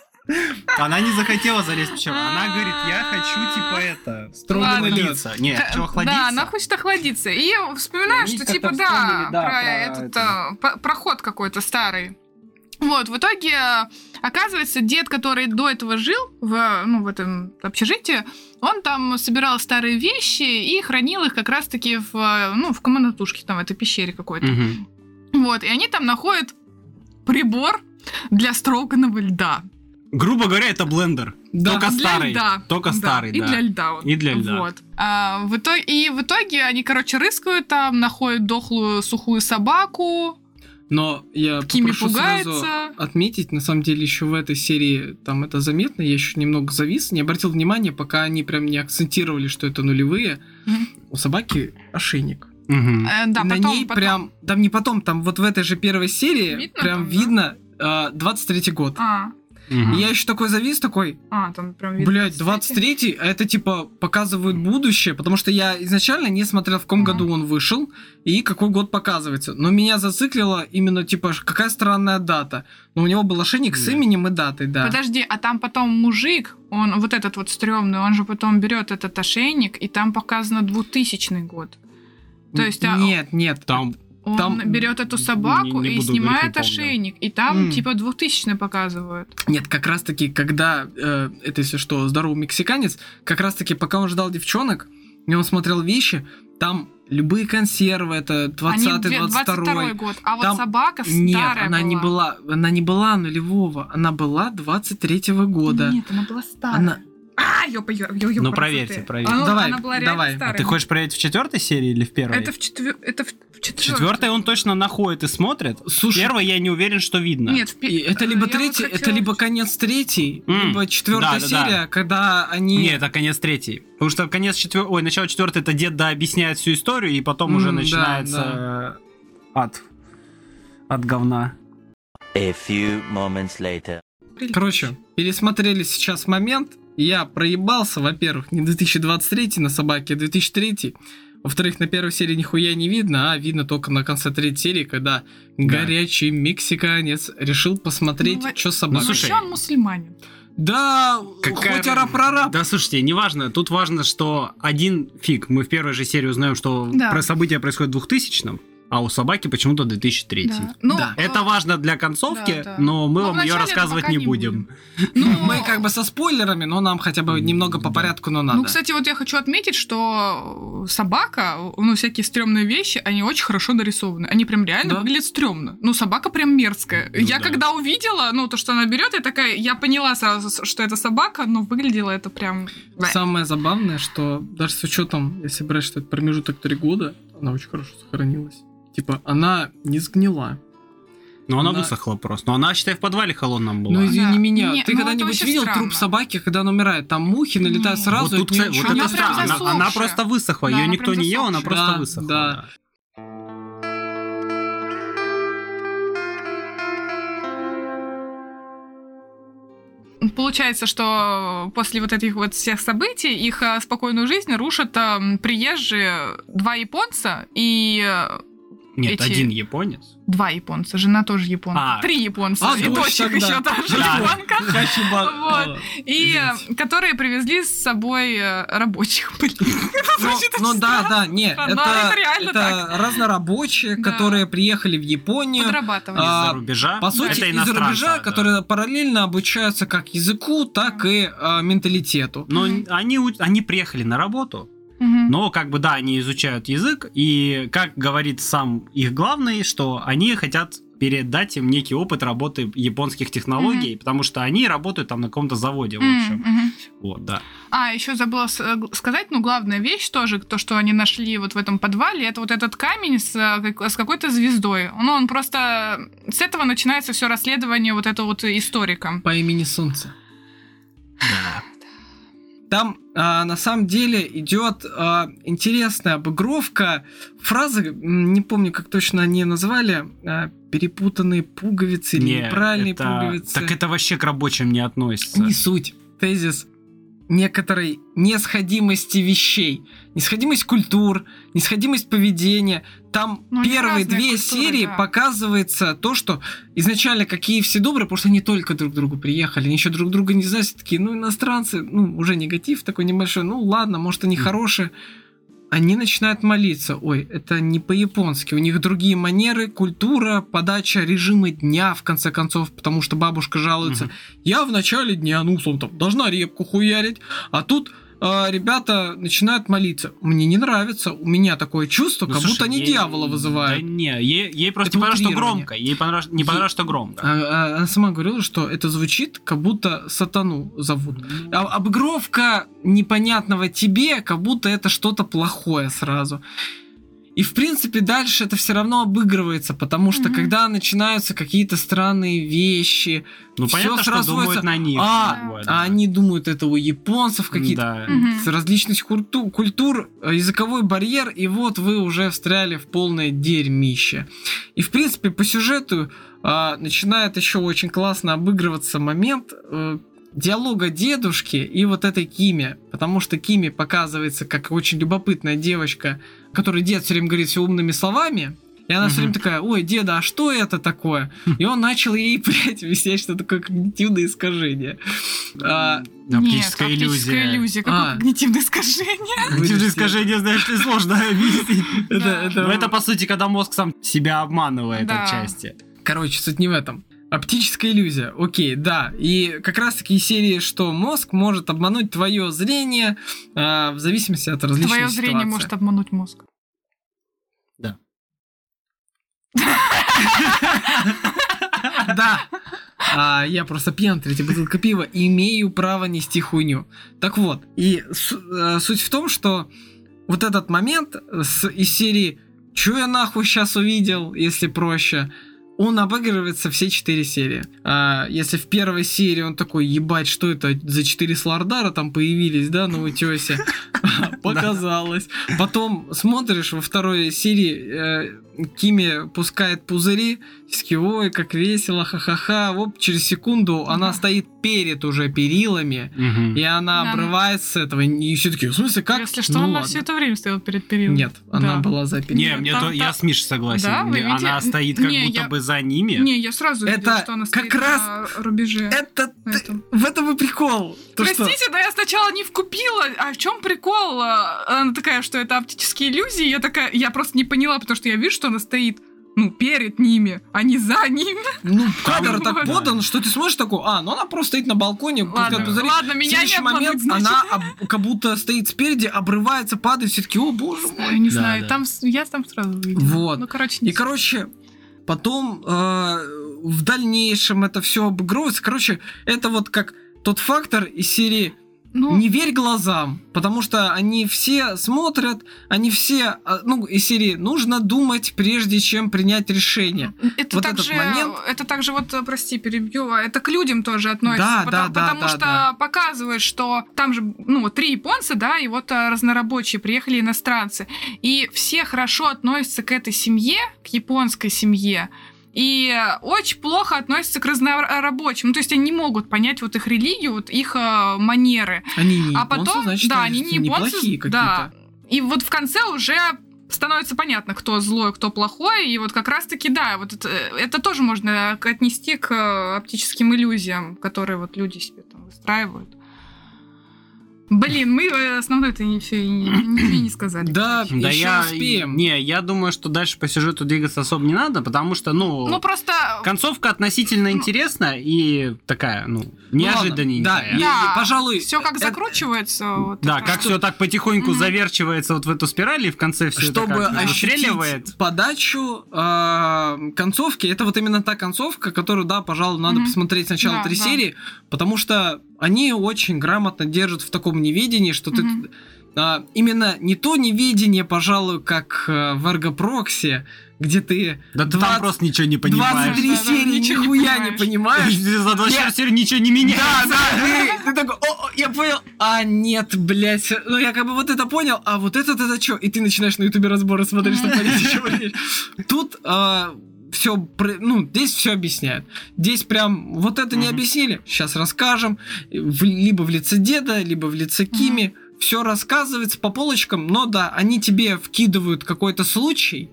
A: Она не захотела залезть в пещеру. Она говорит, я хочу, типа, это, строго
B: Ладно.
A: охладиться. Нет, хочу
B: Да,
A: охладиться.
B: она хочет охладиться. И вспоминаю, что типа, да,
A: да,
B: про, этот
A: это.
B: по- проход какой-то старый. Вот, в итоге, а, оказывается, дед, который до этого жил в, ну, в этом общежитии, он там собирал старые вещи и хранил их как раз-таки в, ну, в комнатушке, там, в этой пещере какой-то.
A: Мгм.
B: Вот, и они там находят прибор для строганного льда.
A: Грубо говоря, это блендер.
C: Да.
A: Только
B: Для
A: старый.
B: льда.
A: Только
B: Да,
A: старый,
B: И
A: да.
B: для льда. он.
A: И для льда.
B: Вот. А, в итоге, и в итоге они, короче, рыскают там, находят дохлую сухую собаку.
C: Но я
B: Кими
C: попрошу сразу
B: пугается.
C: отметить, на самом деле еще в этой серии там это заметно, я еще немного завис, не обратил внимания, пока они прям не акцентировали, что это нулевые. У собаки ошейник.
A: Мгм.
B: Э, да,
C: И на
B: потом,
C: ней
B: потом.
C: прям, там не потом, там вот в этой же первой серии
B: Видно
C: прям
B: там, да?
C: видно э, 23-й год.
B: А,
A: Мгм.
C: И я еще такой завис, такой,
B: а, там прям видно.
C: блядь, 23-й, а это типа показывает будущее, потому что я изначально не смотрел, в каком
B: Мгм.
C: году он вышел и какой год показывается. Но меня зациклило именно типа, какая странная дата. Но у него был ошейник с
A: Да.
C: именем и датой, да.
B: Подожди, а там потом мужик, он вот этот вот стрёмный, он же потом берет этот ошейник, и там показано 2000 год. То есть, а,
C: Нет, нет.
A: Там
B: Он
C: там-
B: берет эту собаку
A: Не- не
B: и снимает
A: говорить, не
B: ошейник, и там
C: М.
B: типа 2000 показывают.
C: Нет, как раз таки, когда, э, это если что, здоровый мексиканец, как раз таки, пока он ждал девчонок, и он смотрел вещи, там любые консервы, это 20-й,
B: Они
C: 22
B: 22 год, а вот
C: Там-
B: собака старая
C: Нет, она не
B: была.
C: была, она не была нулевого, она была 23-го года.
B: Нет, она была старая.
C: Она,
B: А, ёпа, ё- ё- ёпа,
A: Ну, проверьте, проверьте.
B: А, ну,
C: Давай,
B: она была
C: давай. А.
A: А ты хочешь проверить в четвертой серии или в первой?
B: Это в, четвер... это в.
A: Четвертой он точно находит и смотрит.
C: Слушай,
A: Первой я не уверен, что видно.
B: Нет, в
C: и это либо
B: я вот
C: третий, это
B: хотела-
C: либо конец третий,
A: М,
C: либо четвертая
A: да-да-да.
C: серия, когда они...
A: Не, это конец третий. Потому что конец четвер... Ой, начало четвертой это дед да объясняет всю историю, и потом
C: М,
A: уже
C: да,
A: начинается э, ад. От говна.
D: A few moments later.
C: Короче, пересмотрели сейчас момент. Я проебался, во-первых, не 2023 на собаке, а 2003. Во-вторых, на первой серии нихуя не видно, а видно только на конце третьей серии, когда горячий мексиканец решил посмотреть,
B: Ну,
C: что
A: Ну,
C: собака.
A: слушай,
B: Вообще он мусульманин.
C: Да,
A: Какая
C: хоть араб-прораб.
A: Да, слушайте, неважно. Тут важно, что один фиг. Мы в первой же серии узнаем, что
B: Да.
A: про события происходит в 2000 а у собаки почему-то 2003
B: Да. Ну,
C: Да.
A: Это
B: э,
A: важно для концовки,
B: да, да.
A: но мы
B: Но
A: вам ее рассказывать не
B: не
A: будем.
B: Ну,
C: Мы как бы со спойлерами, но нам хотя бы немного по порядку, но надо.
B: Ну, кстати, вот я хочу отметить, что собака, ну, всякие стрёмные вещи, они очень хорошо нарисованы. Они прям реально
C: Да.
B: выглядят стрёмно. Ну, собака прям мерзкая.
A: Ну
B: я
A: да.
B: когда увидела, ну, то, что она берет, я такая, я поняла сразу, что это собака, но выглядело это прям...
C: Самое забавное, что даже с учетом, если брать, что это промежуток 3 года, она очень хорошо сохранилась. Типа, она не сгнила.
A: Но она
C: Она-
A: высохла просто. Но она, считай, в подвале холодном была.
C: Ну, извини
B: Да.
C: меня,
B: Не,
C: ты
B: ну,
C: когда-нибудь видел
B: странно.
C: труп собаки, когда она умирает? Там мухи налетают
B: Не.
C: сразу,
A: вот
C: от
A: тут, вот это
C: не
B: прям
A: странно. Она, она просто высохла.
B: Да,
A: Ее
B: она
A: никто не ел, она просто
C: Да,
A: высохла.
C: да.
B: Получается, что после вот этих вот всех событий их э, спокойную жизнь рушат э, приезжие два японца и э,
A: Нет,
B: эти-
A: один японец.
B: Два японца, жена тоже японка.
A: А.
B: Три японца.
C: А,
B: дочек
C: да.
B: еще тоже
A: Да.
B: японка.
C: Хачиба.
B: Вот. И э, которые привезли с собой э, рабочих. Блин,
C: Ну, ну да, да, не,
B: странно,
C: это,
B: но это реально
C: это разнорабочие,
B: Да.
C: которые приехали в Японию.
B: Подрабатывали.
C: А,
A: Из-за рубежа.
C: По сути,
A: это
C: из-за рубежа,
A: да.
C: которые параллельно обучаются как языку, так и а, менталитету.
A: Но
B: Мгм.
A: они, они приехали на работу,
B: Мгм.
A: но как бы да, они изучают язык, и как говорит сам их главный, что они хотят передать им некий опыт работы японских технологий, потому что они работают там на каком-то заводе, в общем.
B: мгм.
A: Вот, да.
B: А, еще забыла э, сказать, ну, главная вещь тоже, то, что они нашли вот в этом подвале, это вот этот камень с, э, с какой-то звездой. Ну, он просто... С этого начинается все расследование вот этого вот историка.
C: По имени Солнце.
A: Да.
C: Там а, на самом деле идет а, интересная обыгровка фразы, не помню, как точно они назвали, а, перепутанные пуговицы или
A: Не,
C: неправильные
A: это-
C: пуговицы.
A: Так это вообще к рабочим не относится.
C: Не суть. Тезис некоторой несходимости вещей. Несходимость культур, несходимость поведения. Там
B: Ну,
C: первые две
B: культуры,
C: серии
B: да.
C: показывается то, что изначально какие все добрые, потому что они только друг к другу приехали, они еще друг друга не знают, все такие, ну, иностранцы, ну, уже негатив такой небольшой, ну, ладно, может, они
A: Мгм.
C: хорошие. Они начинают молиться. Ой, это не по-японски. У них другие манеры, культура, подача, режимы дня, в конце концов, потому что бабушка жалуется.
A: Мгм.
C: Я в начале дня, ну, условно, там, должна репку хуярить, а тут а, ребята начинают молиться. Мне не нравится, у меня такое чувство,
A: Ну,
C: как
A: слушай,
C: будто они
A: ей-
C: дьявола
A: Да
C: вызывают.
A: не, ей, ей просто
C: Это
A: не понравилось, что громко. Ей понравилось, не понравилось, что громко.
C: А, а, она сама говорила, что это звучит, как будто сатану зовут. А- обыгровка непонятного тебе, как будто это что-то плохое сразу. И в принципе дальше это все равно обыгрывается, потому что
B: Мгм.
C: когда начинаются какие-то странные вещи,
A: Ну,
C: всё
A: понятно, что
C: сразу
A: думают
C: сводится-
A: на них.
C: а,
A: бы,
C: а
A: да.
C: они думают это у японцев какие-то
A: Да.
C: С- различность культу- культур, э, языковой барьер, и вот вы уже встряли в полное дерьмище. И, в принципе, по сюжету а, начинает еще очень классно обыгрываться момент э, диалога дедушки и вот этой Кими, потому что Кими показывается как очень любопытная девочка, которой дед все время говорит все умными словами, и она все время такая, ой, деда, а что это такое? И он начал ей, блядь, объяснять, что такое когнитивное искажение. А,
A: Оптическая
B: Нет,
A: иллюзия.
B: оптическая иллюзия. Какое
C: А.
B: когнитивное искажение?
A: Когнитивное искажение, знаешь ли, сложно объяснить.
C: Это, это,
A: Но это, по сути, когда мозг сам себя обманывает
B: Да.
A: отчасти.
C: Короче, суть не в этом. Оптическая иллюзия, окей, да. И как раз таки из серии, что мозг может обмануть твое зрение а, в зависимости от различных
B: Твое зрение
C: ситуаций.
B: может обмануть мозг.
C: Да. А, я просто пьян, третья бутылка пива, и имею право нести хуйню. Так вот, и э, суть в том, что вот этот момент с, из серии «Чё я нахуй сейчас увидел?» если проще, он обыгрывается все четыре серии. А, если в первой серии он такой, ебать, что это за четыре слардара там появились, да, на утесе? Показалось. Потом смотришь во второй серии, э, Кими пускает пузыри, такие, ой, как весело, ха-ха-ха. Вот через секунду она стоит перед уже перилами,
A: Мгм.
C: и она
B: Да.
C: обрывается с этого. И все таки в смысле, как?
B: Если что,
C: Ну
B: она
C: ладно.
B: все это время стояла перед периодом.
C: Нет, она
B: Да.
C: была за
A: Не,
C: перилами.
A: мне
B: Там-
A: то,
B: там-
A: я с Мишей согласен.
B: Да, вы видите?
A: Она стоит как
B: Не,
A: будто
B: я-
A: бы за ними.
B: Не, я сразу
C: Это
B: видела, что она
C: как
B: стоит
C: раз-
B: на рубеже.
C: Это
B: этом.
C: в этом и прикол. То, что-
B: Простите, да я сначала не вкупила. А в чем прикол? А, Она такая, что это оптические иллюзии. Я такая, я просто не поняла, потому что я вижу, что она стоит, ну, перед ними, а не за ними.
C: Ну, кадр так подан, что ты смотришь такой, а, ну она просто стоит на балконе,
B: Ладно, ладно, меня не
C: момент
B: значит.
C: она об- как будто стоит спереди, обрывается, падает, все таки о боже мой.
B: Я не
A: Да,
B: знаю,
A: да.
B: там я там сразу увидела.
C: Вот.
B: Ну, короче,
C: И,
B: не
C: короче, потом э, в дальнейшем это все обыгрывается. Короче, это вот как тот фактор из серии
B: ну,
C: «Не верь глазам», потому что они все смотрят, они все, а, ну, из серии «Нужно думать, прежде чем принять решение».
B: Это
C: Вот
B: так
C: этот
B: же,
C: момент-
B: это также вот, э, прости, перебью, а это к людям тоже относится.
C: Да,
B: потому,
C: да, да,
B: потому
C: да,
B: что
C: да.
B: показывает, что там же, ну, вот три японца, да, и вот э, разнорабочие, приехали иностранцы. И все хорошо относятся к этой семье, к японской семье, и э, очень плохо относятся к разнорабочим. Ну, то есть они не могут понять вот их религию, вот их э, манеры.
C: Они не
B: а
C: японцы,
B: потом,
C: значит,
B: да, они не японцы, да. И вот в конце уже становится понятно, кто злой, кто плохой, и вот как раз-таки, да, вот это, это тоже можно отнести к э, оптическим иллюзиям, которые вот люди себе там выстраивают. Блин, мы э, все не, ничего не сказали.
C: Да,
A: Да
C: еще
A: я...
C: успеем.
A: Не, я думаю, что дальше по сюжету двигаться особо не надо, потому что, ну...
B: Ну просто...
A: Концовка относительно
B: Ну.
A: интересная и такая, ну, неожиданненькая.
C: Да,
B: Да,
C: я- пожалуй,
B: Все как
C: это-
B: закручивается. вот
A: Да, как все так потихоньку заверчивается вот в эту спираль, и в конце все
C: чтобы
A: это как
C: ощутить подачу э, концовки, это вот именно та концовка, которую, да, пожалуй, надо посмотреть сначала
B: Да,
C: три
B: да.
C: серии, потому что они очень грамотно держат в таком неведении, что
B: Мгм.
C: ты а, именно не то неведение, пожалуй, как э, в Эргопроксе, где ты
A: Да ты
C: 20
A: там просто ничего не понимаешь.
C: 23
B: Да, да,
C: серии
B: ничего не
C: нихуя не
B: понимаешь.
C: понимаешь.
A: За 24
C: Нет.
A: серии ничего не меняется.
C: Да, да, ты, ты такой, о, о, я понял, а нет, блядь, ну я как бы вот это понял, а вот это это что? И ты начинаешь на ютубе разборы смотреть, чтобы понять, о чем речь. Тут все, ну, здесь все объясняют. Здесь прям вот это не
A: Мгм.
C: объяснили, сейчас расскажем, в- либо в лице деда, либо в лице Кими, все рассказывается по полочкам, но да, они тебе вкидывают какой-то случай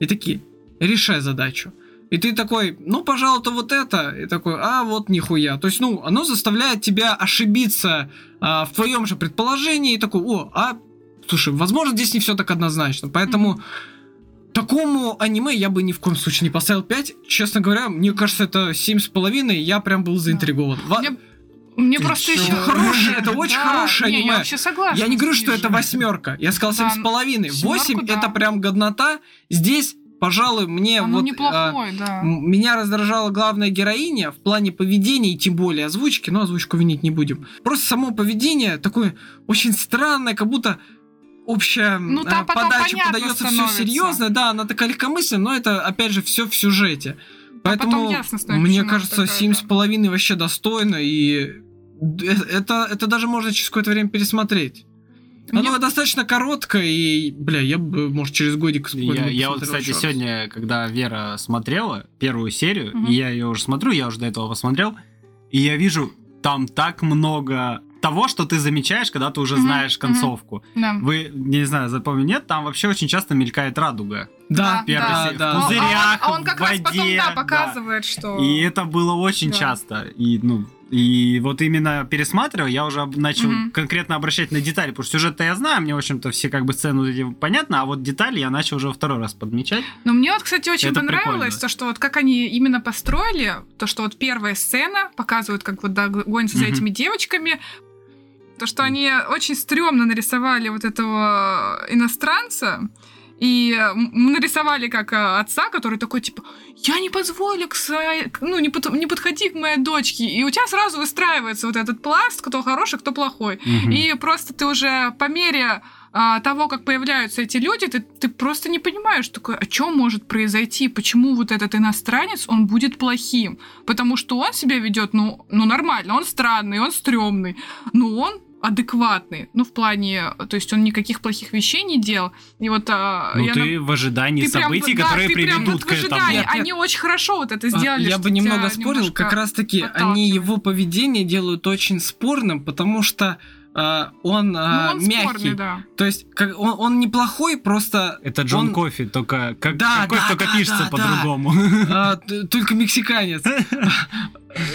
C: и такие, решай задачу. И ты такой, ну, пожалуй-то вот это. И такой, а вот нихуя. То есть, ну, оно заставляет тебя ошибиться а, в твоем же предположении. И такой, о, а, слушай, возможно, здесь не все так однозначно. Поэтому такому аниме я бы ни в коем случае не поставил 5. Честно говоря, мне кажется, это 7,5. Я прям был заинтригован. Ва-
B: Мне, мне
A: Ты
B: просто еще...
C: Хорошее, это очень хорошее
B: не,
C: аниме.
B: Я вообще согласна.
C: Я не говорю,
B: с
C: что это восьмерка. Я сказал
B: Да,
C: 7,5. 8
B: семерку, да.
C: это прям годнота. Здесь, пожалуй, мне
B: Оно
C: вот... а,
B: неплохое, да.
C: М- Меня раздражала главная героиня в плане поведения и тем более озвучки, но озвучку винить не будем. Просто само поведение такое очень странное, как будто общая
B: Ну,
C: э,
B: там потом
C: подача подается все серьезно, да, она такая легкомысленная, но это опять же все в сюжете.
B: А
C: Поэтому
B: ясно становится,
C: мне кажется, семь с половиной вообще достойно и д- это, это даже можно через какое-то время пересмотреть.
B: Мне-
C: Оно достаточно короткое, и, бля, я бы, может, через годик
A: Я, я вот, кстати,
C: раз.
A: сегодня, когда Вера смотрела первую серию, и я ее уже смотрю, я уже до этого посмотрел, и я вижу, там так много того, что ты замечаешь, когда ты уже знаешь концовку.
B: Да.
A: Вы, не знаю, запомнили, нет, там вообще очень часто мелькает радуга.
C: Да,
B: Да,
A: Первый
C: да, да.
B: А- а он-
A: пузырях,
B: а он как
A: в
B: раз потом,
A: воде,
B: да,
A: да.
B: показывает, что...
A: И это было очень
B: Да.
A: часто. И, ну, и вот именно пересматривая, я уже начал
B: Мгм.
A: конкретно обращать на детали, потому что сюжет-то я знаю, мне, в общем-то, все как бы сцены понятно, а вот детали я начал уже второй раз подмечать.
B: Но мне вот, кстати, очень
A: Это
B: понравилось
A: прикольно.
B: то, что вот как они именно построили, то, что вот первая сцена показывают, как вот да, гонятся за этими девочками, то, что они очень стрёмно нарисовали вот этого иностранца, и нарисовали как а, отца, который такой, типа, я не позволю, к своей- ну, не, под- не подходи к моей дочке. И у тебя сразу выстраивается вот этот пласт, кто хороший, кто плохой.
A: Мгм.
B: И просто ты уже по мере а, того, как появляются эти люди, ты, ты просто не понимаешь, такой, о чем может произойти, почему вот этот иностранец, он будет плохим. Потому что он себя ведет, ну, ну нормально, он странный, он стрёмный, но он адекватный. Ну, в плане, то есть он никаких плохих вещей не делал. И вот а,
A: Ну,
B: я
A: ты в ожидании
B: ты прям
A: событий,
B: да,
A: которые
B: ты прям
A: приведут
B: вот
A: к
B: в ожидании.
A: этому.
C: Нет,
B: Они очень хорошо вот это
C: А,
B: сделали.
C: Я бы немного спорил, как раз таки они его поведение делают очень спорным, потому что а, он, а,
B: Ну, он
C: мягкий.
B: спорный, да.
C: То есть как, он, он неплохой, просто
A: Это Джон
C: он-
A: Кофи, только как,
C: Да,
A: какой
C: да,
A: только
C: да,
A: пишется
C: да,
A: по-другому.
C: а, т- только мексиканец.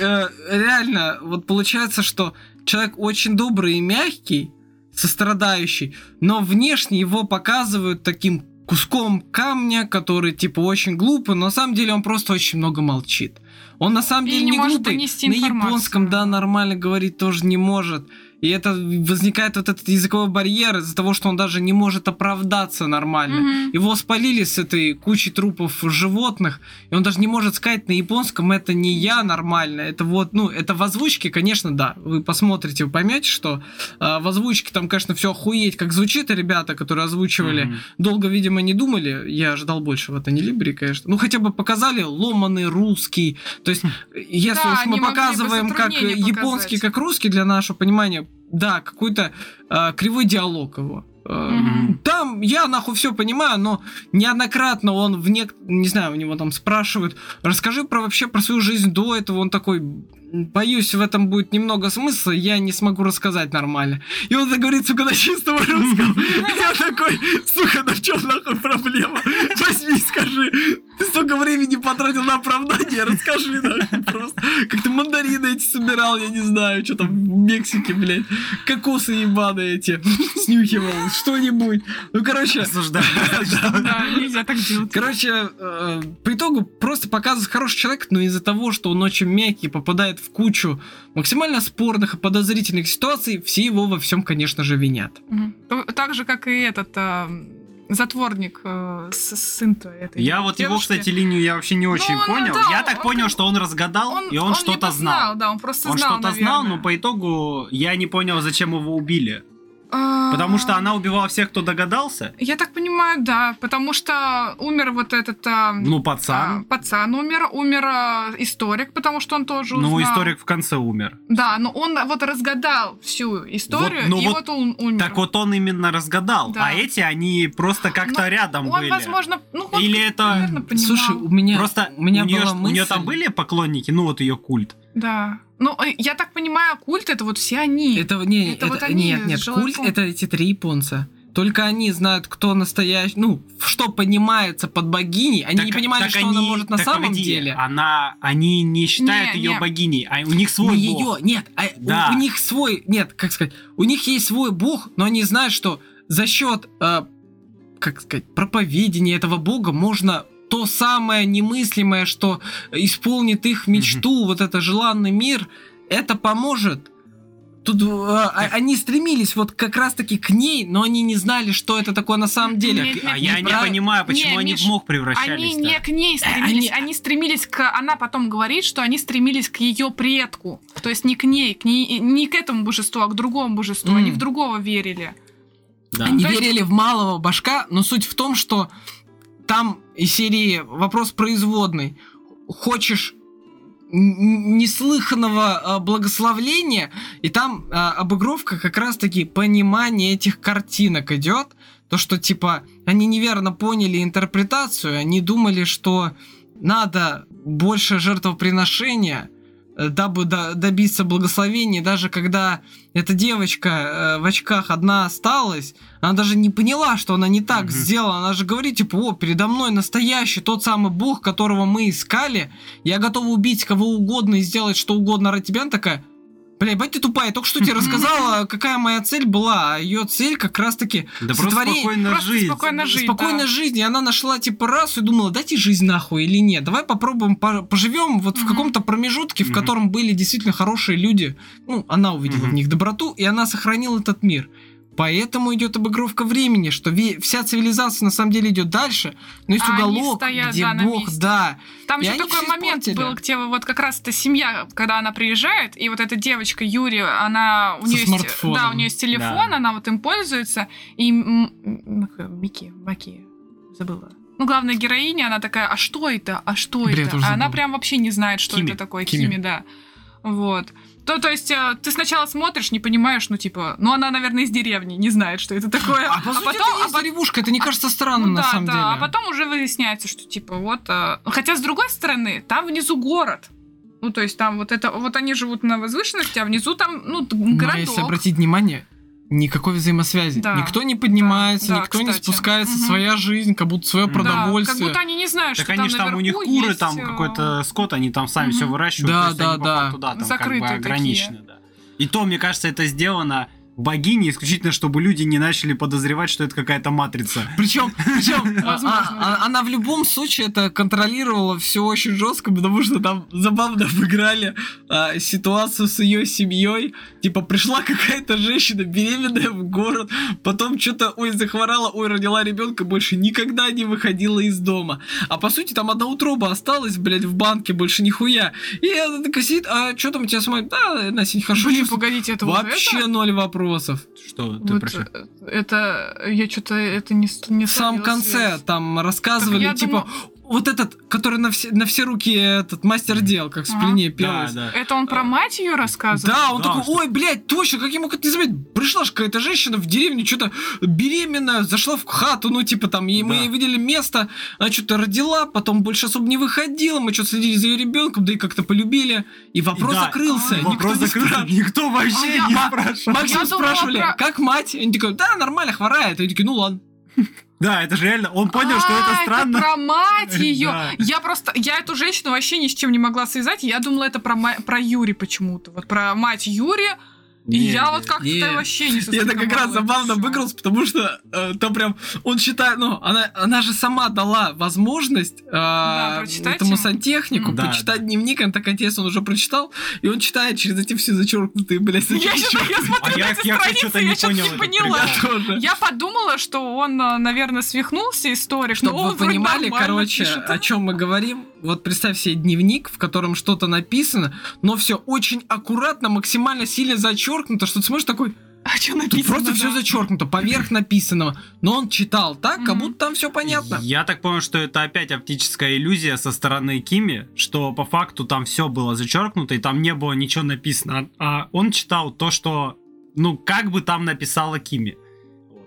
C: Э, Реально, вот получается, что человек очень добрый и мягкий, сострадающий, но внешне его показывают таким куском камня, который типа очень глупый, но на самом деле он просто очень много молчит. Он на самом
B: И
C: деле
B: не
C: не глупый, на японском, да, нормально говорить тоже не может. И это возникает вот этот языковой барьер из-за того, что он даже не может оправдаться нормально.
B: Мгм.
C: Его спалили с этой кучей трупов животных, и он даже не может сказать на японском это не я нормально, это вот, ну, это в озвучке, конечно, да. Вы посмотрите, вы поймете, что а, в озвучке там, конечно, все охуеть, как звучит, и ребята, которые озвучивали,
A: Мгм.
C: долго, видимо, не думали. Я ожидал больше в это не Либри, конечно. Ну, хотя бы показали ломаный русский. То есть, если
B: Да,
C: уж мы показываем как
B: затруднения
C: японский,
B: показать.
C: как русский, для нашего понимания, да, какой-то а, кривой диалог его.
B: Мгм.
C: Там я нахуй все понимаю, но неоднократно он в нек... не знаю, у него там спрашивают, расскажи про вообще про свою жизнь до этого, он такой, боюсь, в этом будет немного смысла, я не смогу рассказать нормально. И он это говорит, сука, на чистом русском. Я такой, сука, да в чем нахуй проблема? Возьми, скажи. Ты столько времени потратил на оправдание, расскажи нахуй просто. Как ты мандарины эти собирал, я не знаю, что там в Мексике, блядь. Кокосы ебаные эти. Снюхивал, что-нибудь. Ну, короче,
A: Осуждаю.
B: Да, нельзя так делать.
C: Короче, э, по итогу просто показывает хороший человек, но из-за того, что он очень мягкий, попадает в кучу максимально спорных и подозрительных ситуаций, все его во всем, конечно же, винят.
B: Так же, как и этот а, затворник, э, с- сын-то этой
A: Я вот его,
B: девушки.
A: кстати, линию я вообще не очень
B: он,
A: понял.
B: да,
A: я
B: он-
A: так
B: он
A: понял, что он разгадал, и он, что-то
B: либо
A: знал.
B: Да, он просто
A: Он
B: знал,
A: что-то знал,
B: наверное.
A: но по итогу я не понял, зачем его убили.
B: А,
A: Потому что она убивала всех, кто догадался.
B: Я так понимаю, да, потому что умер вот этот... а,
A: Ну,
B: а,
A: пацан.
B: пацан умер, умер а, историк, потому что он тоже узнал.
A: Ну, историк в конце умер.
B: Да, но он вот разгадал всю историю,
A: Вот, ну
B: и
A: вот-
B: вот, он умер.
A: Так вот он именно разгадал.
B: Да.
A: А эти, они просто как-то
B: Ну,
A: рядом
B: он,
A: были.
B: возможно, ну, вот,
A: Или это-
B: наверно, понимал.
C: Слушай, у меня,
A: Просто
C: у меня
A: нее,
C: была
A: у нее
C: мысль-
A: там были поклонники, ну вот ее культ.
B: Да. Ну, э, я так понимаю, культ это вот все они.
C: Это, не,
B: Это
C: это,
B: вот они
C: нет, нет, культ это эти три японца. Только они знают, кто настоящий, ну, что понимается под богиней. Они не
A: Так-
C: понимали,
A: так
C: что она
A: они-
C: может на
A: так
C: самом
A: погоди,
C: деле.
A: Она, они не считают
B: Не,
A: ее
B: не.
A: богиней, а у них свой
C: не
A: бог.
C: ее, нет, а у-
A: Да.
C: у, них свой, нет, как сказать, у них есть свой бог, но они знают, что за счет, э, как сказать, проповедения этого бога можно то самое немыслимое, что исполнит их мечту, вот это желанный мир, это поможет. Тут э, а- они стремились вот как раз-таки к ней, но они не знали, что это такое на самом деле.
B: Нет,
A: А
B: нет,
A: я
B: нет,
A: не
C: прав-
A: понимаю, почему
B: Не,
A: они
B: Миш,
A: в мох
B: Они
A: превращались.
B: не к ней стремились,
C: Они-
B: они стремились к... Она потом говорит, что они стремились к ее предку. То есть не к ней, к ней, не к этому божеству, а к другому божеству. Они
C: М.
B: в другого верили.
A: Да.
C: Они
B: То есть-
C: верили в малого башка, но суть в том, что там из серии вопрос производный. Хочешь неслыханного э, благословления, и там э, обыгровка как раз-таки понимание этих картинок идет. То, что типа они неверно поняли интерпретацию, они думали, что надо больше жертвоприношения, дабы до- добиться благословения, даже когда эта девочка э, в очках одна осталась, она даже не поняла, что она не так
A: Мгм.
C: сделала. Она же говорит, типа, о, передо мной настоящий тот самый бог, которого мы искали. Я готова убить кого угодно и сделать что угодно ради тебя. Она такая, бля, бать ты тупая, я только что тебе рассказала, какая моя цель была. Ее цель как раз-таки
A: Да просто
C: сотворение-
A: спокойно
B: Просто
A: жить.
B: спокойно жить,
C: спокойной
B: да.
C: жизни. Она нашла типа расу и думала, дайте жизнь нахуй или нет. Давай попробуем по- поживем вот в
B: Мгм.
C: каком-то промежутке, в
A: Мгм.
C: котором были действительно хорошие люди. Ну, она увидела
A: Мгм.
C: в них доброту, и она сохранила этот мир. Поэтому идет обыгровка времени, что вся цивилизация на самом деле идет дальше, но есть
B: А они
C: уголок,
B: стоят,
C: где
B: да, на
C: Бог,
B: месте.
C: да.
B: Там
C: И
B: еще такой момент
C: испортили.
B: был, где вот как раз эта семья, когда она приезжает, и вот эта девочка Юрия, она у
C: Со
B: нее есть, да, у нее есть телефон,
A: Да.
B: она вот им пользуется, и Мики, Маки, забыла. Ну, главная героиня, она такая, а что это? А что
C: Бля, я
B: это? А она прям вообще не знает, что
A: Кими.
B: это такое.
C: Кими.
B: Кими, да. Вот. То, то есть э, ты сначала смотришь, не понимаешь, ну типа, ну она, наверное, из деревни, не знает, что это такое.
C: А, по сути,
B: потом,
C: это есть
B: а
C: деревушка, это не кажется странным
B: ну
C: на
B: да,
C: самом
B: да.
C: деле.
B: А потом уже выясняется, что типа вот. э, Хотя с другой стороны, там внизу город. Ну, то есть там вот это, вот они живут на возвышенности, а внизу там, ну, т-
C: Но
B: городок.
C: если обратить внимание, никакой взаимосвязи.
B: Да.
C: Никто не поднимается,
B: Да, да,
C: никто не
B: кстати.
C: спускается,
B: Мгм.
C: своя жизнь, как будто свое
A: Да,
B: Да,
C: продовольствие.
B: как будто они не знают,
A: Так
B: что
A: они
B: там
A: там у них куры,
B: есть,
A: там
B: э,
A: какой-то скот, они там сами
B: Мгм.
A: все выращивают,
C: Да,
A: то есть
C: да,
A: они
C: да.
A: туда, там
B: Закрытые
A: как бы
B: такие.
A: ограничены, да. И то, мне кажется, это сделано богиней исключительно, чтобы люди не начали подозревать, что это какая-то матрица.
C: Причем, причем
B: Возможно,
C: а- а- она в любом случае это контролировала все очень жестко, потому что там забавно обыграли а, ситуацию с ее семьей. Типа пришла какая-то женщина беременная в город, потом что-то, ой, захворала, ой, родила ребенка, больше никогда не выходила из дома. А по сути там одна утроба осталась, блядь, в банке, больше нихуя. И она такая сидит, а что там у тебя смотрит? Да, Настя, не хорошо.
B: Блин,
C: чувствую».
B: погодите, это вот
C: Вообще
B: это?
C: ноль вопросов.
A: Что ты
B: Вот,
A: про чё?
B: э, это я что-то это не не
C: В самом
B: словила
C: конце
B: связь.
C: там рассказывали,
B: я
C: типа,
B: думала-
C: вот этот, который на все, на все руки этот мастер дел, как в
B: Ага.
C: спине
A: Да,
C: пелось.
A: да.
B: Это он про мать ее рассказывал?
C: Да, он
A: Да,
C: такой,
A: что-
C: ой, блядь, точно, как я мог это не заметить? Пришла же какая-то женщина в деревню, что-то беременная, зашла в хату, ну, типа там, мы
A: Да.
C: ей выделили место, она что-то родила, потом больше особо не выходила, мы что-то следили за ее ребенком, да и как-то полюбили, и вопрос
A: да,
C: закрылся.
B: а,
C: никто
A: Вопрос
C: не
A: закрыт,
C: спрашивал.
A: никто вообще
B: А
A: не
B: Ма-
A: спрашивал.
C: Максим
B: Я думала
C: спрашивали,
B: про-
C: как мать? И Они такой, да, нормально, хворает. И они такие, ну ладно.
A: Да, это же реально, он понял, что
B: А,
A: это странно.
B: про мать ее.
A: Да.
B: Я просто, я эту женщину вообще ни с чем не могла связать. Я думала, это про, про Юри почему-то. Вот про мать Юри.
A: Не,
B: я
A: не.
B: вот как-то
C: не.
B: вообще не
C: И это как раз забавно выигрался, потому что э, там прям он считает, ну, она, она же сама дала возможность э,
B: прочитать
C: этому сантехнику
A: Да,
C: почитать дневник, она так интересно, он уже прочитал, и он читает через эти все зачеркнутые, блядь,
B: Я, я смотрю
A: А
B: на
A: я-
B: эти
A: я
B: страницы,
A: что-то
B: я
A: не
B: что-то
A: понял
B: не поняла.
C: Я тоже.
B: Я подумала, что он, э, наверное, свихнулся, историк.
C: Чтобы
B: но он
C: вы понимали,
B: нормально
C: короче,
B: пишет.
C: о чем мы говорим. Вот представь себе дневник, в котором что-то написано, но все очень аккуратно, максимально сильно зачеркнуто, что ты смотришь такой,
B: А что
C: тут
B: написано?
C: просто все
B: да?
C: зачеркнуто, поверх написанного. Но он читал так, как будто там все понятно.
A: Я так понял, что это опять оптическая иллюзия со стороны Кими, что по факту там все было зачеркнуто, и там не было ничего написано. А он читал то, что, ну, как бы там написала Кими.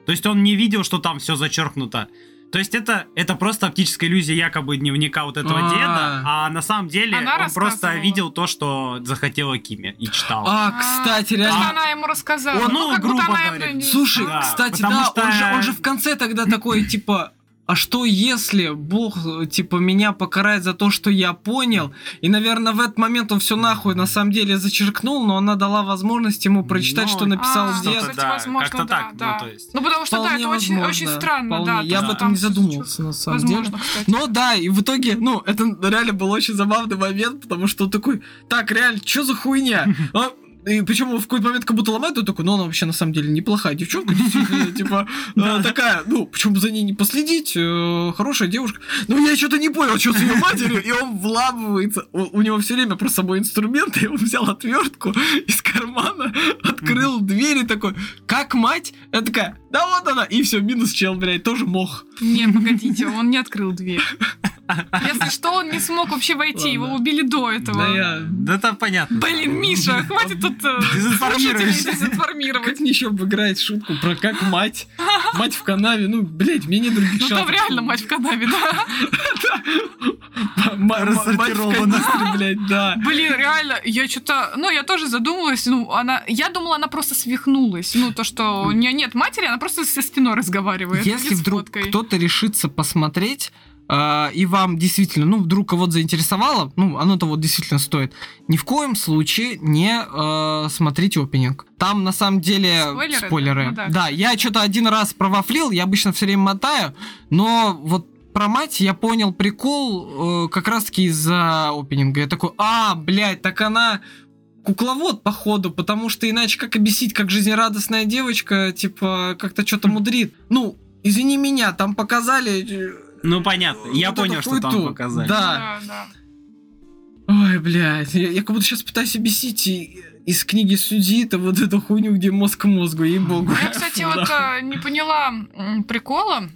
A: То есть он не видел, что там все зачеркнуто. То есть это, это просто оптическая иллюзия якобы дневника вот этого
C: А.
A: деда, а на самом деле
B: Она
A: он просто видел то, что захотела Кими и читал.
C: А, кстати, реально.
B: она ему рассказала.
A: Он,
B: ну,
A: ну, грубо говоря,
C: Слушай,
A: Да,
C: кстати, да,
A: что-
C: он, же, он же в конце тогда такой, типа, а что если Бог, типа, меня покарает за то, что я понял? И, наверное, в этот момент он все нахуй на самом деле зачеркнул, но она дала возможность ему прочитать,
A: Ну,
C: что написал
B: а,
C: дед.
B: Кстати,
A: да,
B: возможно,
A: как-то
B: да,
A: так,
B: да.
A: ну, то есть.
B: Ну, потому что, да,
C: Вполне
B: это очень,
C: возможно,
B: очень странно,
C: вполне.
B: да.
C: Я об
B: что
C: этом не задумывался, на самом деле.
B: Возможно, кстати.
C: Но да, и в итоге, ну, это реально был очень забавный момент, потому что он такой, так, реально, что за хуйня? И причем в какой-то момент как будто ломает, он такой, ну, она вообще на самом деле неплохая девчонка, типа, э, такая, ну, почему бы за ней не последить, э, хорошая девушка. Ну, я что-то не понял, что с ее матерью, и он вламывается. У у него все время про собой инструменты, и он взял отвертку из кармана, открыл дверь и такой, как мать? Я такая, да вот она, и все, минус чел, блядь, тоже мох.
B: Не, погодите, он не открыл дверь. Если что, он не смог вообще войти, его
C: Ладно.
B: убили до этого.
C: Да я
A: Да это понятно.
B: Блин, Миша, хватит тут э, дезинформировать.
C: Как мне еще обыграть шутку про как мать? Мать в канаве, ну, блядь, мне не других
B: Ну там реально мать в канаве, да.
A: Рассортирована.
C: блядь, да.
B: Блин, реально, я что-то, ну, я тоже задумалась, ну, она, я думала, она просто свихнулась, ну, то, что у нее нет матери, она просто со стеной разговаривает.
C: Если вдруг кто-то решится посмотреть, и вам действительно, ну, вдруг кого-то заинтересовало, ну, оно того действительно стоит, ни в коем случае не э, смотрите опенинг. Там, на самом деле,
B: Спойлеры,
C: спойлеры.
B: да? Ну да.
C: да, я что-то один раз провафлил, я обычно все время мотаю, но вот про мать я понял прикол э, как раз-таки из-за опенинга. Я такой, а, блядь, так она кукловод, походу, потому что иначе как объяснить, как жизнерадостная девочка, типа, как-то что-то мудрит. Ну, извини меня, там показали...
A: Ну понятно, я
C: вот
A: понял, что там показали.
C: Да.
B: Да, да.
C: Ой, блядь, я, я как будто сейчас пытаюсь объяснить и- из книги Судита вот эту хуйню, где мозг к мозгу, ей-богу.
B: Я, кстати, вот э, не поняла прикола.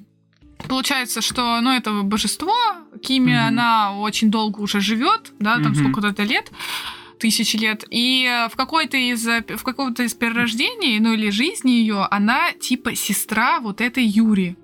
B: Получается, что, ну, это божество, Кими,
C: Мгм.
B: она очень долго уже живет, да, там
A: Мгм.
B: сколько-то лет, тысячи лет, и в какой-то из, э, в каком-то из перерождений, ну, или жизни ее, она типа сестра вот этой Юри.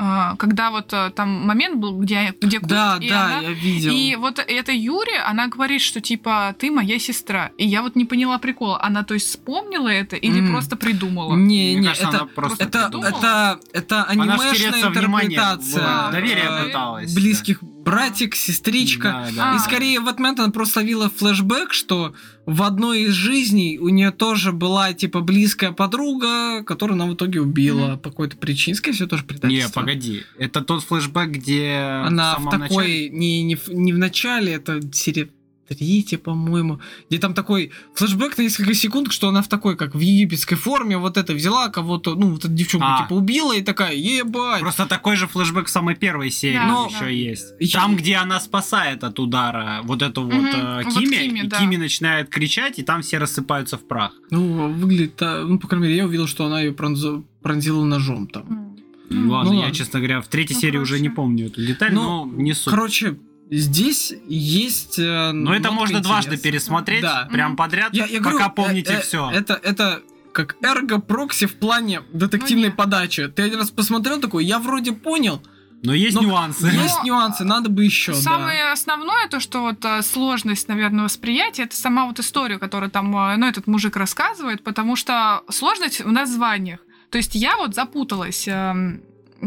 B: А, Когда вот э, там момент был, где, где культ,
C: Да,
B: и
C: да,
B: она-
C: я видел.
B: И вот эта Юри, она говорит, что типа ты моя сестра. И я вот не поняла прикола. Она то есть вспомнила это или
C: Мгм.
B: просто придумала?
C: Не,
A: Мне
C: не,
A: кажется,
C: это,
A: она просто
C: это,
B: придумала.
C: это, это анимешная интерпретация
A: доверие
C: э,
A: пыталась.
C: близких братик, сестричка.
A: Да, да.
B: А.
C: И скорее в этот момент она просто ловила флешбэк, что в одной из жизней у нее тоже была типа близкая подруга, которую она в итоге убила по какой-то причине. Скорее всего, тоже
A: Не,
C: предательство.
A: погоди. Это тот флешбэк, где
C: Она
A: в
C: в такой,
A: начале-
C: не, не, в, не в начале, это серия третья, по-моему, где там такой флешбэк на несколько секунд, что она в такой, как в египетской форме, вот это взяла кого-то, ну, вот эту девчонку,
A: А.
C: типа, убила и такая, ебать.
A: Просто такой же флешбэк в самой первой серии
B: Да,
C: Но-
A: еще
B: да.
A: есть.
C: И-
A: Там, где она спасает от удара вот эту вот
B: Мгм,
A: э,
B: вот
A: Кими,
B: Кими,
A: и
B: да.
A: Кими начинает кричать, и там все рассыпаются в прах.
C: Ну, выглядит, ну, по крайней мере, я увидел, что она ее пронзила ножом там.
B: М.
A: Ладно,
C: Ну
A: я,
C: ладно.
A: честно говоря, в третьей
B: Ну,
A: серии уже
B: короче.
A: не помню эту деталь,
C: Ну,
A: но не суть.
C: Короче, здесь есть... э,
A: но это можно дважды
C: интереса.
A: пересмотреть,
C: Да.
A: прям подряд,
C: Я, я
A: пока
C: говорю,
A: помните
C: э, э,
A: все.
C: Это, это как эрго-прокси в плане детективной
B: Ну,
C: подачи. Ты один раз посмотрел такой, я вроде понял,
A: Но есть
C: но
A: нюансы.
C: есть нюансы, надо бы еще, да.
B: Самое основное, то, что вот э, сложность, наверное, восприятия, это сама вот история, которую там, э, ну, этот мужик рассказывает, потому что сложность в названиях. То есть я вот запуталась, эм,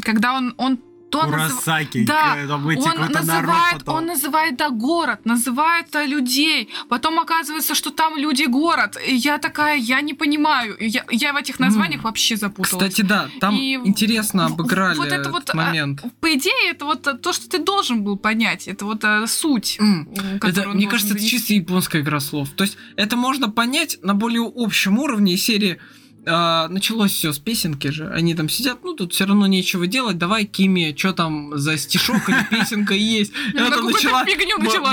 B: когда он, он то назыв-
A: Урасаки,
B: Да,
A: э,
B: он называет,
A: потом.
B: он называет, да, город, называет э, людей. Потом оказывается, что там люди город. И я такая, я не понимаю. Я, я в этих названиях
C: М.
B: вообще запуталась.
C: Кстати, да, там
B: И
C: интересно обыграли
B: вот это вот, а,
C: момент.
B: По идее, это вот э, то, что ты должен был понять. Это вот э, суть.
C: М, Это, мне кажется, это
B: донести.
C: чисто японская игра слов. То есть это можно понять на более общем уровне серии. А, началось все с песенки же. Они там сидят, ну тут все равно нечего делать. Давай, Кими, что там за стишок или песенка есть? И она там начала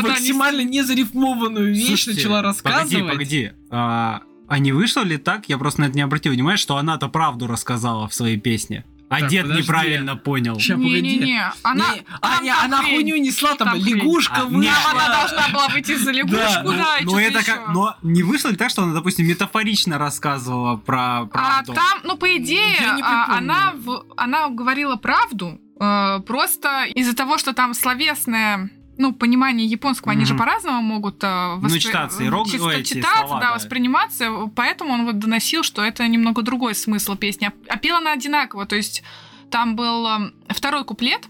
C: максимально незарифмованную вещь начала
A: Погоди,
C: рассказывать.
A: погоди. А, а не вышло ли так, я просто на это не обратил внимания, что она-то правду рассказала в своей песне? А
C: Так,
A: дед
C: подожди.
A: неправильно понял.
C: Ща, погоди.
B: Не-не-не, она...
C: Не, а,
B: там
C: не,
B: та
C: она
B: хрень.
C: хуйню несла, там,
B: Там хрень.
C: лягушка
A: А,
C: вышла.
A: нет,
B: Там она должна была выйти за лягушку,
C: Да,
B: да, и
A: ну,
B: что-то
A: это как, но не вышло ли так, что она, допустим, метафорично рассказывала про
B: А
A: правду?
B: там, ну, по идее,
C: не
B: а, она, в- она говорила правду, э, просто из-за того, что там словесное ну, понимание японского, они же по-разному могут э,
A: Ну, читаться, иерог-
B: чисто
A: ой, эти
B: читаться,
A: слова,
B: да,
A: да.
B: восприниматься, поэтому он вот доносил, что это немного другой смысл песни. А- А пела она одинаково, то есть там был э, второй куплет,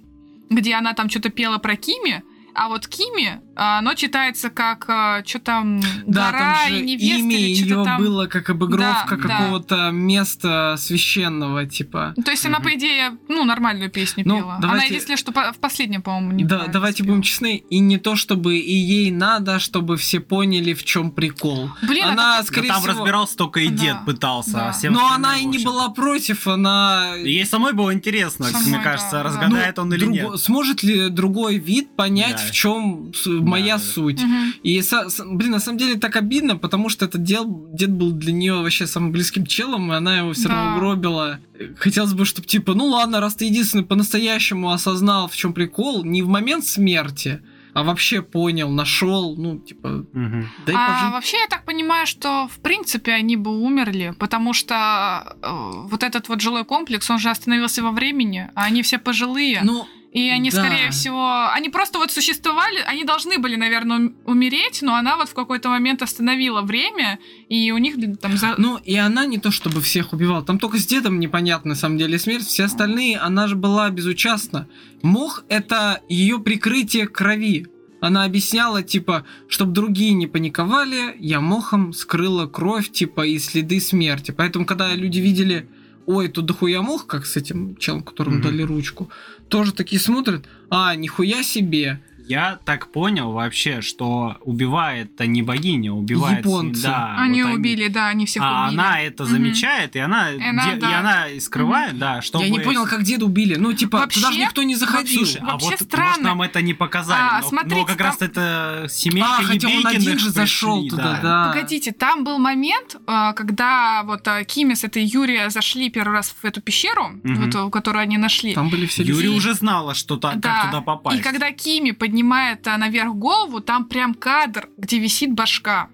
B: где она там что-то пела про Кими, а вот Кими, оно читается как что там
C: Да,
B: гора
C: там же
B: и невеста
C: имя
B: или что-то
C: ее
B: там.
C: было как обыгровка
B: Да, да.
C: какого-то места священного, типа.
B: То есть она,
A: Мгм.
B: по идее, ну, нормальную песню
C: Ну,
B: пела. Она,
C: давайте-
B: если что, по- в последнем, по-моему, не
C: Да, давайте будем честны, и не то чтобы и ей надо, чтобы все поняли, в чем прикол.
B: Блин, а
C: она,
B: так-
C: скорее
A: Да там
C: всего,
A: разбирался только и
B: Да.
A: дед пытался,
B: Да.
A: а всем
C: но она и не была против, она...
A: Ей самой было интересно,
B: Самой,
A: мне
B: да,
A: кажется,
B: да.
A: разгадает он или
C: друго-
A: нет.
C: Сможет ли другой вид понять,
A: Да.
C: в чем моя
A: да.
C: суть?
B: Мгм.
C: И, со- с- блин, на самом деле так обидно, потому что этот дел, дед был для нее вообще самым близким челом, и она его все равно
B: Да.
C: угробила. Хотелось бы, чтобы типа, ну ладно, раз ты единственный по-настоящему осознал, в чем прикол, не в момент смерти, а вообще понял, нашел, ну, типа,
A: Мгм.
C: дай
B: а
C: пожить.
B: вообще я так понимаю, что в принципе они бы умерли, потому что э, вот этот вот жилой комплекс, он же остановился во времени, а они все пожилые.
C: Ну,
B: И они,
C: Да.
B: скорее всего, они просто вот существовали, они должны были, наверное, ум- умереть, но она вот в какой-то момент остановила время, и у них там за...
C: Ну, и она не то чтобы всех убивала. Там только с дедом непонятна, на самом деле, смерть. Все остальные, она же была безучастна. Мох — это ее прикрытие крови. Она объясняла, типа, чтобы другие не паниковали, я мохом скрыла кровь, типа, и следы смерти. Поэтому, когда люди видели, ой, тут дохуя мох, как с этим челом, которому
A: Мгм.
C: дали ручку, тоже такие смотрят, а, нихуя себе.
A: Я так понял вообще, что убивает-то не богиня, убивает...
C: Японцы.
A: Да,
B: они
A: вот
B: убили, да, они всех
A: А
B: убили.
A: она это
B: Мгм.
A: замечает, и она,
B: И она,
A: де- и
B: да.
A: она и скрывает, да, чтобы...
C: Я не понял, как деда убили. Ну, типа,
B: Вообще-
C: туда же никто не заходил.
A: Слушай, а
B: Вообще
A: вот может
B: странно.
A: нам это не показали,
B: А,
A: но,
B: смотрите,
A: но как
B: там-
A: раз это семейка
C: а, хотя он один же зашел
A: пришли,
C: туда, да.
B: Погодите, там был момент, э, когда вот э, Кими с этой Юрия зашли первый раз в эту пещеру,
A: Мгм.
B: вот, э, которую они нашли.
C: Там были все
A: Юрий
B: И-
A: уже знала, что та-
B: Да.
A: как туда попасть.
B: И когда Кими поднимает э, наверх голову, там прям кадр, где висит башка.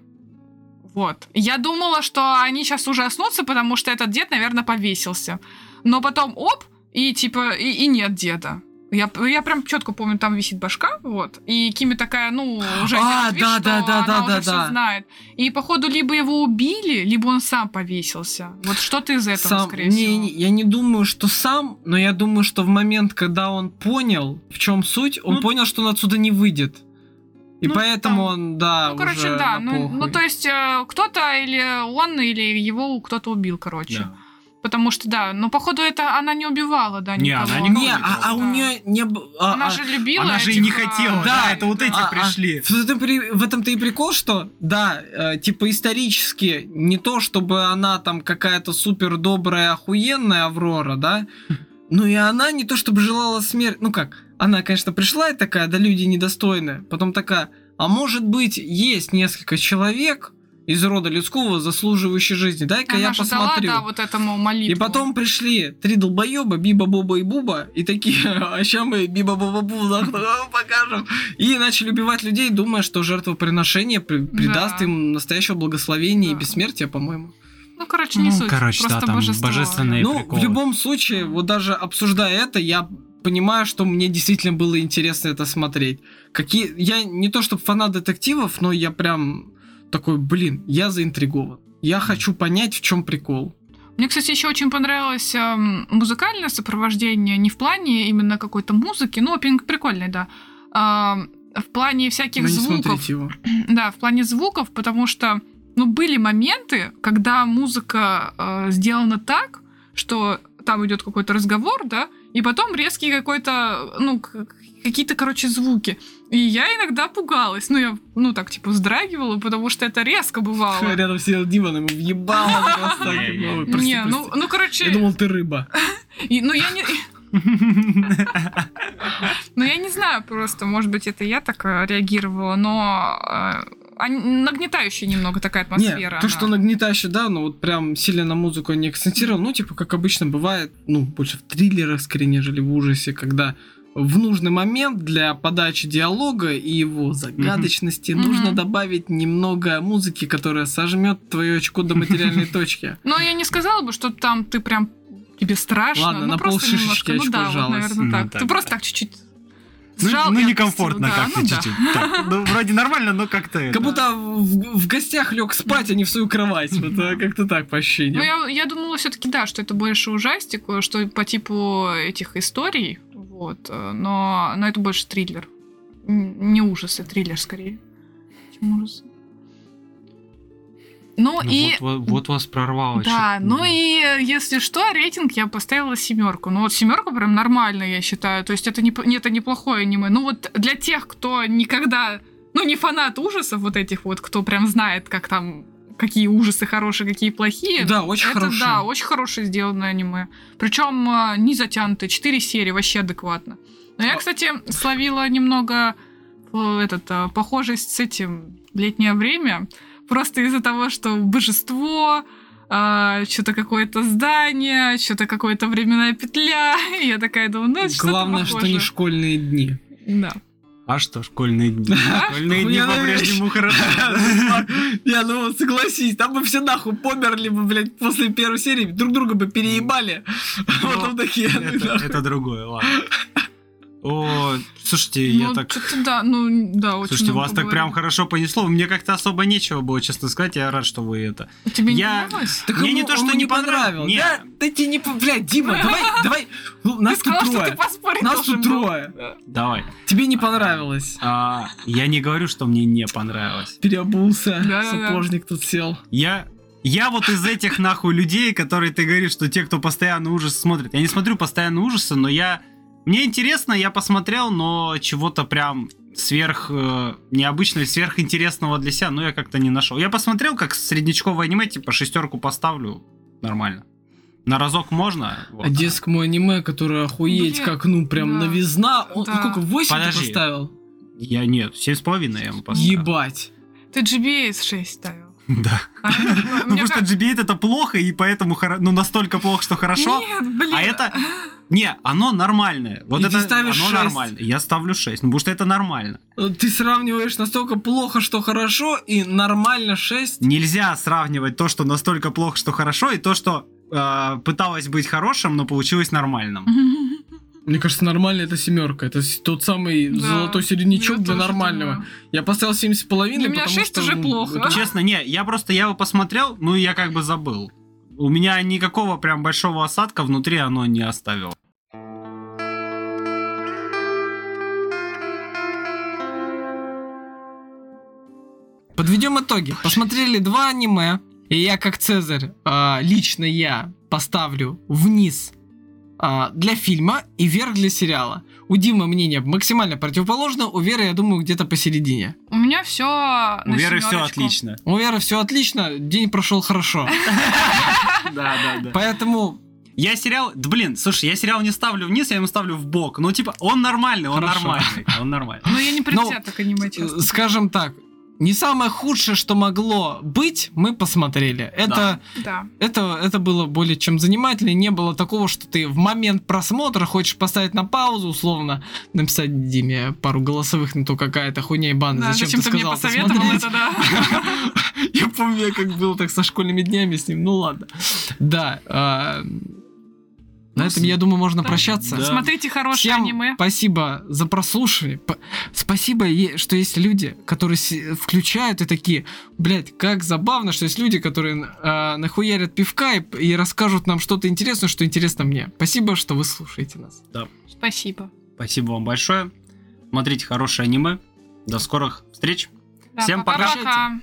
B: Вот. Я думала, что они сейчас ужаснутся, потому что этот дед, наверное, повесился. Но потом оп, и типа, и, и нет деда. Я, я прям четко помню, там висит башка, вот. И Кими такая, ну, уже
C: А,
B: вид,
C: да,
B: что
C: да, да,
B: она
C: да,
B: уже
C: да, да.
B: знает. И, походу, либо его убили, либо он сам повесился. Вот что-то из этого,
C: Сам-
B: скорее
C: не,
B: всего.
C: не, я не думаю, что сам, но я думаю, что в момент, когда он понял, в чем суть, он
A: Ну,
C: понял, что он отсюда не выйдет. И
A: ну,
C: поэтому
A: там-
C: он, да,
B: Ну, короче,
C: уже
B: да.
C: на
B: Ну,
C: похуй.
B: ну, то есть, э, кто-то или он, или его кто-то убил, короче.
A: Да.
B: Потому что, да, но походу это она не убивала, да,
A: Не,
B: никого.
A: она никого
C: Не, а, а у
B: Да.
C: нее не а-
B: Она
C: а-
B: же любила
A: Она же и не хотела, да, это вот эти
C: а- а,
A: пришли.
C: в, этом, в этом-то и прикол, что, да, э, типа исторически, не то, чтобы она там какая-то супер добрая, охуенная Аврора, да, но и она не то, чтобы желала смерть. Ну как, она, конечно, пришла и такая, да люди недостойны. Потом такая, а может быть, есть несколько человек, из рода людского, заслуживающий жизни. Дай-ка я
B: же дала,
C: посмотрю.
B: да, вот этому молитву.
C: И потом пришли три долбоеба, Биба, Боба и Буба, и такие, а ща мы Биба, Боба, Буба покажем. И начали убивать людей, думая, что жертвоприношение при- придаст
B: Да.
C: им настоящего благословения и
B: Да.
C: бессмертия, по-моему.
B: Ну, короче, не
A: Ну,
B: суть.
A: короче, да, там
B: божество.
A: божественные-
C: Ну,
A: приколы.
C: в любом случае, вот даже обсуждая это, я понимаю, что мне действительно было интересно это смотреть. Какие... Я не то чтобы фанат детективов, но я прям такой, блин, я заинтригован. Я хочу понять, в чем прикол.
B: Мне, кстати, еще очень понравилось эм, музыкальное сопровождение, не в плане именно какой-то музыки, ну, опинг прикольный, да, а, в плане всяких
C: Но
B: звуков.
C: его.
B: Да, в плане звуков, потому что, ну, были моменты, когда музыка э, сделана так, что там идет какой-то разговор, да, и потом резкий какой-то, ну, какие-то, короче, звуки. И я иногда пугалась. Ну, я, ну, так, типа, вздрагивала, потому что это резко бывало.
C: Рядом сидел Димон, ему въебало просто. так,
A: Не,
B: ну, ну, короче,
C: Я думал, ты рыба.
B: ну, я не... Ну, я не знаю просто, может быть, это я так э, реагировала, но э, нагнетающая немного такая атмосфера.
C: Не, то,
B: она.
C: что нагнетающе, да, но вот прям сильно на музыку не акцентировал. Ну, типа, как обычно бывает, ну, больше в триллерах, скорее, нежели в ужасе, когда в нужный момент для подачи диалога и его загадочности
B: Мгм.
C: нужно добавить немного музыки, которая сожмет твое очко до материальной точки.
B: Но я не сказала бы, что там ты прям тебе страшно.
C: Ладно,
B: ну,
C: на полшишечки.
B: Ну
C: очко
B: да,
A: Ну,
B: так, Ты просто
A: да.
B: так чуть-чуть
A: Ну,
B: сжал
A: ну, некомфортно
B: да,
A: как-то
B: ну да.
A: чуть-чуть. Так, Ну, вроде нормально, но как-то это...
C: Как будто в, в гостях лег спать, а не в свою кровать. Вот э, как-то так по
B: Ну,
C: ощущениям.
B: я, я думала все-таки, да, что это больше ужастик, э, что по типу этих историй, вот, э, но, но это больше триллер. Не ужасы, триллер скорее, чем ужасы. Ну,
A: Ну,
B: и...
A: вот, вот- вот вас прорвало.
B: Да,
A: чё-
B: ну и если что, рейтинг я поставила семерку. Ну вот семерка прям нормальная, я считаю. То есть это не- это неплохое аниме. Ну вот для тех, кто никогда, ну не фанат ужасов вот этих вот, кто прям знает, как там, какие ужасы хорошие, какие плохие.
C: Да, очень
B: это
C: хорошо.
B: да, очень хорошее сделанное аниме. Причем э, не затянутое, 4 серии, вообще адекватно. Но я,
C: А-
B: кстати, словила немного э, этот, э, похожесть с этим летнее время. Просто из-за того, что божество, что-то какое-то здание, что-то какое-то временная петля. И я такая думаю, ну, что-то
C: Главное, что не школьные дни.
B: Да.
A: А что, школьные дни? Школьные дни
C: Я
A: по-прежнему хорошо.
C: Не, ну согласись, там бы все нахуй померли бы, блядь, после первой серии, друг друга бы переебали. Вот там такие.
A: Это другое, ладно. О, слушайте, я
B: ну,
A: так...
B: что-то да, ну, да, очень
A: Слушайте,
B: много
A: вас так прям
B: говорили.
A: хорошо понесло. Мне как-то особо нечего было, честно сказать. Я рад, что вы это...
B: Тебе не
A: я-
B: понравилось?
C: Так
A: Мне
C: ему-
A: не то, что не
C: не понравилось.
A: понравилось.
C: Да, да тебе не... Блядь, Дима, давай, давай. Ну, Нас
B: Ты
C: тут
B: сказал, что ты
C: трое. Нас тут трое.
A: Давай.
C: Тебе не понравилось.
A: А, я не говорю, что мне не понравилось.
C: Переобулся,
B: Да-да-да.
C: сапожник тут сел.
A: Я... Я вот из этих нахуй людей, которые ты говоришь, что те, кто постоянно ужасы смотрит. Я не смотрю постоянно ужасы, но я... Мне интересно, я посмотрел, но чего-то прям сверх э, необычного, сверхинтересного для себя, но я как-то не нашел. Я посмотрел, как среднячковое аниме, типа шестерку поставлю, нормально. На разок можно. вот.
C: А детскому аниме, которое охуеть,
B: Блин,
C: как, ну, прям
B: да.
C: новизна. Он
B: Да.
C: сколько, 8 ты
A: Подожди.
C: поставил?
A: Я нет, семь с половиной я ему поставил.
C: Ебать.
B: Ты GBA 6 ставил.
A: Да.
B: А ну,
A: Ну, потому что GBA это плохо, и поэтому ну, настолько плохо, что хорошо.
B: Нет, блин.
A: А это... Не, оно нормальное. Вот
C: И
A: это оно
C: шесть.
A: нормально. Я ставлю 6, ну, потому что это нормально.
C: Ты сравниваешь настолько плохо, что хорошо, и нормально 6.
A: Нельзя сравнивать то, что настолько плохо, что хорошо, и то, что э, пыталось быть хорошим, но получилось нормальным.
C: Мне кажется, нормально это семерка. Это тот самый
B: Да,
C: золотой середнячок
B: я
C: для нормального.
B: думаю.
C: Я поставил 7,5.
B: Для меня
C: потому
B: шесть
C: что,
B: уже
C: ну,
B: плохо.
C: это-
A: Честно, не, я просто я его посмотрел, ну и я как бы забыл. У меня никакого прям большого осадка внутри оно не оставило.
C: Подведем итоги. Посмотрели два аниме. И я, как Цезарь, а, лично я поставлю вниз а, для фильма и вверх для сериала. У Димы мнение максимально противоположно, у Веры, я думаю, где-то посередине.
B: У меня все
A: У Веры все отлично.
C: У Веры все отлично, день прошел хорошо.
A: Да, да, да.
C: Поэтому
A: Я сериал, да блин, слушай, я сериал не ставлю вниз, я ему ставлю в бок. Ну, типа, он нормальный, он
C: Хорошо.
A: нормальный, он нормальный.
B: Но я не
C: Ну,
B: предвзята к аниме, честно.
C: Скажем так, не самое худшее, что могло быть, мы посмотрели. Это,
B: Да.
C: это, это было более чем занимательно. Не было такого, что ты в момент просмотра хочешь поставить на паузу, условно, написать Диме пару голосовых на то, какая это хуйня и бана.
B: Да,
C: зачем,
B: зачем
C: ты
B: ты мне
C: сказал
B: посоветовал
C: посмотреть?»
B: это, да?
C: Я помню, я как было так со школьными днями с ним. Ну ладно. Да. На
A: Ну,
C: этом, я думаю, можно
B: да.
C: прощаться.
A: Да.
B: Смотрите хорошее
C: Всем
B: аниме.
C: спасибо за прослушивание. Спасибо, что есть люди, которые включают и такие, блядь, как забавно, что есть люди, которые а, нахуярят пивка и, и расскажут нам что-то интересное, что интересно мне. Спасибо, что вы слушаете нас.
B: Спасибо.
A: Спасибо вам большое. Смотрите хорошее аниме. До скорых встреч.
B: Да,
A: Всем пока.
B: Пока-пока.